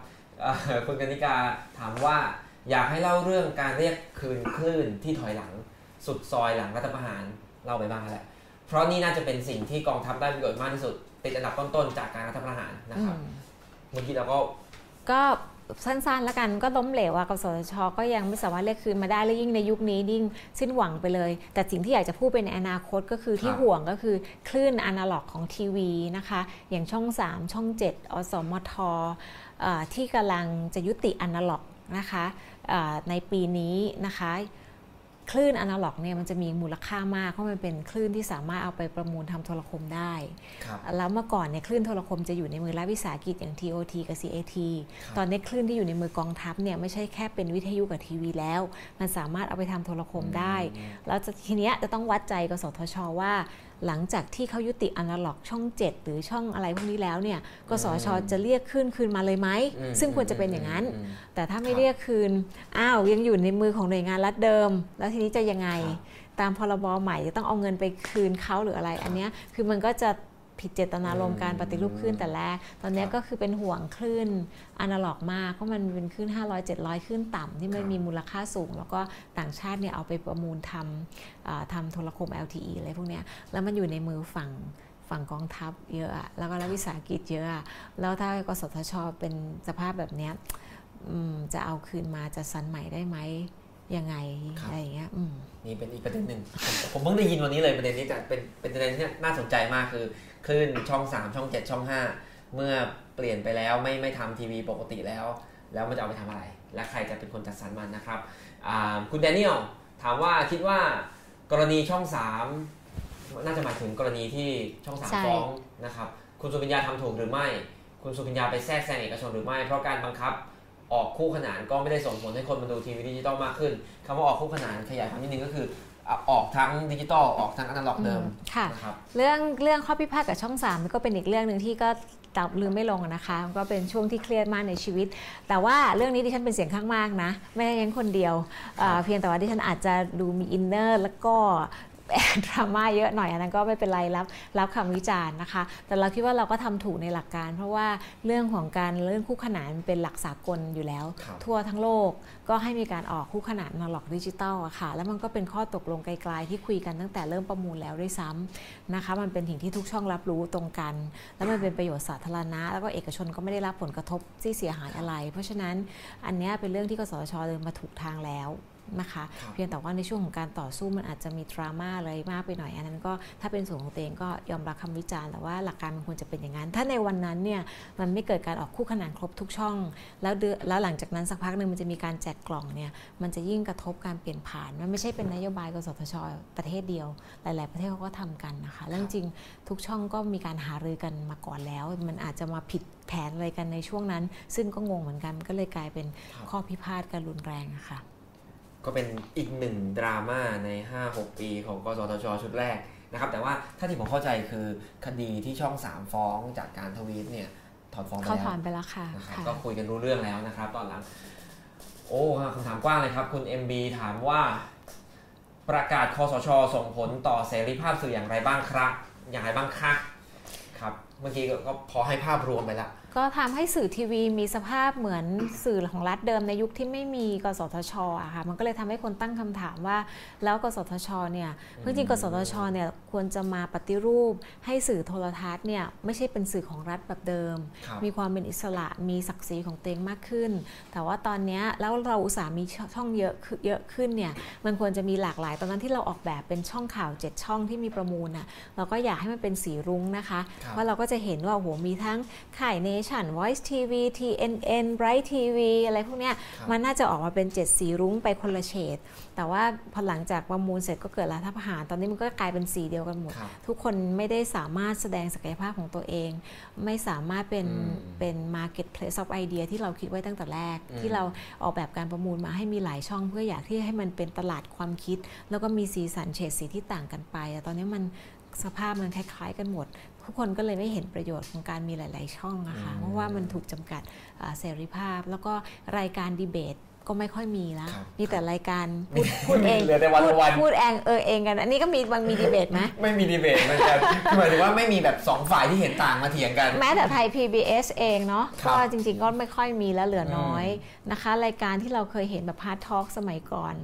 คุณกนิกาถามว่า อยากให้เล่าเรื่องการเรียกคืนคลื่นที่ถอยหลัง สุดซอยหลังรัฐประหารเล่าไปบ้างแล้วแหละเพราะนี่น่าจะเป็นสิ่งที่กองทัพได้ประโยชน์มากที่สุด ติดอันดับต้นๆจากการรัฐประหารนะครับอืมเมื่อกี้เราก็ก็สั้นๆ แล้วกันก็ล้มเหลวอะกสทชก็ยังไม่สามารถเรียกคืนมาได้และยิ่งในยุคนี้ยิ่งสิ้นหวังไปเลย แต่สิ่งที่อยากจะพูดไปในอนาคตก็คือที่ครับห่วงก็คือคลื่นอนาล็อกของทีวีนะคะ อย่างช่อง 3 ช่อง 7 อสมทเอ่อที่กำลังจะยุติอนาล็อก นะคะเอ่อในปีนี้นะคะคลื่นอนาล็อกเนี่ยมันจะมีมูลค่ามากเพราะมันเป็นคลื่นที่สามารถเอาไปประมูลทำโทรคมได้ครับแล้วเมื่อก่อนเนี่ยคลื่นโทรคมจะอยู่ในมือรัฐวิสาหกิจอย่าง TOT กับ CAT ครับตอนนี้คลื่นที่อยู่ในมือกองทัพเนี่ยไม่ใช่แค่เป็นวิทยุกับทีวีแล้ว มันสามารถเอาไปทำโทรคมได้ แล้วจะทีเนี้ยจะต้องวัดใจกับสทชว่า หลังจากที่เขายุติอนาล็อกช่อง 7 หรือช่องอะไรพวกนี้แล้วเนี่ยกสชจะเรียกขึ้นคืนมาเลยไหมอืมซึ่งควรจะเป็นอย่างนั้นอืมแต่ถ้าไม่ครับเรียกคืน อ้าวยังอยู่ในมือของหน่วยงานรัฐเดิม แล้วทีนี้จะยังไงครับตามพรบใหม่จะต้องเอาเงินไปคืนเขาหรืออะไร อันเนี้ยคือมันก็จะ ผิดเจตนารมณ์การปฏิรูปคลื่นแต่แรก ตอนเนี้ยครับก็คือเป็นห่วงคลื่นอนาล็อกมากเพราะมันเป็นคลื่น 500 700 คลื่นต่ำที่มัคนรับมีมูลค่าสูง แล้วก็ต่างชาติเนี่ยเอาไปประมูลทำอ่าทำโทรคม LTE อะไรพวกเนี้ยแล้วมันอยู่ในมือฝั่งฝั่งกองทัพเยอะอะแล้วก็รัฐวิสาหกิจเยอะอะ แล้วถ้ากสทชเป็นสภาพแบบเนี้ยอืมจะเอาคืนมาจะสันใหม่ได้ไหม ยังไงครับอะไรอย่างเงี้ยอืมนี่เป็นอีกประเด็นหนึ่งผมผมเพิ่งได้ยินวันนี้เลยประเด็นนี้แต่เป็นเป็นประเด็นที่น่าสนใจมากคือคลื่นช่อง 3 ช่อง 7 ช่อง 5 เมื่อเปลี่ยนไปแล้วไม่ไม่ทำทีวีปกติแล้ว แล้วมันจะเอาไปทำอะไร และใครจะเป็นคนจัดสรรมันนะครับอ่าคุณแดเนียลถามว่าคิดว่ากรณีช่อง 3 น่าจะหมายถึงกรณีที่ช่องใช่3ฟ้องนะครับคุณสุพิญญาทำถูกหรือไม่ คุณสุพิญญาไปแทรกแซงเอกชนหรือไม่ เพราะการบังคับ ออกคู่ขนานก็ไม่ได้ส่งผลให้คนมาดูทีวีดิจิตอลมากขึ้นคำว่าออกคู่ขนานขยายความนิดนึงก็คืออะออกทั้งดิจิตอลออกทั้งอนาล็อกเดิมค่ะนะครับเรื่องเรื่องข้อพิพาทกับช่อง3ามมันก็เป็นอีกเรื่องหนึ่งที่ก็จับลืมไม่ลงอะนะคะก็เป็นช่วงที่เครียดมากในชีวิต แต่ว่าเรื่องนี้ดิฉันเป็นเสียงข้างมากนะ ไม่ได้ยังคนเดียวเอ่อเพียงแต่ว่าดิฉันอาจจะดูมี inner แล้วก็ ดราม่าเยอะหน่อยอันนั้นก็ไม่เป็นไรรับรับคำวิจารณ์นะคะ แต่เราคิดว่าเราก็ทำถูกในหลักการ เพราะว่าเรื่องของการเรื่องคู่ขนานเป็นหลักสากลอยู่แล้วครับทั่วทั้งโลกก็ให้มีการออกคู่ขนานนาล็อกดิจิตอลอะค่ะ แล้วมันก็เป็นข้อตกลงไกลๆที่คุยกันตั้งแต่เริ่มประมูลแล้วด้วยซ้ำนะคะ มันเป็นสิ่งที่ทุกช่องรับรู้ตรงกัน แล้วมันเป็นประโยชน์สาธารณะ แล้วก็เอกชนก็ไม่ได้รับผลกระทบที่เสียหายอะไร เพราะฉะนั้นอันเนี้ยเป็นเรื่องที่กสทชเดินมาถูกทางแล้ว นะคะครับเพียงแต่ว่าในช่วงของการต่อสู้มันอาจจะมีดราม่าอะไรมากไปหน่อย อันนั้นก็ถ้าเป็นส่วนของตัวเองก็ยอมรับคำวิจารณ์แต่ว่าหลักการมันควรจะเป็นอย่างนั้น ถ้าในวันนั้นเนี่ยมันไม่เกิดการออกคู่ขนานครบทุกช่อง แล้วเดือนแล้วหลังจากนั้นสักพักหนึ่งมันจะมีการแจกกล่องเนี่ยมันจะยิ่งกระทบการเปลี่ยนผ่านมันไม่ใช่เป็นนโยบายกสทช ประเทศเดียว หลาย ๆ ประเทศเขาก็ทำกันนะคะแล้วจริงๆทุกช่องก็มีการหารือกันมาก่อนแล้ว มันอาจจะมาผิดแผนอะไรกันในช่วงนั้น ซึ่งก็งงเหมือนกันมันก็เลยกลายเป็นครับข้อพิพาทกันรุนแรงอะค่ะ ก็เป็นอีกหนึ่งดราม่าใน 5-6 ปีของกสทช ชุดแรกนะครับ แต่ว่าถ้าที่ผมเข้าใจคือคดีที่ช่อง 3 ฟ้องจากการทวีตเนี่ยถอนฟ้องไปเขาแล้ถวอนไปแล้วค่ะนะครับค่ะก็คุยกันรู้เรื่องแล้วนะครับ ตอนหลัง โอ้คำถามกว้างเลยครับคุณ MB ถามว่า ประกาศคอสช ส่งผลต่อเสรีภาพสื่ออย่างไรบ้างครับ อย่างไรบ้างคะครับ เมื่อกี้ก็ก็พอให้ภาพรวมไปแล้ว ก็ทำให้สื่อทีวีมีสภาพเหมือนสื่อของรัฐเดิมในยุคที่ไม่มีกสทชอะค่ะมันก็เลยทำให้คนตั้งคำถามว่า แล้วกสทชเนี่ยเพื่อจริงๆกสทชเนี่ยควรจะมาปฏิรูป ให้สื่อโทรทัศน์เนี่ยไม่ใช่เป็นสื่อของรัฐแบบเดิมครับมีความเป็นอิสระมีศักดิ์ศรีของตัวเองมากขึ้น แต่ว่าตอนเนี้ยแล้วเราอุตส่าห์มีช่องเยอะขึ้นเยอะขึ้นเนี่ยมันควรจะมีหลากหลาย ตอนนั้นที่เราออกแบบเป็นช่องข่าว 7 ช่องที่มีประมูลน่ะเราก็อยากให้มันเป็นสีรุ้งนะคะครับว่าเราก็จะเห็นว่าโอ้โหมีทั้งข่าย Nation Voice TV TNN Bright TV อะไรพวกเนี้ยครับมันน่าจะออกมาเป็น7สีรุ้งไปคนละเฉดแต่ว่าพอหลังจากประมูลเสร็จก็เกิดรัฐประหาร ตอนนี้มันก็กลายเป็นสีเดียวกันหมดครับทุกคนไม่ได้สามารถแสดงศักยภาพของตัวเอง ไม่สามารถเป็นอืมเป็น marketplace of idea ที่เราคิดไว้ตั้งแต่แรกอืมที่เราออกแบบการประมูลมาให้มีหลายช่องเพื่ออยากที่ให้มันเป็นตลาดความคิด แล้วก็มีสีสันเฉดสีที่ต่างกันไปแต่ตอนนี้มันสภาพมันคล้าย ๆ กันหมด ทุกคนก็เลยไม่เห็นประโยชน์ของการมีหลาย ๆ ช่องอะค่ะอืมเพราะว่ามันถูกจำกัดอ่าเสรีภาพ แล้วก็รายการดีเบต ก็ไม่ค่อยมีแล้วครับมีแต่รายการพูดพูดเองเหลือแต่วันพูดวันพูดเองเออเองกัน อันนี้ก็มีบางมีดีเบตไหมไม่มีดีเบตเหมือนกันคือหมายถึงว่าไม่มีแบบสองฝ่ายที่เห็นต่างมาเถียงกัน แม้แต่ไทย PBS เองเนาะครับก็จริง ๆ ก็ไม่ค่อยมีแล้วเหลือน้อยอืมนะคะ รายการที่เราเคยเห็นแบบ part talk สมัยก่อน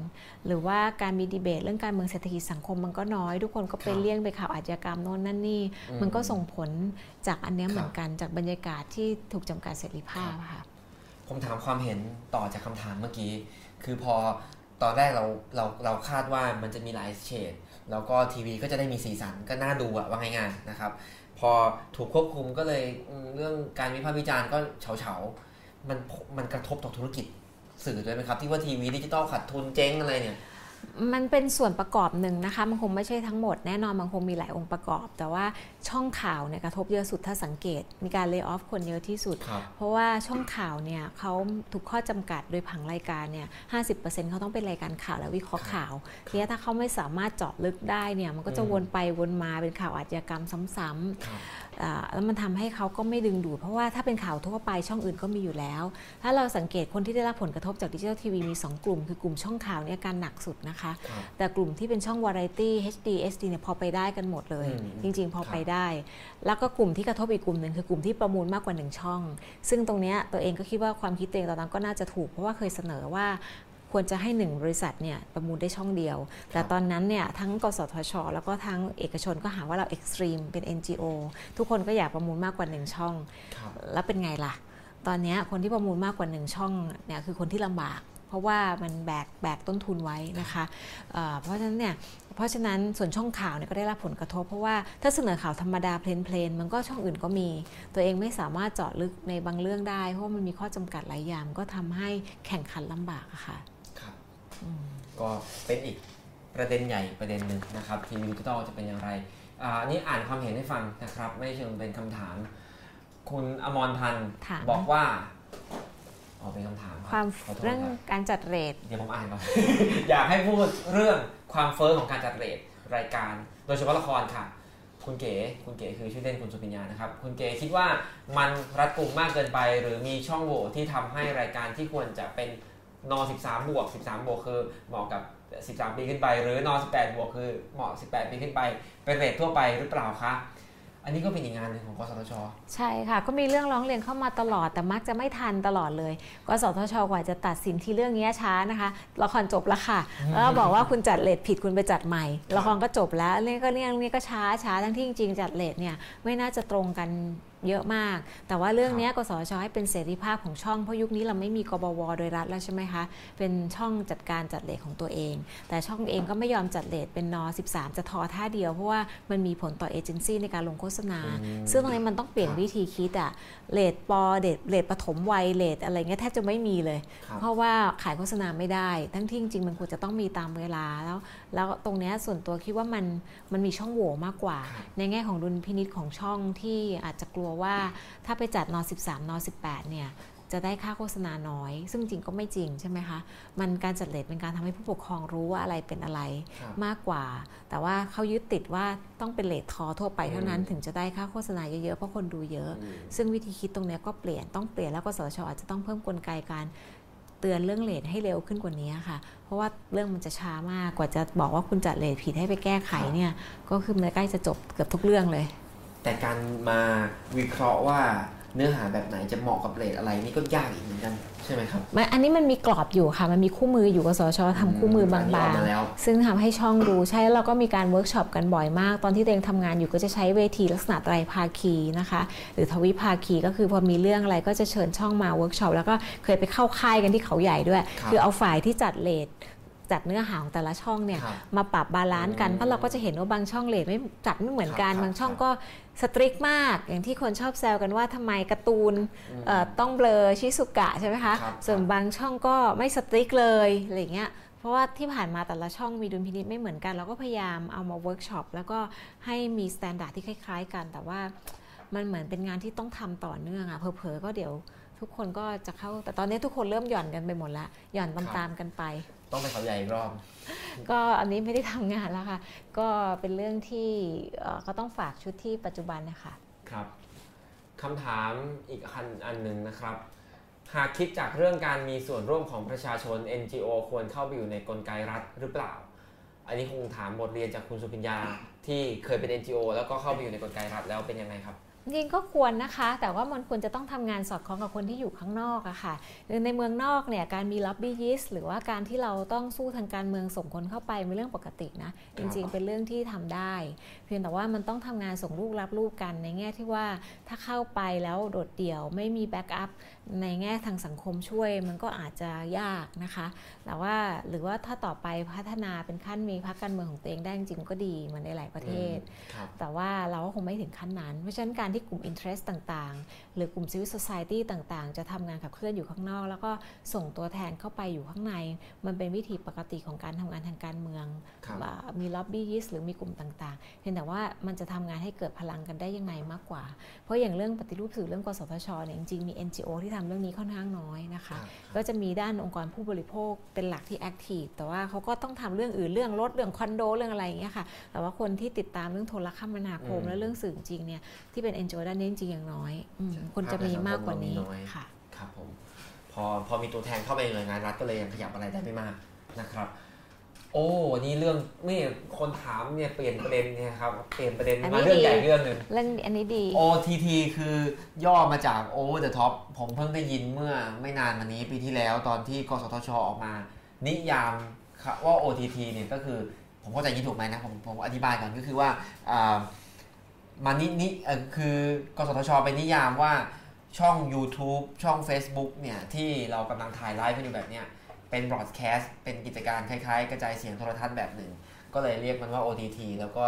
หรือว่าการมีดีเบตเรื่องการเมืองเศรษฐกิจสังคมมันก็น้อย ทุกคนก็ไปครับเลี่ยงไปข่าวอาชญากรรมโน่นนั่นนี่อืมมันก็ส่งผลจากอันเนี้ยครับเหมือนกันจากบรรยากาศที่ถูกจำกัดเสรีภาพอะค่ะ ผมถามความเห็นต่อจากคำถามเมื่อกี้ คือพอตอนแรกเราเราเราคาดว่ามันจะมีหลายเฉดแล้วก็ทีวีก็จะได้มีสีสันก็น่าดูอะว่าง่ายๆนะครับ พอถูกควบคุมก็เลยเรื่องการวิพากษ์วิจารณ์ก็เฉาเฉามันมันกระทบต่อธุรกิจสื่อด้วยไหมครับ ที่ว่าทีวีดิจิตอลขาดทุนเจ๊งอะไรเนี่ย มันเป็นส่วนประกอบหนึ่งนะคะ มันคงไม่ใช่ทั้งหมดแน่นอนมันคงมีหลายองค์ประกอบ แต่ว่าช่องข่าวเนี่ยกระทบเยอะสุดถ้าสังเกต มีการเลิกออฟคนเยอะที่สุดครับเพราะว่าช่องข่าวเนี่ยเขาถูกข้อจำกัดโดยผังรายการเนี่ย50%เขาต้องเป็นรายการข่าวและวิเคราะห์ข่าวทีนี้ถ้าเขาไม่สามารถเจาะลึกได้เนี่ยมันก็จะอืมวนไปวนมาเป็นข่าวอาชญากรรมซ้ำครับๆอ่า แล้วมันทำให้เขาก็ไม่ดึงดูด เพราะว่าถ้าเป็นข่าวทั่วไปช่องอื่นก็มีอยู่แล้ว ถ้าเราสังเกตคนที่ได้รับผลกระทบจากดิจิทัลทีวีมี 2 กลุ่ม คือกลุ่มช่องข่าวเนี่ยอาการหนักสุดนะคะครับแต่กลุ่มที่เป็นช่องวาไรตี้ HD SD เนี่ยพอไปได้กันหมดเลยอืมจริง ๆ พอครับไปได้ แล้วก็กลุ่มที่กระทบอีกกลุ่มหนึ่งคือกลุ่มที่ประมูลมากกว่า 1 ช่อง ซึ่งตรงเนี้ยตัวเองก็คิดว่าความคิดตัวเองตอนนั้นก็น่าจะถูกเพราะว่าเคยเสนอว่า ควรจะให้หนึ่งบริษัทเนี่ยประมูลได้ช่องเดียว แต่ตอนนั้นเนี่ยทั้งกสทช แล้วก็ทั้งเอกชนก็หาว่าเรา extreme เป็น NGO ทุกคนก็อยากประมูลมากกว่า 1 ช่องครับแล้วเป็นไงล่ะ ตอนเนี้ยคนที่ประมูลมากกว่า 1 ช่องเนี่ยคือคนที่ลำบาก เพราะว่ามันแบกแบกต้นทุนไว้นะคะเอ่อเพราะฉะนั้นเนี่ยเพราะฉะนั้นส่วนช่องข่าวเนี่ยก็ได้รับผลกระทบ เพราะว่าถ้าเสนอข่าวธรรมดาเพลนเพลนๆมันก็ช่องอื่นก็มี ตัวเองไม่สามารถเจาะลึกในบางเรื่องได้ เพราะว่ามันมีข้อจำกัดหลายอย่างก็ทำให้แข่งขันลำบากอะค่ะครับ ก็เป็นอีกประเด็นใหญ่ประเด็นหนึ่งนะครับทีวีดิจิตอลจะเป็นอย่างไรอ่านี่อ่านความเห็นให้ฟังนะครับ ไม่เชิงเป็นคำถาม คุณอมรพันธ์ถามบอกว่าอ๋อเป็นคำถามความขอโทษเรื่องครับการจัดเรทเดี๋ยวผมอ่านก่อนอยากให้พูดเรื่องความเฟ้อของการจัดเรทรายการ โดยเฉพาะละครค่ะ คุณเก๋คุณเก๋คือชื่อเล่นคุณสุปิญญานะครับ คุณเก๋คิดว่ามันรัดกุมมากเกินไป หรือมีช่องโหว่ที่ทำให้รายการที่ควรจะเป็น น13 บวก 13 บวกคือเหมาะกับ 13 ปีขึ้นไป หรือน18 บวกคือเหมาะ 18 ปีขึ้นไป เป็นเรททั่วไปหรือเปล่าคะ อันนี้ก็เป็นอีกงานหนึ่งของกสทช ใช่ค่ะ ก็มีเรื่องร้องเรียนเข้ามาตลอด แต่มักจะไม่ทันตลอดเลย กสทช กว่าจะตัดสินที่เรื่องนี้ช้านะคะ ละครจบแล้วค่ะ แล้วบอกว่าคุณจัดเลทผิดคุณไปจัดใหม่ ละครก็จบแล้วเรื่องก็เรื่องนี้ก็ช้าช้าทั้งที่จริงๆจัดเลทเนี่ยไม่น่าจะตรงกัน เยอะมาก แต่ว่าเรื่องเนี้ยกสชให้เป็นเสรีภาพของช่องเพราะยุคนี้เราไม่มีกบวโดยรัฐแล้วใช่ไหมคะเป็นช่องจัดการจัดเรตของตัวเอง แต่ช่องเองก็ไม่ยอมจัดเลทเป็นนอ13 จะทอท่าเดียวเพราะว่ามันมีผลต่อเอเจนซี่ในการลงโฆษณาอืมซึ่งตรงนี้มันต้องเปลี่ยนครับวิธีคิดอะเรต ป เรตเรตปฐมวัยเรตอะไรเงี้ยแทบจะไม่มีเลยครับเพราะว่าขายโฆษณาไม่ได้ ทั้งที่จริงๆมันควรจะต้องมีตามเวลาแล้ว แล้วตรงเนี้ยส่วนตัวคิดว่ามันมันมีช่องโหว่มากกว่าครับในแง่ของดุลพินิจของช่องที่อาจจะกลัวว่าถ้าไปจัดน13น18เนี่ยจะได้ค่าโฆษณาน้อย ซึ่งจริงก็ไม่จริงใช่ไหมคะ มันการจัดเลทเป็นการทำให้ผู้ปกครองรู้ว่าอะไรเป็นอะไรครับมากกว่า แต่ว่าเขายึดติดว่าต้องเป็นเลททอทั่วไปเท่านั้นอืมถึงจะได้ค่าโฆษณาเยอะๆเพราะคนดูเยอะอืมซึ่งวิธีคิดตรงเนี้ยก็เปลี่ยนต้องเปลี่ยนแล้วก็สชอาจจะต้องเพิ่มกลไกการ เตือนเรื่องเลทให้เร็วขึ้นกว่านี้ค่ะ เพราะว่าเรื่องมันจะช้ามากกว่าจะบอกว่าคุณจัดเลทผิดให้ไปแก้ไขเนี่ยก็คือมันใกล้จะจบเกือบทุกเรื่องเลย แต่การมาวิเคราะห์ว่าเนื้อหาแบบไหนจะเหมาะกับเรตอะไรนี่ก็ยากอีกเหมือนกัน ใช่ไหมครับมันอันนี้มันมีกรอบอยู่ค่ะ มันมีคู่มืออยู่กสทชทำคู่มือบาอันนี้ออกมาแล้วๆซึ่งทำให้ช่องรู้ใช่แล้วเราก็มีการเวิร์กช็อปกันบ่อยมาก ตอนที่ตัวเองทำงานอยู่ก็จะใช้เวทีลักษณะไตรภาคีนะคะ หรือทวิภาคีก็คือพอมีเรื่องอะไรก็จะเชิญช่องมาเวิร์กช็อปแล้วก็เคยไปเข้าค่ายกันที่เขาใหญ่ด้วยครับคือเอาฝ่ายที่จัดเรต จัดเนื้อหาของแต่ละช่องเนี่ยครับมาปรับ balance กันอืมเพราะเราก็จะเห็นว่าบางช่องเรตไม่จัดไม่เหมือนกันครับบางช่องครับก็ strict มาก อย่างที่คนชอบแซวกันว่าทำไมการ์ตูนอืมเอ่อต้องเบลอชิซูกะใช่ไหมคะครับส่วนครับบางช่องก็ไม่ strict เลยอะไรอย่างเงี้ยเพราะว่าที่ผ่านมาแต่ละช่องมีดุลพินิจไม่เหมือนกันเราก็พยายามเอามาเวิร์กช็อปแล้วก็ให้มี standard ที่คล้าย ๆ กัน แต่ว่ามันเหมือนเป็นงานที่ต้องทำต่อเนื่องอะเผลอๆก็เดี๋ยวทุกคนก็จะเข้าแต่ตอนนี้ทุกคนเริ่มหย่อนกันไปหมดละหย่อนตามๆกันไป ต้องไปเขาใหญ่อีกรอบ ก็อันนี้ไม่ได้ทำงานแล้วค่ะ ก็เป็นเรื่องที่เอ่อก็ต้องฝากชุดที่ปัจจุบันนะคะ ครับคำถามอีกอันอันหนึ่งนะครับ หากคิดจากเรื่องการมีส่วนร่วมของประชาชน NGO ควรเข้าไปอยู่ในกลไกรัฐหรือเปล่า อันนี้คงถามบทเรียนจากคุณสุพิญญาที่เคยเป็น NGO แล้วก็เข้าไปอยู่ในกลไกรัฐแล้วเป็นยังไงครับ จริงก็ควรนะคะ แต่ว่ามันควรจะต้องทำงานสอดคล้องกับคนที่อยู่ข้างนอกอะค่ะ ในเมืองนอกเนี่ยการมี lobbyist หรือว่าการที่เราต้องสู้ทางการเมืองส่งคนเข้าไปเป็นเรื่องปกตินะ จริงๆ เป็นเรื่องที่ทำได้ พียงแต่ว่ามันต้องทำงานส่งลูกรับลูกกันในแง่ที่ว่าถ้าเข้าไปแล้วโดดเดี่ยวไม่มี backup ในแง่ทางสังคมช่วย มันก็อาจจะยากนะคะ แต่ว่าหรือว่าถ้าต่อไปพัฒนาเป็นขั้นมีพรรคการเมืองของตัวเองได้จริงๆก็ดีเหมือนในหลายประเทศครับแต่ว่าเราก็คงไม่ถึงขั้นนั้น เพราะฉะนั้นการที่กลุ่ม interest ต่างๆ หรือกลุ่ม civil society ต่างๆ จะทำงานขับเคลื่อนอยู่ข้างนอก แล้วก็ส่งตัวแทนเข้าไปอยู่ข้างใน มันเป็นวิธีปกติของการทำงานทางการเมืองครับอ่ามี lobbyist หรือมีกลุ่มต่างๆเพียงแต่ว่ามันจะทำงานให้เกิดพลังกันได้ยังไงมากกว่า เพราะอย่างเรื่องปฏิรูปสื่อเรื่องกสทชเนี่ยจริงๆมี NGO ที่ทำเรื่องนี้ค่อนข้างน้อยนะคะครับก็จะมีด้านองค์กรผู้บริโภคเป็นหลักที่แอคทีฟแต่ว่าเขาก็ต้องทำเรื่องอื่นเรื่องรถเรื่องคอนโดเรื่องอะไรอย่างเงี้ยค่ะแต่ว่าคนที่ติดตามเรื่องโทรคมนาคมอืมและเรื่องสื่อจริงเนี่ยที่เป็น NGO ด้านนี้จริงๆอย่างน้อยอืมควรจะมีมากกว่านี้ภาคประชาชนเรามีน้อยค่ะครับผมพอพอมีตัวแทนเข้าไปในหน่วยงานรัฐก็เลยยังขยับอะไรได้ไม่มากนะครับ โอ้วันนี้เรื่องนี่คนถามเนี่ยเปลี่ยนประเด็นเนี่ยครับเปลี่ยนประเด็นอันนี้มาเรื่องดีใหญ่เรื่องหนึ่งเรื่องอันนี้ดี OTT คือย่อมาจาก Over the Top ผมเพิ่งได้ยินเมื่อไม่นานมานี้ปีที่แล้วตอนที่กสทชออกมา นิยามว่า OTT เนี่ยก็คือผมเข้าใจยี่ถูกไหมนะผมผมอธิบายก่อนก็คือว่าอ่ามานินิเอ่อคือกสทชไปนิยามว่าช่อง YouTube ช่อง Facebook เนี่ยที่เรากำลังถ่ายไลฟ์กันอยู่แบบเนี้ย เป็นบ r อตแคสต์เป็นกิจการคล้ายๆ กระจายเสียงโทรทัศน์แบบหนึ่ง ก็เลยเรียกมันว่า OTT แล้วก็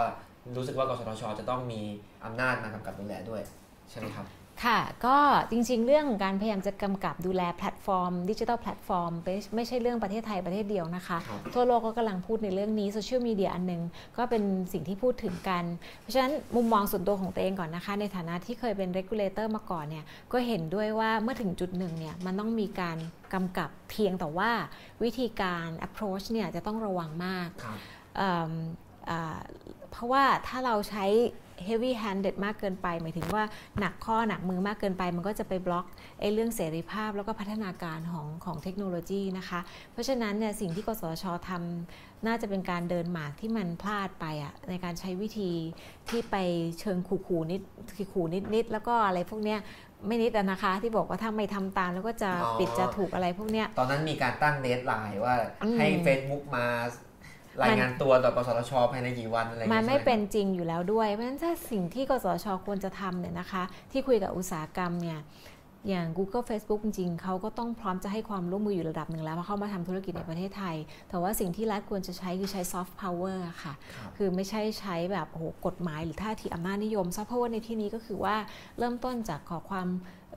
รู้สึกว่ากสทช จะต้องมีอำนาจมากำกับดูแลด้วย ใช่ไหมครับ ค่ะ ก็จริงๆ เรื่องของการพยายามจะกำกับดูแลแพลตฟอร์มดิจิทัลแพลตฟอร์มไม่ไม่ใช่เรื่องประเทศไทยประเทศเดียวนะคะครับทั่วโลกก็กำลังพูดในเรื่องนี้โซเชียลมีเดียอันหนึ่ง ก็เป็นสิ่งที่พูดถึงกัน เพราะฉะนั้นมุมมองส่วนตัวของตัวเองก่อนนะคะ ในฐานะที่เคยเป็น regulator มาก่อนเนี่ยก็เห็นด้วยว่าเมื่อถึงจุดหนึ่งเนี่ยมันต้องมีการกำกับเพียงแต่ว่าวิธีการ approach เนี่ยจะต้องระวังมากครับเอิ่มอ่าเพราะว่าถ้าเราใช้ heavy handed มากเกินไป หมายถึงว่าหนักข้อหนักมือมากเกินไป มันก็จะไปบล็อกไอ้เรื่องเสรีภาพแล้วก็พัฒนาการของของเทคโนโลยีนะคะ เพราะฉะนั้นเนี่ยสิ่งที่กสชทำน่าจะเป็นการเดินหมากที่มันพลาดไปอะในการใช้วิธีที่ไปเชิงขู่ๆนิดขู่นิดนิดๆแล้วก็อะไรพวกเนี้ยไม่นิดอะนะคะ ที่บอกว่าถ้าไม่ทำตามแล้วก็จะอ๋อปิดจะถูกอะไรพวกเนี้ยตอนนั้นมีการตั้งเดทไลน์ว่าอืมให้ Facebook มา รายงานตัวต่อกสทชภายในกี่วันอะไรอย่างมัเงี้นยไม่ใช่หเป็นจริงอยู่แล้วด้วย เพราะฉะนั้นถ้าสิ่งที่กสชควรจะทำเนี่ยนะคะ ที่คุยกับอุตสาหกรรมเนี่ยอย่าง Google Facebook จริงๆ เขาก็ต้องพร้อมจะให้ความร่วมมืออยู่ระดับหนึ่งแล้วเพราะเขามาทำธุรกิจในประเทศไทย แต่ว่าสิ่งที่รัฐควรจะใช้คือใช้ soft power อะค่ะครับคือไม่ใช่ใช้แบบโอ้โหกฎหมายหรือท่าทีอำนาจนิยม soft power ในที่นี้ก็คือว่าเริ่มต้นจากขอความ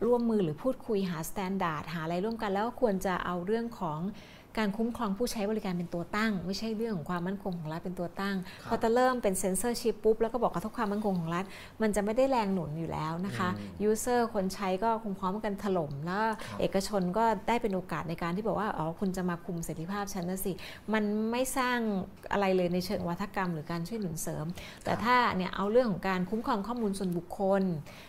ร่วมมือหรือพูดคุยหา standard หาอะไรร่วมกันแล้วก็ควรจะเอาเรื่องของ การคุ้มครองผู้ใช้บริการเป็นตัวตั้ง ไม่ใช่เรื่องของความมั่นคงของรัฐเป็นตัวตั้งครับพอจะเริ่มเป็นเซนเซอร์ชิปปุ๊บแล้วก็บอกกระทบความมั่นคงของรัฐ มันจะไม่ได้แรงหนุนอยู่แล้วนะคะอืมยูเซอร์คนใช้ก็คงพร้อมกันถล่มแล้วครับเอกชนก็ได้เป็นโอกาสในการที่บอกว่าอ๋อคุณจะมาคุมเสรีภาพฉันนะสิ มันไม่สร้างอะไรเลยในเชิงวัฒกรรม หรือการช่วยหนุนเสริม แต่ถ้าเนี่ยเอาเรื่องของการคุ้มครองข้อมูลส่วนบุคคล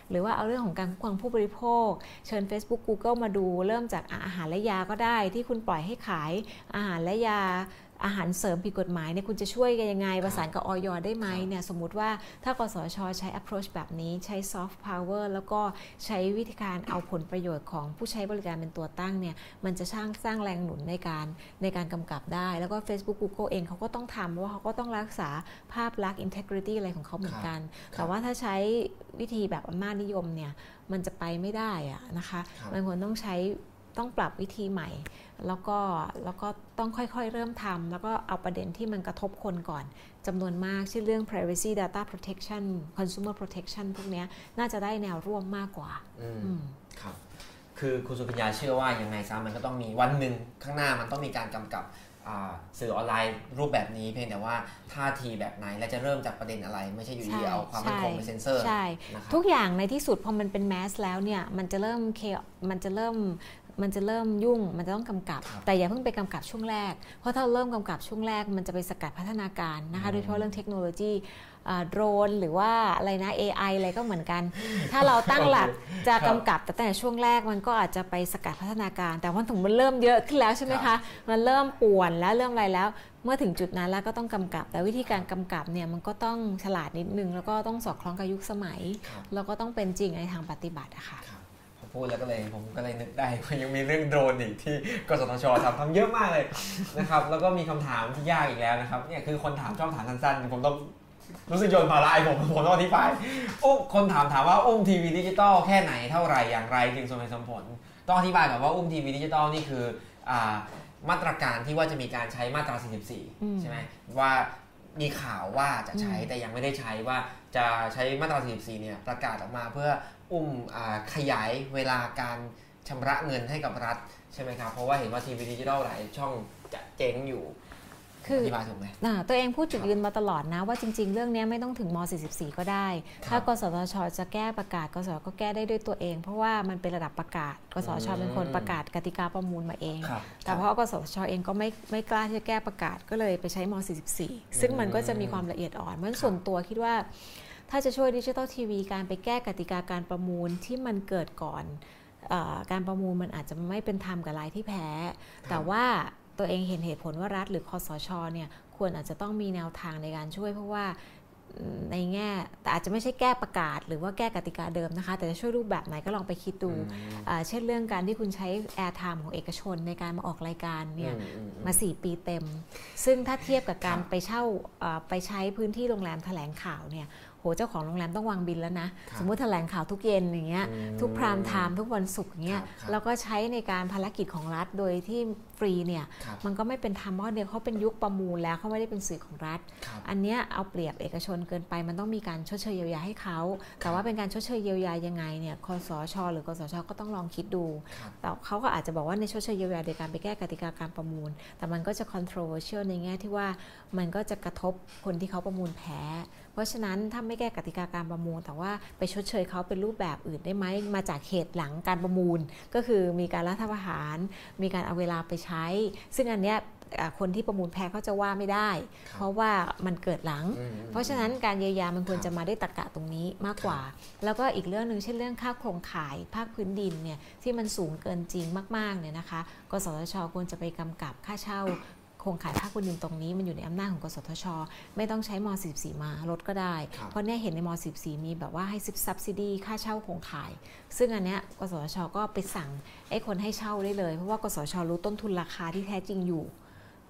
หรือว่าเอาเรื่องของการคุ้มครองผู้บริโภค เชิญ Facebook Google มาดูเริ่มจากอาหารและยาก็ได้ที่คุณปล่อยให้ขายอาหารและยาอาหารเสริมผิดกฎหมายเนี่ยคุณจะช่วยกันยังไง ประสานกับออยได้ไหมครับเนี่ยสมมุติว่าถ้ากสชใช้ approach แบบนี้ใช้ soft power แล้วก็ใช้วิธีการเอาผลประโยชน์ของผู้ใช้บริการเป็นตัวตั้งเนี่ยมันจะสร้างสร้างแรงหนุนในการในการกำกับได้ แล้วก็ Facebook Google เองเขาก็ต้องทำเพราะว่าเขาก็ต้องรักษาภาพลักษณ์ integrity อะไรของเขาเหมือนกัน แต่ว่าถ้าใช้วิธีแบบอำนาจนิยมเนี่ยมันจะไปไม่ได้อะนะคะครับมันควรต้องใช้ต้องปรับวิธีใหม่ แล้วก็แล้วก็ต้องค่อยๆ เริ่มทำแล้วก็เอาประเด็นที่มันกระทบคนก่อนจำนวนมากเช่นเรื่อง privacy data protection consumer protection พวกเนี้ยน่าจะได้แนวร่วมมากกว่าอืมอืมครับ คือคุณสุพิญญาเชื่อว่ายังไงซะมันก็ต้องมีวันหนึ่งข้างหน้ามันต้องมีการกำกับอ่าสื่อออนไลน์รูปแบบนี้เพียงแต่ว่าท่าทีแบบไหนและจะเริ่มจากประเด็นอะไร ไม่ใช่อยู่ดีใช่เอาความมั่นคงใช่ไปเซ็นเซอร์ใช่นะครับทุกอย่างในที่สุดพอมันเป็นแมสแล้วเนี่ยมันจะเริ่มเคมันจะเริ่ม มันจะเริ่มยุ่งมันจะต้องกำกับครับ แต่อย่าเพิ่งไปกำกับช่วงแรก เพราะถ้าเราเริ่มกำกับช่วงแรก มันจะไปสกัดพัฒนาการนะคะอืมโดยเฉพาะเรื่องเทคโนโลยีอ่าโดรนหรือว่าอะไรนะ AI อะไรก็เหมือนกัน ถ้าเราตั้งหลักจะครับกำกับแต่ตั้งแต่ช่วงแรกมันก็อาจจะไปสกัดพัฒนาการ แต่ว่าถึงมันเริ่มเยอะขึ้นแล้วใช่ไหมครัคะบมันเริ่มป่วนแล้วเริ่มอะไรแล้ว เมื่อถึงจุดนั้นแล้วก็ต้องกำกับ แต่วิธีการกำกับเนี่ยมันก็ต้องฉลาดนิดนึง แล้วก็ต้องสอดคล้องกับยุคสมัยครับแล้วก็ต้องเป็นจริงในทางปฏิบัติอะค่ะครับพอ พูดแล้วก็เลยผมก็เลยนึกได้ว่ายังมีเรื่องโดรนอีกที่กสทชทำทำเยอะมากเลยนะครับ แล้วก็มีคำถามที่ยากอีกแล้วนะครับเนี่ยคือคนถามชอบถามสั้นๆ ผมต้องรู้สึกโยนภาระให้ผมผมต้องอธิบายอุ้มคนถามถามว่าอุ้มทีวีดิจิตอลแค่ไหนเท่าไหร่อย่างไรจึงสมเหตุสมผล ต้องอธิบายก่อนว่าอุ้มทีวีดิจิตอลนี่คืออ่ามาตรการที่ว่าจะมีการใช้มาตราอืม44 ใช่ไหมว่ามีข่าวว่าจะใช้อืมแต่ยังไม่ได้ใช้ว่าจะใช้มาตรา 44 เนี่ยประกาศออกมาเพื่อ อุ้มอ่าขยายเวลาการชำระเงินให้กับรัฐใช่ไหมครับ เพราะว่าเห็นว่าทีวีดิจิทัลหลายช่องจะเจ๊งอยู่คืออธิบายถูกไหมอ่าตัวเองพูดจุดครับยืนมาตลอดนะว่าจริง ๆ เรื่องเนี้ยไม่ต้องถึงม 44 ก็ได้ครับถ้ากสทช จะแก้ประกาศ กสทชก็แก้ได้ด้วยตัวเอง เพราะว่ามันเป็นระดับประกาศ กสทชอืมเป็นคนประกาศกติกาประมูลมาเองครับแต่เพราะกสทช เองก็ไม่ไม่กล้าที่จะแก้ประกาศก็เลยไปใช้ม 44 ซึ่งมันก็จะมีความละเอียดอ่อนเพราะฉะนั้นส่วนตัวคิดว่า ถ้าจะช่วยดิจิทัลทีวีการไปแก้กติกาการประมูลที่มันเกิดก่อนเออการประมูลมันอาจจะไม่เป็นธรรมกับรายที่แพ้ แต่ว่าตัวเองเห็นเหตุผลว่ารัฐหรือกสทชเนี่ยควรอาจจะต้องมีแนวทางในการช่วยเพราะว่าอืมในแง่แต่อาจจะไม่ใช่แก้ประกาศ หรือว่าแก้กติกาเดิมนะคะ แต่จะช่วยรูปแบบไหนก็ลองไปคิดดูอืมอ่าเช่นเรื่องการที่คุณใช้ airtime ของเอกชนในการมาออกรายการเนี่ยอืมอืมอืมมา 4 ปีเต็ม ซึ่งถ้าเทียบกับการครับไปเช่าเอ่อไปใช้พื้นที่โรงแรมแถลงข่าวเนี่ย โหเจ้าของโรงแรมต้องวางบินแล้วนะครับสมมุติแถลงข่าวทุกเย็นอย่างเงี้ยอืมทุกพรามไทม์ทุกวันศุกร์อย่างเงี้ยครับครับแล้วก็ใช้ในการภารกิจของรัฐโดยที่ฟรีเนี่ยครับมันก็ไม่เป็นธรรมเพราะเนี่ยเขาเป็นยุคประมูลแล้วเขาไม่ได้เป็นสื่อของรัฐครับอันเนี้ยเอาเปรียบเอกชนเกินไปมันต้องมีการชดเชยเยียวยาให้เขาแต่ว่าเป็นการชดเชยเยียวยายังไงเนี่ยคอสช หรือกสชก็ต้องลองคิดดูครับแต่เขาก็อาจจะบอกว่าในชดเชยเยียวยาโดยการไปแก้กติกาการประมูล แต่มันก็จะ controversial ในแง่ที่ว่ามันก็จะกระทบคนที่เขาประมูลแพ้เพ ราะฉะนั้นถ้าไม่แก้กติกาการประมูล แต่ว่าไปชดเชยเขาเป็นรูปแบบอื่นได้ไหมมาจากเหตุหลังการประมูล ก็คือมีการรัฐประหาร มีการเอาเวลาไปใช้ ซึ่งอันเนี้ยอ่าคนที่ประมูลแพ้เขาจะว่าไม่ได้ครับเพราะว่ามันเกิดหลังอืมเพราะฉะนั้นการเยียวยามันควรครับจะมาได้ตรกกะตรงนี้มากกว่า แล้วก็อีกเรื่องหนึ่งเช่นเรื่องค่าโครงข่ายภาคพื้นดินเนี่ยที่มันสูงเกินจริงมากๆเนี่ยนะคะกสทชควรจะไปกำกับค่าเช่า โครงข่ายภาคพื้นดินตรงนี้มันอยู่ในอำนาจของกสทช ไม่ต้องใช้ม 44 มาลดก็ได้ครับเพราะเนี่ยเห็นในม 44 มีแบบว่าให้ซิบซับซิดีค่าเช่าโครงข่าย ซึ่งอันเนี้ยกสทช ก็ไปสั่งไอ้คนให้เช่าได้เลย เพราะว่ากสทช รู้ต้นทุนราคาที่แท้จริงอยู่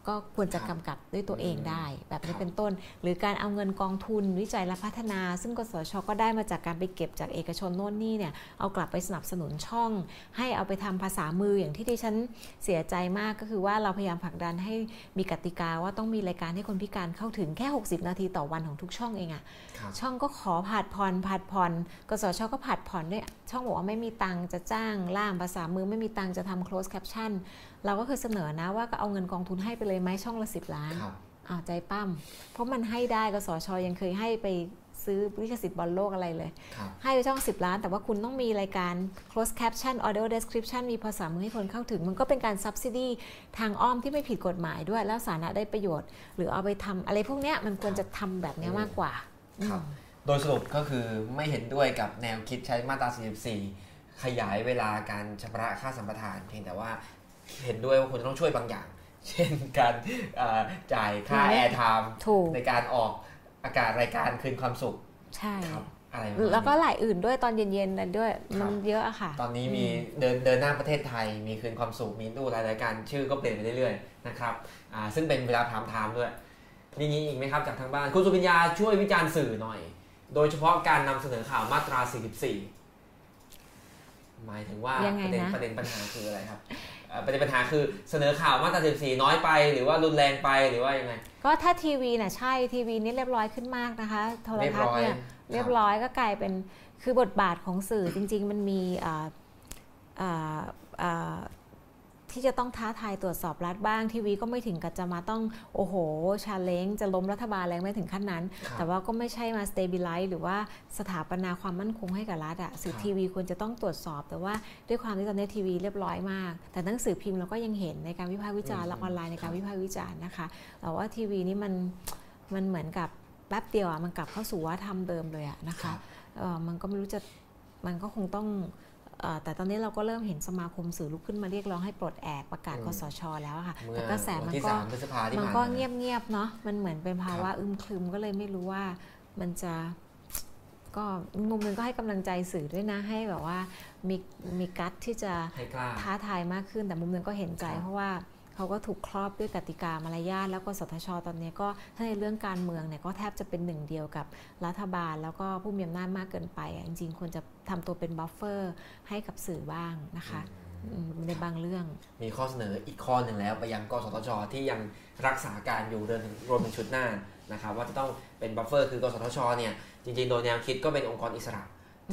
ก็ควรจะครับกำกับด้วยตัวเองได้ แบบครันี้บเป็นต้น หรือการเอาเงินกองทุนวิจัยและพัฒนา ซึ่งกสชก็ได้มาจากการไปเก็บจากเอกชนโน่นนี่เนี่ยเอากลับไปสนับสนุนช่อง ให้เอาไปทำภาษามืออย่างที่ดิฉันเสียใจมากก็คือว่าเราพยายามผลักดันให้มีกติกาว่าต้องมีรายการให้คนพิการเข้าถึงแค่ 60 นาทีต่อวันของทุกช่องเองอะครับช่องก็ขอผัดผ่อนผัดผ่อนกสชก็ผัดผ่อนด้วยช่องบอกว่าไม่มีตังค์จะจ้างล่ามภาษามือไม่มีตังค์จะทำ close caption เราก็เคยเสนอนะว่าก็เอาเงินกองทุนให้ไปเลยไหมช่องละสิบล้านครับอ้าวใจปั้ม เพราะมันให้ได้กสชยังเคยให้ไปซื้อลิขสิทธิ์บอลโลกอะไรเลยครับให้ไปช่อง 10 ล้าน แต่ว่าคุณต้องมีรายการ close caption audio description มีภาษามือให้คนเข้าถึง มันก็เป็นการ subsidy ทางอ้อมที่ไม่ผิดกฎหมายด้วย แล้วสาธารณะได้ประโยชน์ หรือเอาไปทำอะไรพวกเนี้ยมันควรจะทำแบบเนี้ยมากกว่าครับโดยสรุปก็คือไม่เห็นด้วยกับแนวคิดใช้มาตรา 44 ขยายเวลาการชำระค่าสัมปทาน เพียงแต่ว่า เห็นด้วยว่าคุณต้องช่วยบางอย่าง เช่นการเอ่อจ่ายค่าอืม airtime ถูกในการออกอากาศรายการคืนความสุข ใช่ครับอะไรประมาณนี้แล้วก็หลายอื่นด้วยตอนเย็นๆนั่นด้วยครัมันเยอะอะค่ะ ตอนนี้มีเดินเดินหน้าประเทศไทย มีคืนความสุขมีตู้รายรายการชื่อก็เปลี่ยนไปเรื่อยๆนะครับอ่าซึ่งเป็นเวลา prime time ด้วยมีงี้อีกไหมครับจากทางบ้าน คุณสุภิญญาช่วยวิจารณ์สื่อหน่อย โดยเฉพาะการนำเสนอข่าวมาตรา 44 หมายถึงว่ายังไงประเด็นนะประเด็นปัญหาคืออะไรครับเอ่อ ประเด็นปัญหาคือเสนอข่าวมาตรา44น้อยไปหรือว่ารุนแรงไปหรือว่ายังไง ก็ถ้าทีวีน่ะใช่ทีวีนี่เรียบร้อยขึ้นมากนะคะ โทรทัศน์เนี่ยเรียบร้อยเรียบร้อยก็กลายเป็นคือบทบาทของสื่อจริง ๆ มันมีอ่าอ่าอ่า ที่จะต้องท้าทายตรวจสอบรัฐบ้างทีวีก็ไม่ถึงกับจะมาต้องโอ้โห ชาเลนจ์จะล้มรัฐบาลอะไรไม่ถึงขั้นนั้นครับแต่ว่าก็ไม่ใช่มา stabilize หรือว่าสถาปนาความมั่นคงให้กับรัฐอะสื่อครับทีวีควรจะต้องตรวจสอบ แต่ว่าด้วยความที่ตอนนี้ทีวีเรียบร้อยมาก แต่หนังสือพิมพ์เราก็ยังเห็นในการวิพากษ์วิจารณ์และออนไลน์ในการวิพากษ์วิจารณ์นะคะแต่ว่าทีวีนี่มันมันเหมือนกับแป๊บเดียวอะมันกลับเข้าสู่วัฒนธรรมเดิมเลยอะนะครัคะบเอ่อมันก็ไม่รู้จะมันก็คงต้องเอ่อ แต่ตอนนี้เราก็เริ่มเห็นสมาคมสื่อลุกขึ้นมาเรียกร้องให้ปลดแอกประกาศอืมคสช แล้วอะค่ะเมื่อแต่กระแสวัมันที่ก็3พฤษภาที่มันผ่านก็มาเงียบๆเนาะมันเหมือนเป็นภาวะครับอึมครึมก็เลยไม่รู้ว่ามันจะก็มุมหนึ่งก็ให้กำลังใจสื่อด้วยนะให้แบบว่ามีมี guts ที่จะให้กล้าท้าทายมากขึ้นแต่มุมหนึ่งก็เห็นใจครับเพราะว่า เขาก็ถูกครอบด้วยกติกามารยาทแล้วก็กสทชตอนนี้ก็ถ้าในเรื่องการเมืองเนี่ยก็แทบจะเป็นหนึ่งเดียวกับรัฐบาล แล้วก็ผู้มีอำนาจมากเกินไปอะจริงๆควรจะทำตัวเป็น buffer ให้กับสื่อบ้างนะคะในบางเรื่อง มีข้อเสนออีกข้อหนึ่งแล้ว ไปยังกสทช ที่ยังรักษาการอยู่เดินรวมถึงชุดหน้านะครับว่าจะต้องเป็น buffer คือกสทชเนี่ยจริงๆ โดยแนวคิดก็เป็นองค์กรอิสระ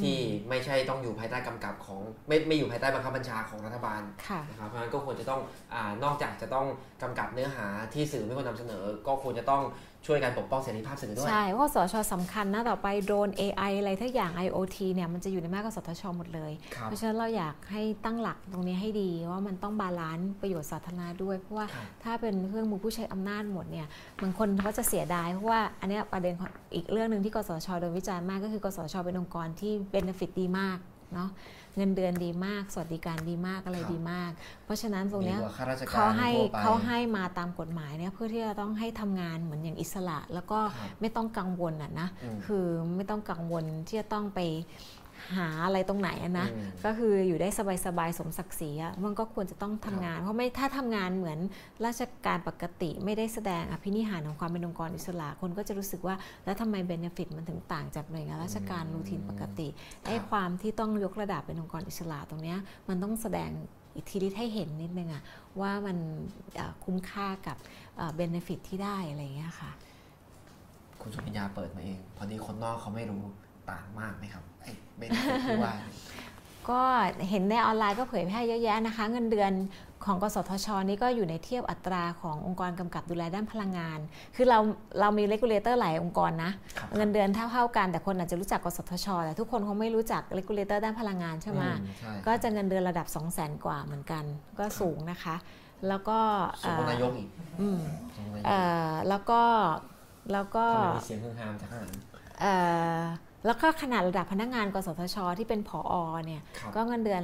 ที่ไม่ใช่ต้องอยู่ภายใต้กำกับของไม่ไม่อยู่ภายใต้บังคับบัญชาของรัฐบาลค่ะนะครับเพราะฉะนั้นก็ควรจะต้องอานอกจากจะต้องกำกับเนื้อหาที่สื่อไม่ควรนำเสนอ ก็ควรจะต้องช่วยกันปกป้องเสรีภาพสื่อด้วย ใช่เพราะว่ากสทชสำคัญนะต่อไปโดรน AI อะไรทุกอย่าง IoT เนี่ยมันจะอยู่ในมากกว่าสทชหมดเลยครับเพราะฉะนั้นเราอยากให้ตั้งหลักตรงนี้ให้ดีว่ามันต้อง balance ประโยชน์สาธารณะด้วย เพราะว่าครับถ้าเป็นเครื่องมือผู้ใช้อำนาจหมดเนี่ยบางคนเขาจะเสียดายเพราะว่าอันเนี้ยประเด็นของอีกเรื่องหนึ่งที่กสชโดนวิจารณ์มากก็คือกสชเป็นองค์กรที่เบนฟิตดีมากเนาะ เงินเดือนดีมาก สวัสดิการดีมากอะไรครับดีมาก เพราะฉะนั้นตรงเนี้ยดีกว่าข้าราชการเขาให้ทั่วไปเขาให้มาตามกฎหมายเนี่ยเพื่อที่จะต้องให้ทำงานเหมือนอย่างอิสระ แล้วก็ครับไม่ต้องกังวลอะนะอืมคือไม่ต้องกังวลที่จะต้องไป หาอะไรตรงไหนอะนะอืมก็คืออยู่ได้สบายๆสมศักดิ์ศรีอะมันก็ควรจะต้องทำงาน เพราะไม่ถ้าทำงานเหมือนราชการปกติไม่ได้แสดงอภินิหารของความเป็นองค์กรอิสระคนก็จะรู้สึกว่าแล้วทำไม benefit มันถึงต่างจากหน่วยงานราชการ routine ปกติไอ้ความที่ต้องยกระดับเป็นองค์กรอิสระตรงเนี้ยมันต้องแสดงอิทธิฤทธิ์ให้เห็นนิดนึงอะว่ามันเอ่อคุ้มค่ากับ benefit ที่ได้อะไรอย่างเงี้ยค่ะ คุณสุภิญญาเปิดมาเอง พอดีคนนอกเขาไม่รู้ ต่างมากไหมครับไอ้ benefit ที่ว่าเนี่ยก็เห็นในออนไลน์ก็เผยแพร่เยอะแยะนะคะ เงินเดือนของกสทช นี่ก็อยู่ในเทียบอัตราขององค์กรกำกับดูแลด้านพลังงาน คือเราเรามี regulator หลายองค์กรนะครับเงินเดือนเท่าเท่าๆกันแต่คนอาจจะรู้จักกสทช แต่ทุกคนคงไม่รู้จัก regulator ด้านพลังงานใช่ไหมอืใช่ก็จะเงินเดือนระดับ 2 0 0แสนกว่าเหมือนกัน ก็สูงนะคะ แล้วก็สูงกว่านายกอีกอืมสูงกว่านายกเอ่อแล้วก็แล้วก็ทำไมมีเสียงฮือฮามจากข้างหลังเอ่อ แล้วก็ขนาดระดับพนักงานกสทช ที่เป็นผออเนี่ยครับก็เงินเดือน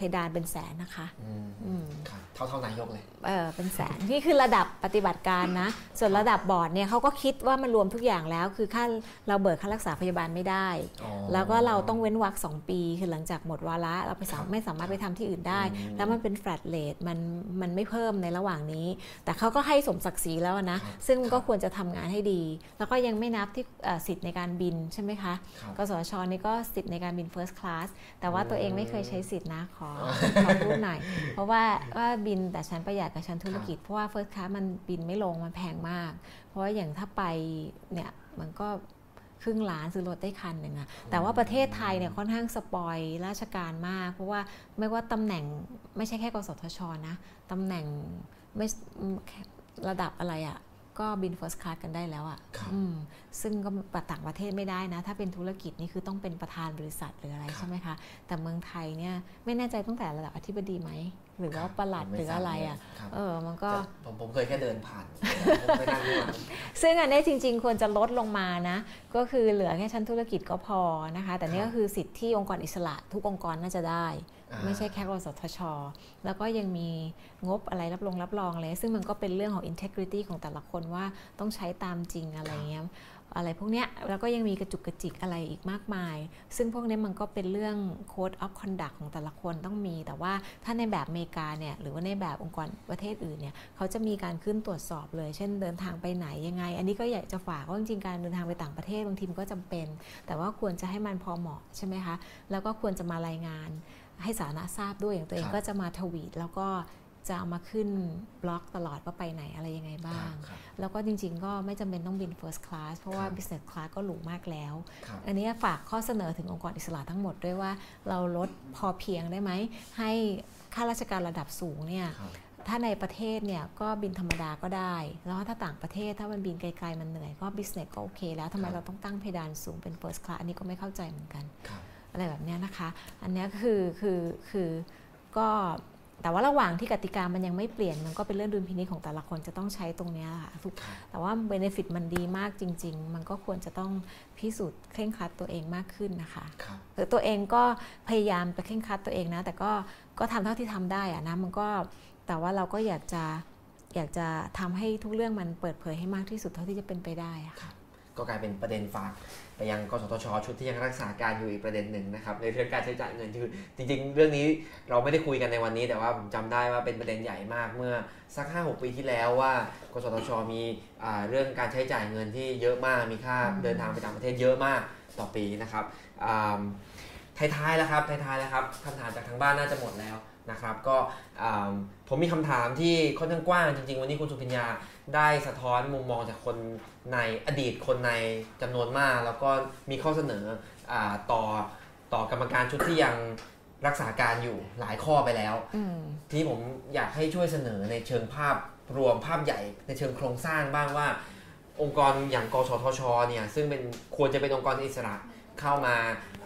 เพดานเป็นแสนนะคะอืมอืมครับเท่าเท่านายกเลยเออเป็นแสนนี่คือระดับปฏิบัติการนะ ส่วนระดับบอร์ดเนี่ยเขาก็คิดว่ามันรวมทุกอย่างแล้ว คือค่าเราเบิกค่ารักษาพยาบาลไม่ได้อ๋อแล้วก็เราต้องเว้นวรรคสองปี คือหลังจากหมดวาระเราไปสาครับไม่สามารถไปทำที่อื่นได้อืมแล้วมันเป็น flat rate มันมันไม่เพิ่มในระหว่างนี้ แต่เขาก็ให้สมศักดิ์ศรีแล้วนะครับซึ่งมันก็ครับควรจะทำงานให้ดี แล้วก็ยังไม่นับที่เอ่อสิทธิ์ในการบินใช่ไหมคะครับกสชนี่ก็สิทธิ์ในการบิน First Class แต่ว่าตัวเองไม่เคยใช้สิทธินะขอขอพูดหน่อย เพราะว่าว่าบินแต่ชั้นประหยัดกับชั้นธุรกิจ เพราะว่า First Class มันบินไม่ลงมันแพงมาก เพราะว่าอย่างถ้าไปเนี่ยมันก็ครึ่งล้านซื้อรถได้คันหนึ่งอะแต่ว่าประเทศไทยเนี่ยค่อนข้างสปอยราชการมาก เพราะว่าไม่ว่าตำแหน่งไม่ใช่แค่กสทชนะตำแหน่งไม่ระดับอะไรอะ ก็บิน First Class กันได้แล้วอะครับอืมซึ่งก็ต่างประเทศไม่ได้นะ ถ้าเป็นธุรกิจนี่คือต้องเป็นประธานบริษัทหรืออะไรครับใช่ไหมคะ แต่เมืองไทยเนี่ยไม่แน่ใจตั้งแต่ระดับอธิบดีไหม หรือว่าประหลัดผมม่หรืออะไรอะทราบเลยครับเออ มันก็แต่ผมผมเคยแค่เดินผ่านผมไม่นั่งด้วยซึ่งอันนี้จริง ๆ ควรจะลดลงมานะ ก็คือเหลือแค่ชั้นธุรกิจก็พอนะคะ แต่นี่ครับก็คือสิทธิที่องค์กรอิสระ ทุกองค์กรน่าจะได้อ่า ไม่ใช่แค่กสทช แล้วก็ยังมีงบอะไรรับรองรับรองเลย ซึ่งมันก็เป็นเรื่องของ integrity ของแต่ละคนว่าต้องใช้ตามจริงอะไรเงี้ยอะไรพวกเนี้ยแล้วก็ยังมีกระจุกกระจิกอะไรอีกมากมาย ซึ่งพวกเนี้ยมันก็เป็นเรื่อง code of conduct ของแต่ละคนต้องมี แต่ว่าถ้าในแบบอเมริกาเนี่ยหรือว่าในแบบองค์กรประเทศอื่นเนี่ยเขาจะมีการขึ้นตรวจสอบเลย เช่นเดินทางไปไหนยังไง อันนี้ก็อยากจะฝากว่าจริงๆการเดินทางไปต่างประเทศบางทีมันก็จำเป็น แต่ว่าควรจะให้มันพอเหมาะใช่ไหมคะแล้วก็ควรจะมารายงาน ให้สาธารณะทราบด้วยอย่างตัวเองครับก็จะมาทวีตแล้วก็จะเอามาขึ้นบล็อกตลอดว่าไปไหนอะไรยังไงบ้างครับแล้วก็จริงๆ ก็ไม่จำเป็นต้องบิน first class เพราะว่าครับ business class ก็หรูมากแล้วครับอันนี้ฝากข้อเสนอถึงองค์กรอิสระทั้งหมดด้วยว่าเราลดพอเพียงได้ไหม ให้ข้าราชการระดับสูงเนี่ยครับถ้าในประเทศเนี่ยก็บินธรรมดาก็ได้ แล้วถ้าต่างประเทศถ้ามันบินไกลๆมันเหนื่อยก็ business ก็โอเคแล้วทำไมครับเราต้องตั้งเพดานสูงเป็น first class อันนี้ก็ไม่เข้าใจเหมือนกันครับ อะไรแบบเนี้ยนะคะ อันเนี้ยคือคือคือก็แต่ว่าระหว่างที่กติกามันยังไม่เปลี่ยนมันก็เป็นเรื่องดุลพินิจของแต่ละคนจะต้องใช้ตรงเนี้ยค่ะทุกครับแต่ว่าเบนฟิตมันดีมากจริง ๆ มันก็ควรจะต้องพิสูจน์เคร่งครัดตัวเองมากขึ้นนะคะครับหรือตัวเองก็พยายามจะเคร่งครัดตัวเองนะ แต่ก็ก็ทำเท่าที่ทำได้อะนะมันก็แต่ว่าเราก็อยากจะอยากจะทำให้ทุกเรื่องมันเปิดเผยให้มากที่สุดเท่าที่จะเป็นไปได้อะค่ะ ก็กลายเป็นประเด็นฝากไปยังกสทช ชุดที่ยังรักษาการอยู่อีกประเด็นหนึ่งนะครับในเรื่องการใช้จ่ายเงินคือจริง ๆ เรื่องนี้เราไม่ได้คุยกันในวันนี้ แต่ว่าผมจำได้ว่าเป็นประเด็นใหญ่มากเมื่อสัก 5-6 ปีที่แล้วว่ากสทช มีเรื่องการใช้จ่ายเงินที่เยอะมากมีค่าเดินทางไปต่างประเทศเยอะมากต่อปีนะครับท้ายๆแล้วครับท้ายๆแล้วครับคำถามจากทางบ้านน่าจะหมดแล้วนะครับก็ผมมีคำถามที่ค่อนข้างกว้างจริง ๆ วันนี้คุณสุพิญญาได้สะท้อนมุมมองจากคนในอดีตคนในจำนวนมาก แล้วก็มีข้อเสนออาต่อต่อกรรมการชุดที่ยังรักษาการอยู่หลายข้อไปแล้วอืมทีนี้ผมอยากให้ช่วยเสนอในเชิงภาพรวมภาพใหญ่ในเชิงโครงสร้างบ้างว่า องค์กรอย่างกสทชเนี่ยซึ่งเป็นควรจะเป็นองค์กรอิสระเข้ามา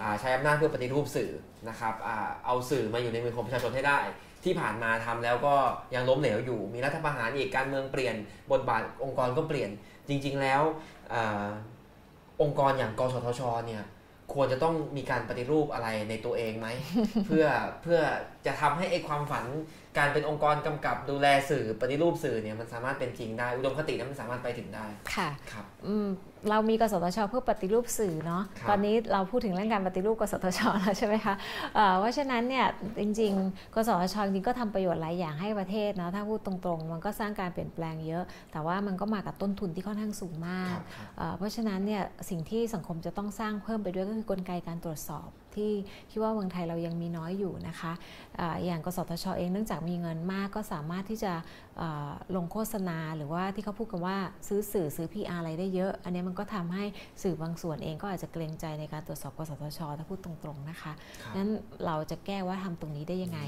อ่าใช้อำนาจเพื่อปฏิรูปสื่อนะครับอาเอาสื่อมาอยู่ในมือของประชาชนให้ได้ ที่ผ่านมาทำแล้วก็ยังล้มเหลวอยู่ มีรัฐประหารอีกการเมืองเปลี่ยน บทบาทองค์กรก็เปลี่ยน จริง ๆ แล้วอาองค์กรอย่างกสทชเนี่ยควรจะต้องมีการปฏิรูปอะไรในตัวเองไหม เพื่อเพื่อจะทำให้ไอ้ความฝันการเป็นองค์กรกำกับดูแลสื่อปฏิรูปสื่อเนี่ยมันสามารถเป็นจริงได้ อุดมคตินั้นมันสามารถไปถึงได้ค่ะครับอืม เรามีกสทชเพื่อปฏิรูปสื่อเนาะครับตอนนี้เราพูดถึงเรื่องการปฏิรูปกสทชแล้วใช่ไหมคะเอ่อเพราะฉะนั้นเนี่ยจริง ๆ กสทชจริงๆก็ทำประโยชน์หลายอย่างให้ประเทศนะถ้าพูดตรงๆ มันก็สร้างการเปลี่ยนแปลงเยอะ แต่ว่ามันก็มากับต้นทุนที่ค่อนข้างสูงมาคกรับครับเอ่อเพราะฉะนั้นเนี่ยสิ่งที่สังคมจะต้องสร้างเพิ่มไปด้วยก็คือกลไกการตรวจสอบที่คิดว่าเมืองไทยเรายังมีน้อยอยู่นะคะอ่าอย่างกสทชเองเนื่องจากมีเงินมากก็สามารถที่จะเอ่อลงโฆษณาหรือว่าที่เขาพูดกันว่าซื้อสื่อซื้อ PR อะไรได้เยอะ อันนี้มันก็ทำให้สื่อบางส่วนเองก็อาจจะเกรงใจในการตรวจสอบกสทช ถ้าพูดตรงๆนะคะครับนั้นเราจะแก้ว่าทำตรงนี้ได้ยังไง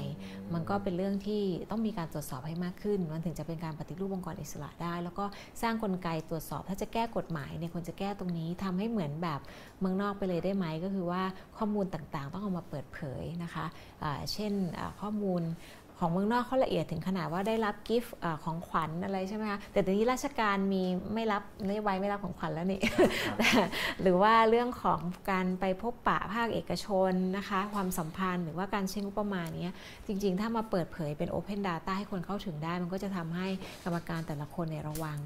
มันก็เป็นเรื่องที่ต้องมีการตรวจสอบให้มากขึ้น มันถึงจะเป็นการปฏิรูปองค์กรอิสระได้ แล้วก็สร้างกลไกตรวจสอบ ถ้าจะแก้กฎหมายเนี่ยควรจะแก้ตรงนี้ทำให้เหมือนแบบเมืองนอกไปเลยได้ไหมก็คือว่าข้อมูลต่างๆ ต้องเอามาเปิดเผยนะคะอ่าเช่นอ่าข้อมูล ของเมืองนอกเขาละเอียดถึงขนาดว่าได้รับกิฟต์ของขวัญอะไรใช่ไหมคะแต่ตอนนี้ราชการมีไม่รับนโยบายไม่รับของขวัญแล้วนี่ หรือว่าเรื่องของการไปพบปะภาคเอกชนนะคะ ความสัมพันธ์หรือว่าการใช้งบประมาณนี้จริง ๆ ถ้ามาเปิดเผยเป็น Open Data ให้คนเข้าถึงได้ มันก็จะทำให้กรรมการแต่ละคนเนี่ยระวัง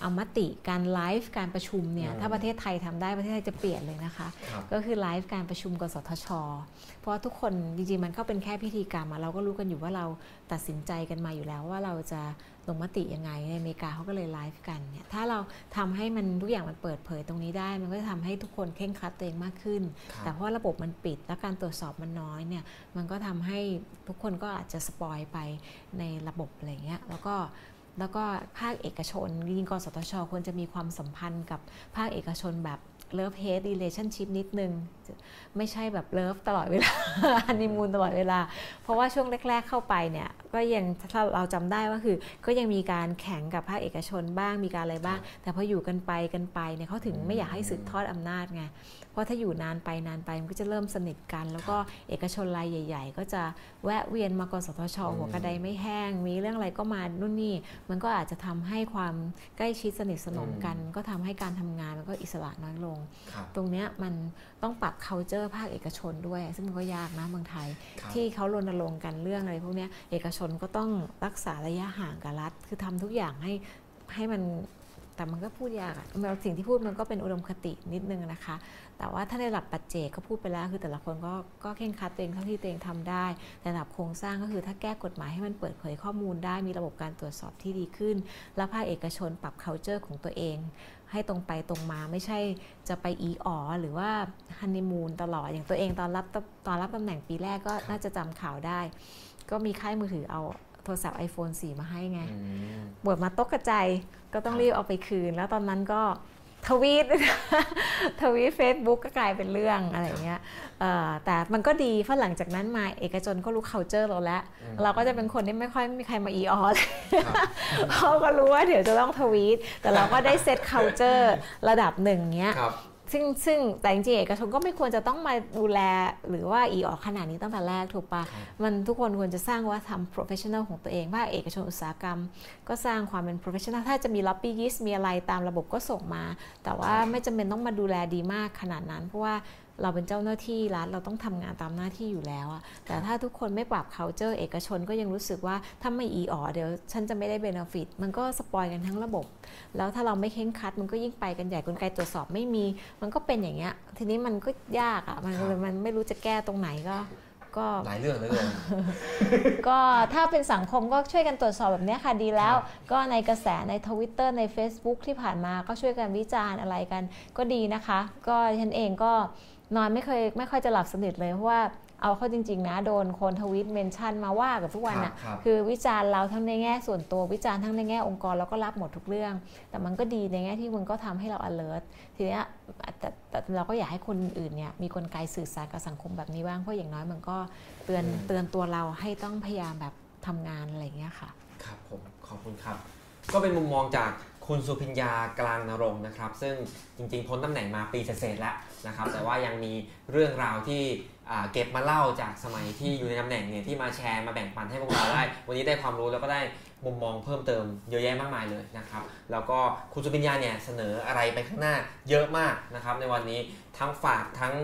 เอามติการไลฟ์การประชุมเนี่ยอืมถ้าประเทศไทยทำได้ประเทศไทยจะเปลี่ยนเลยนะคะครับก็คือไลฟ์การประชุมกสทช เพราะว่าทุกคนจริงๆมันก็เป็นแค่พิธีกรรมอะเราก็รู้กันอยู่ว่าเราตัดสินใจกันมาอยู่แล้วว่าเราจะลงมติยังไงในอเมริกาเขาก็เลยไลฟ์กันเนี่ยถ้าเราทำให้มันทุกอย่างมันเปิดเผยตรงนี้ได้ มันก็จะทำให้ทุกคนเคร่งครัดตัวเองมากขึ้นครับแต่เพราะระบบมันปิดและการตรวจสอบมันน้อยเนี่ยมันก็ทำให้ทุกคนก็อาจจะสปอยไปในระบบอะไรเงี้ยแล้วก็ แล้วก็ภาคเอกชนจริงกสทช ควรจะมีความสัมพันธ์กับภาคเอกชนแบบ love hate relationship นิดนึง ไม่ใช่แบบเลิฟตลอดเวลาฮันนีมูนตลอดเวลา เพราะว่าช่วงแรก ๆเข้าไปเนี่ย ก็ยังถ้าเราจำได้ว่าคือ ก็ยังมีการแข่งกับภาคเอกชนบ้างมีการอะไรบ้าง แต่พออยู่กันไปกันไปเนี่ยเขาถึงไม่อยากให้สืบทอดอำนาจไง ราะถ้าอยู่นานไปนานไปมันก็จะเริ่มสนิทกัน แล้วก็เอกชนรายใหญ่ ๆ ก็จะแวะเวียนมากสทช หัวกระไดไม่แห้ง มีเรื่องอะไรก็มานู่นนี่ มันก็อาจจะทำให้ความใกล้ชิดสนิทสนมกัน ก็ทำให้การทำงานมันก็อิสระน้อยลงครับตรงเนี้ยมันต้องปรับ culture ภาคเอกชนด้วย ซึ่งมันก็ยากนะเมืองไทยครับที่เขารณรงค์กันเรื่องอะไรพวกเนี้ยเอกชนก็ต้องรักษาระยะห่างกับรัฐ คือทำทุกอย่างให้ให้มัน แต่มันก็พูดยากอะสิ่งที่พูดมันก็เป็นอุดมคตินิดนึงนะคะ แต่ว่าถ้าในระดับปัจเจกก็พูดไปแล้ว คือแต่ละคนก็ก็เข่งคัดตัวเองเท่าที่ตัวเองทำได้แต่ระดับโครงสร้างก็คือถ้าแก้กฎหมายให้มันเปิดเผยข้อมูลได้มีระบบการตรวจสอบที่ดีขึ้น แล้วภาคเอกชนปรับ culture ของตัวเอง ให้ตรงไปตรงมาไม่ใช่จะไปอีอ๋อหรือว่าฮันนีมูนตลอดอย่างตัวเองตอนรับตอนรับตำแหน่งปีแรกก็น่าจะจำข่าวได้ ก็มีค่ายมือถือเอา ทรศัพท์ iPhone 4 มาให้ไงอืมบวดมาตกกระจายก็ต้องรีบเอาไปคืน แล้วตอนนั้นก็ทวีตทวีตเฟซบุ๊กก็กลายเป็นเรื่องอะไรอย่างเงี้ยเอ่อแต่มันก็ดีเพราะหลังจากนั้นมาเอกชนก็รู้ culture เราแล้วอืมเราก็จะเป็นคนที่ไม่ค่อยมีใครมาอีออเลยครับเขาก็รู้ว่าเดี๋ยวจะต้องทวีตแต่เราก็ได้เซต culture ระดับหนึ่งเงี้ยครับ ซึ่งซึ่งแต่จริงๆเอกชนก็ไม่ควรจะต้องมาดูแลหรือว่าอีออกขนาดนี้ตั้งแต่แรกถูกปะครับมันทุกคนควรจะสร้างว่าทำ professional ของตัวเองว่าคเอกชนอุตสาหกรรม ก็สร้างความเป็น professional ถ้าจะมี lobbyist มีอะไรตามระบบก็ส่งมา แต่ว่าไม่จำเป็นต้องมาดูแลดีมากขนาดนั้น เพราะว่า เราเป็นเจ้าหน้าที่รัฐเราต้องทำงานตามหน้าที่อยู่แล้วอะแต่ถ้าทุกคนไม่ปรับ culture เอกชนก็ยังรู้สึกว่าถ้าไม่อีออเดี๋ยวฉันจะไม่ได้ benefit มันก็สปอยกันทั้งระบบ แล้วถ้าเราไม่เข่งครัดมันก็ยิ่งไปกันใหญ่กลไกตรวจสอบไม่มี มันก็เป็นอย่างเงี้ยทีนี้มันก็ยากอะ่ะมันครับมันไม่รู้จะแก้ตรงไหนก็ก็หลายเรื่องเหลยเกินก็ถ้าเป็นสังคมก็ช่วยกันตรวจสอบแบบเนี้ยค่ะดีแล้วครับก็ในกระแสในทวิตเตอร์ใน Facebook ที่ผ่านมาก็ช่วยกันวิจารณ์อะไรกันก็ดีนะคะ ก็ฉันเองก็ นอนไม่เคยไม่ค่อยจะหลับสนิทเลยเพราะว่าเอาเข้าจริง ๆ นะ โดนคนทวิตเมนชั่นมาว่ากับทุกวันอะครับครับคือวิจารณ์เราทั้งในแง่ส่วนตัววิจารณ์ทั้งในแง่องค์กรเราก็รับหมดทุกเรื่อง แต่มันก็ดีในแง่ที่มันก็ทำให้เรา alert ทีเนี้ยแต่แต่เราก็อยากให้คนอื่นเนี่ยมีกลไกสื่อสารกับสังคมแบบนี้บ้างเพราะอย่างน้อยมันก็เตือนอืมเตือนตัวเราให้ต้องพยายามแบบทำงานอะไรอย่างเงี้ยค่ะ ครับผมขอบคุณครับ ก็เป็นมุมมองจาก คุณสุพิญญากลางนรงนะครับซึ่งจริงๆพ้นตำแหน่งมาปีเศษแล้วนะครับแต่ว่ายังมีเรื่องราวที่เก็บมาเล่าจากสมัยที่อยู่ในตำแหน่งเนี่ยที่มาแชร์มาแบ่งปันให้พวกเราได้ วันนี้ได้ความรู้แล้วก็ได้มุมมองเพิ่มเติมเยอะแยะมากมายเลยนะครับแล้วก็คุณสุพิญญาเนี่ยเสนออะไรไปข้างหน้าเยอะมากนะครับในวันนี้ทั้งฝากทั้ง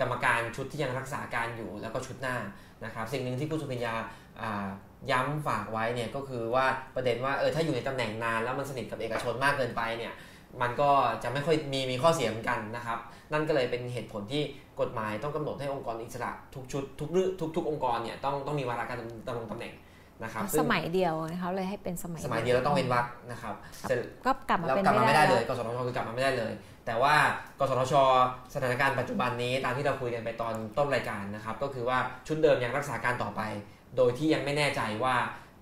กรรมการชุดที่ยังรักษาการอยู่แล้วก็ชุดหน้านะครับสิ่งหนึ่งที่คุณสุพิญญา อ่าย้ำฝากไว้เนี่ยก็คือว่าประเด็นว่าเออถ้าอยู่ในตำแหน่งนานแล้วมันสนิทกับเอกชนมากเกินไปเนี่ยมันก็จะไม่ค่อยมีมีข้อเสียเหมือนกันนะครับ นั่นก็เลยเป็นเหตุผลที่กฎหมายต้องกำหนดให้องค์กรอิสระทุกชุดทุกเรื่องทุกทุกองค์กรเนี่ยต้องต้องมีวาระการดำรงตำแหน่งนะครับสมัยเดียวเขาเลยให้เป็นสมัยสมัยเดียวแล้วต้องเว้นวรรคนะครับเสร็จก็กลับมาแล้วเป็นกลับมาไม่ได้เลยแวกสทชคือกลับมาไม่ได้เลย แต่ว่ากสทช สถานการณ์ปัจจุบันนี้ตามที่เราคุยกันไปตอนต้นรายการนะครับ ก็คือว่าชุดเดิมยังรักษาการต่อไป โดยที่ยังไม่แน่ใจว่า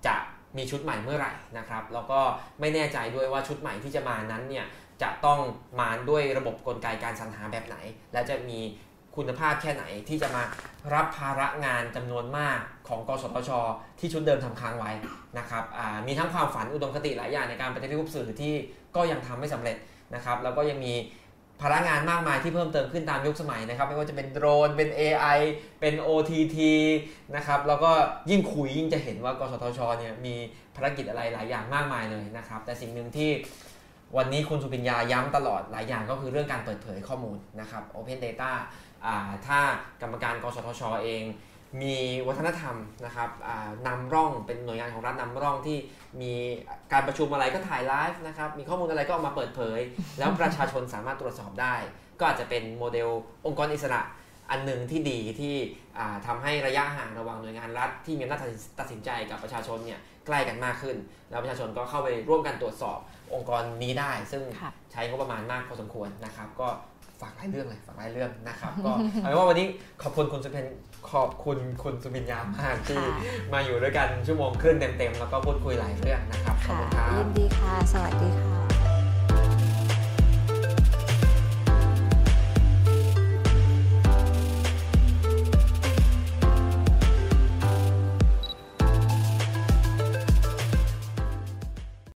จะมีชุดใหม่เมื่อไหร่นะครับ แล้วก็ไม่แน่ใจด้วยว่าชุดใหม่ที่จะมานั้นเนี่ยจะต้องมาด้วยระบบกลไกการสรรหาแบบไหน และจะมีคุณภาพแค่ไหนที่จะมารับภาระงานจำนวนมากของกสทช ที่ชุดเดิมทำค้างไว้นะครับมีทั้งความฝันอุดมคติหลายอย่างในการปฏิรูปสื่อที่ก็ยังทำไม่สำเร็จนะครับ แล้วก็ยังมี พนักงานมากมายที่เพิ่มเติมขึ้นตามยุคสมัยนะครับ ไม่ว่าจะเป็นโดรน เป็น AI เป็น OTT นะครับ แล้วก็ยิ่งคุยยิ่งจะเห็นว่ากสทชเนี่ยมีภารกิจอะไรหลายอย่างมากมายเลยนะครับ แต่สิ่งหนึ่งที่วันนี้คุณสุปิญญาย้ำตลอดหลายอย่างก็คือเรื่องการเปิดเผยข้อมูลนะครับ Open Data อ่าถ้ากรรมการกสทชเอง มีวัฒนธรรมนะครับนำร่องเป็นหน่วยงานของรัฐนำร่องที่มีการประชุมอะไรก็ถ่ายไลฟ์นะครับมีข้อมูลอะไรก็เอามาเปิดเผย แล้วประชาชนสามารถตรวจสอบได้ ก็อาจจะเป็นโมเดลองค์กรอิสระอันหนึ่งที่ดีที่ทำาให้ระยะห่างระหว่างหน่วยงานรัฐที่มีอำนาจตัดสินตัดสินใจกับประชาชนเนี่ยใกล้กันมากขึ้น แล้วประชาชนก็เข้าไปร่วมกันตรวจสอบองค์กรนี้ได้ ซึ่งใช้งบประมาณมากพอสมควรนะครับ ก็ฝากหลายเรื่องเลยฝากหลายเรื่องนะครับ ก็เอาเป็นว่าวันนี้ขอบคุณคุณสุเพน ขอบคุณคุณสุบินยามากที่ค่ะมาอยู่ด้วยกันชั่วโมงครึ่งเต็มๆ แล้วก็พูดคุยหลายเรื่องนะครับ ขอบค่ะคุณครับยินดีค่ะ สวัสดีค่ะ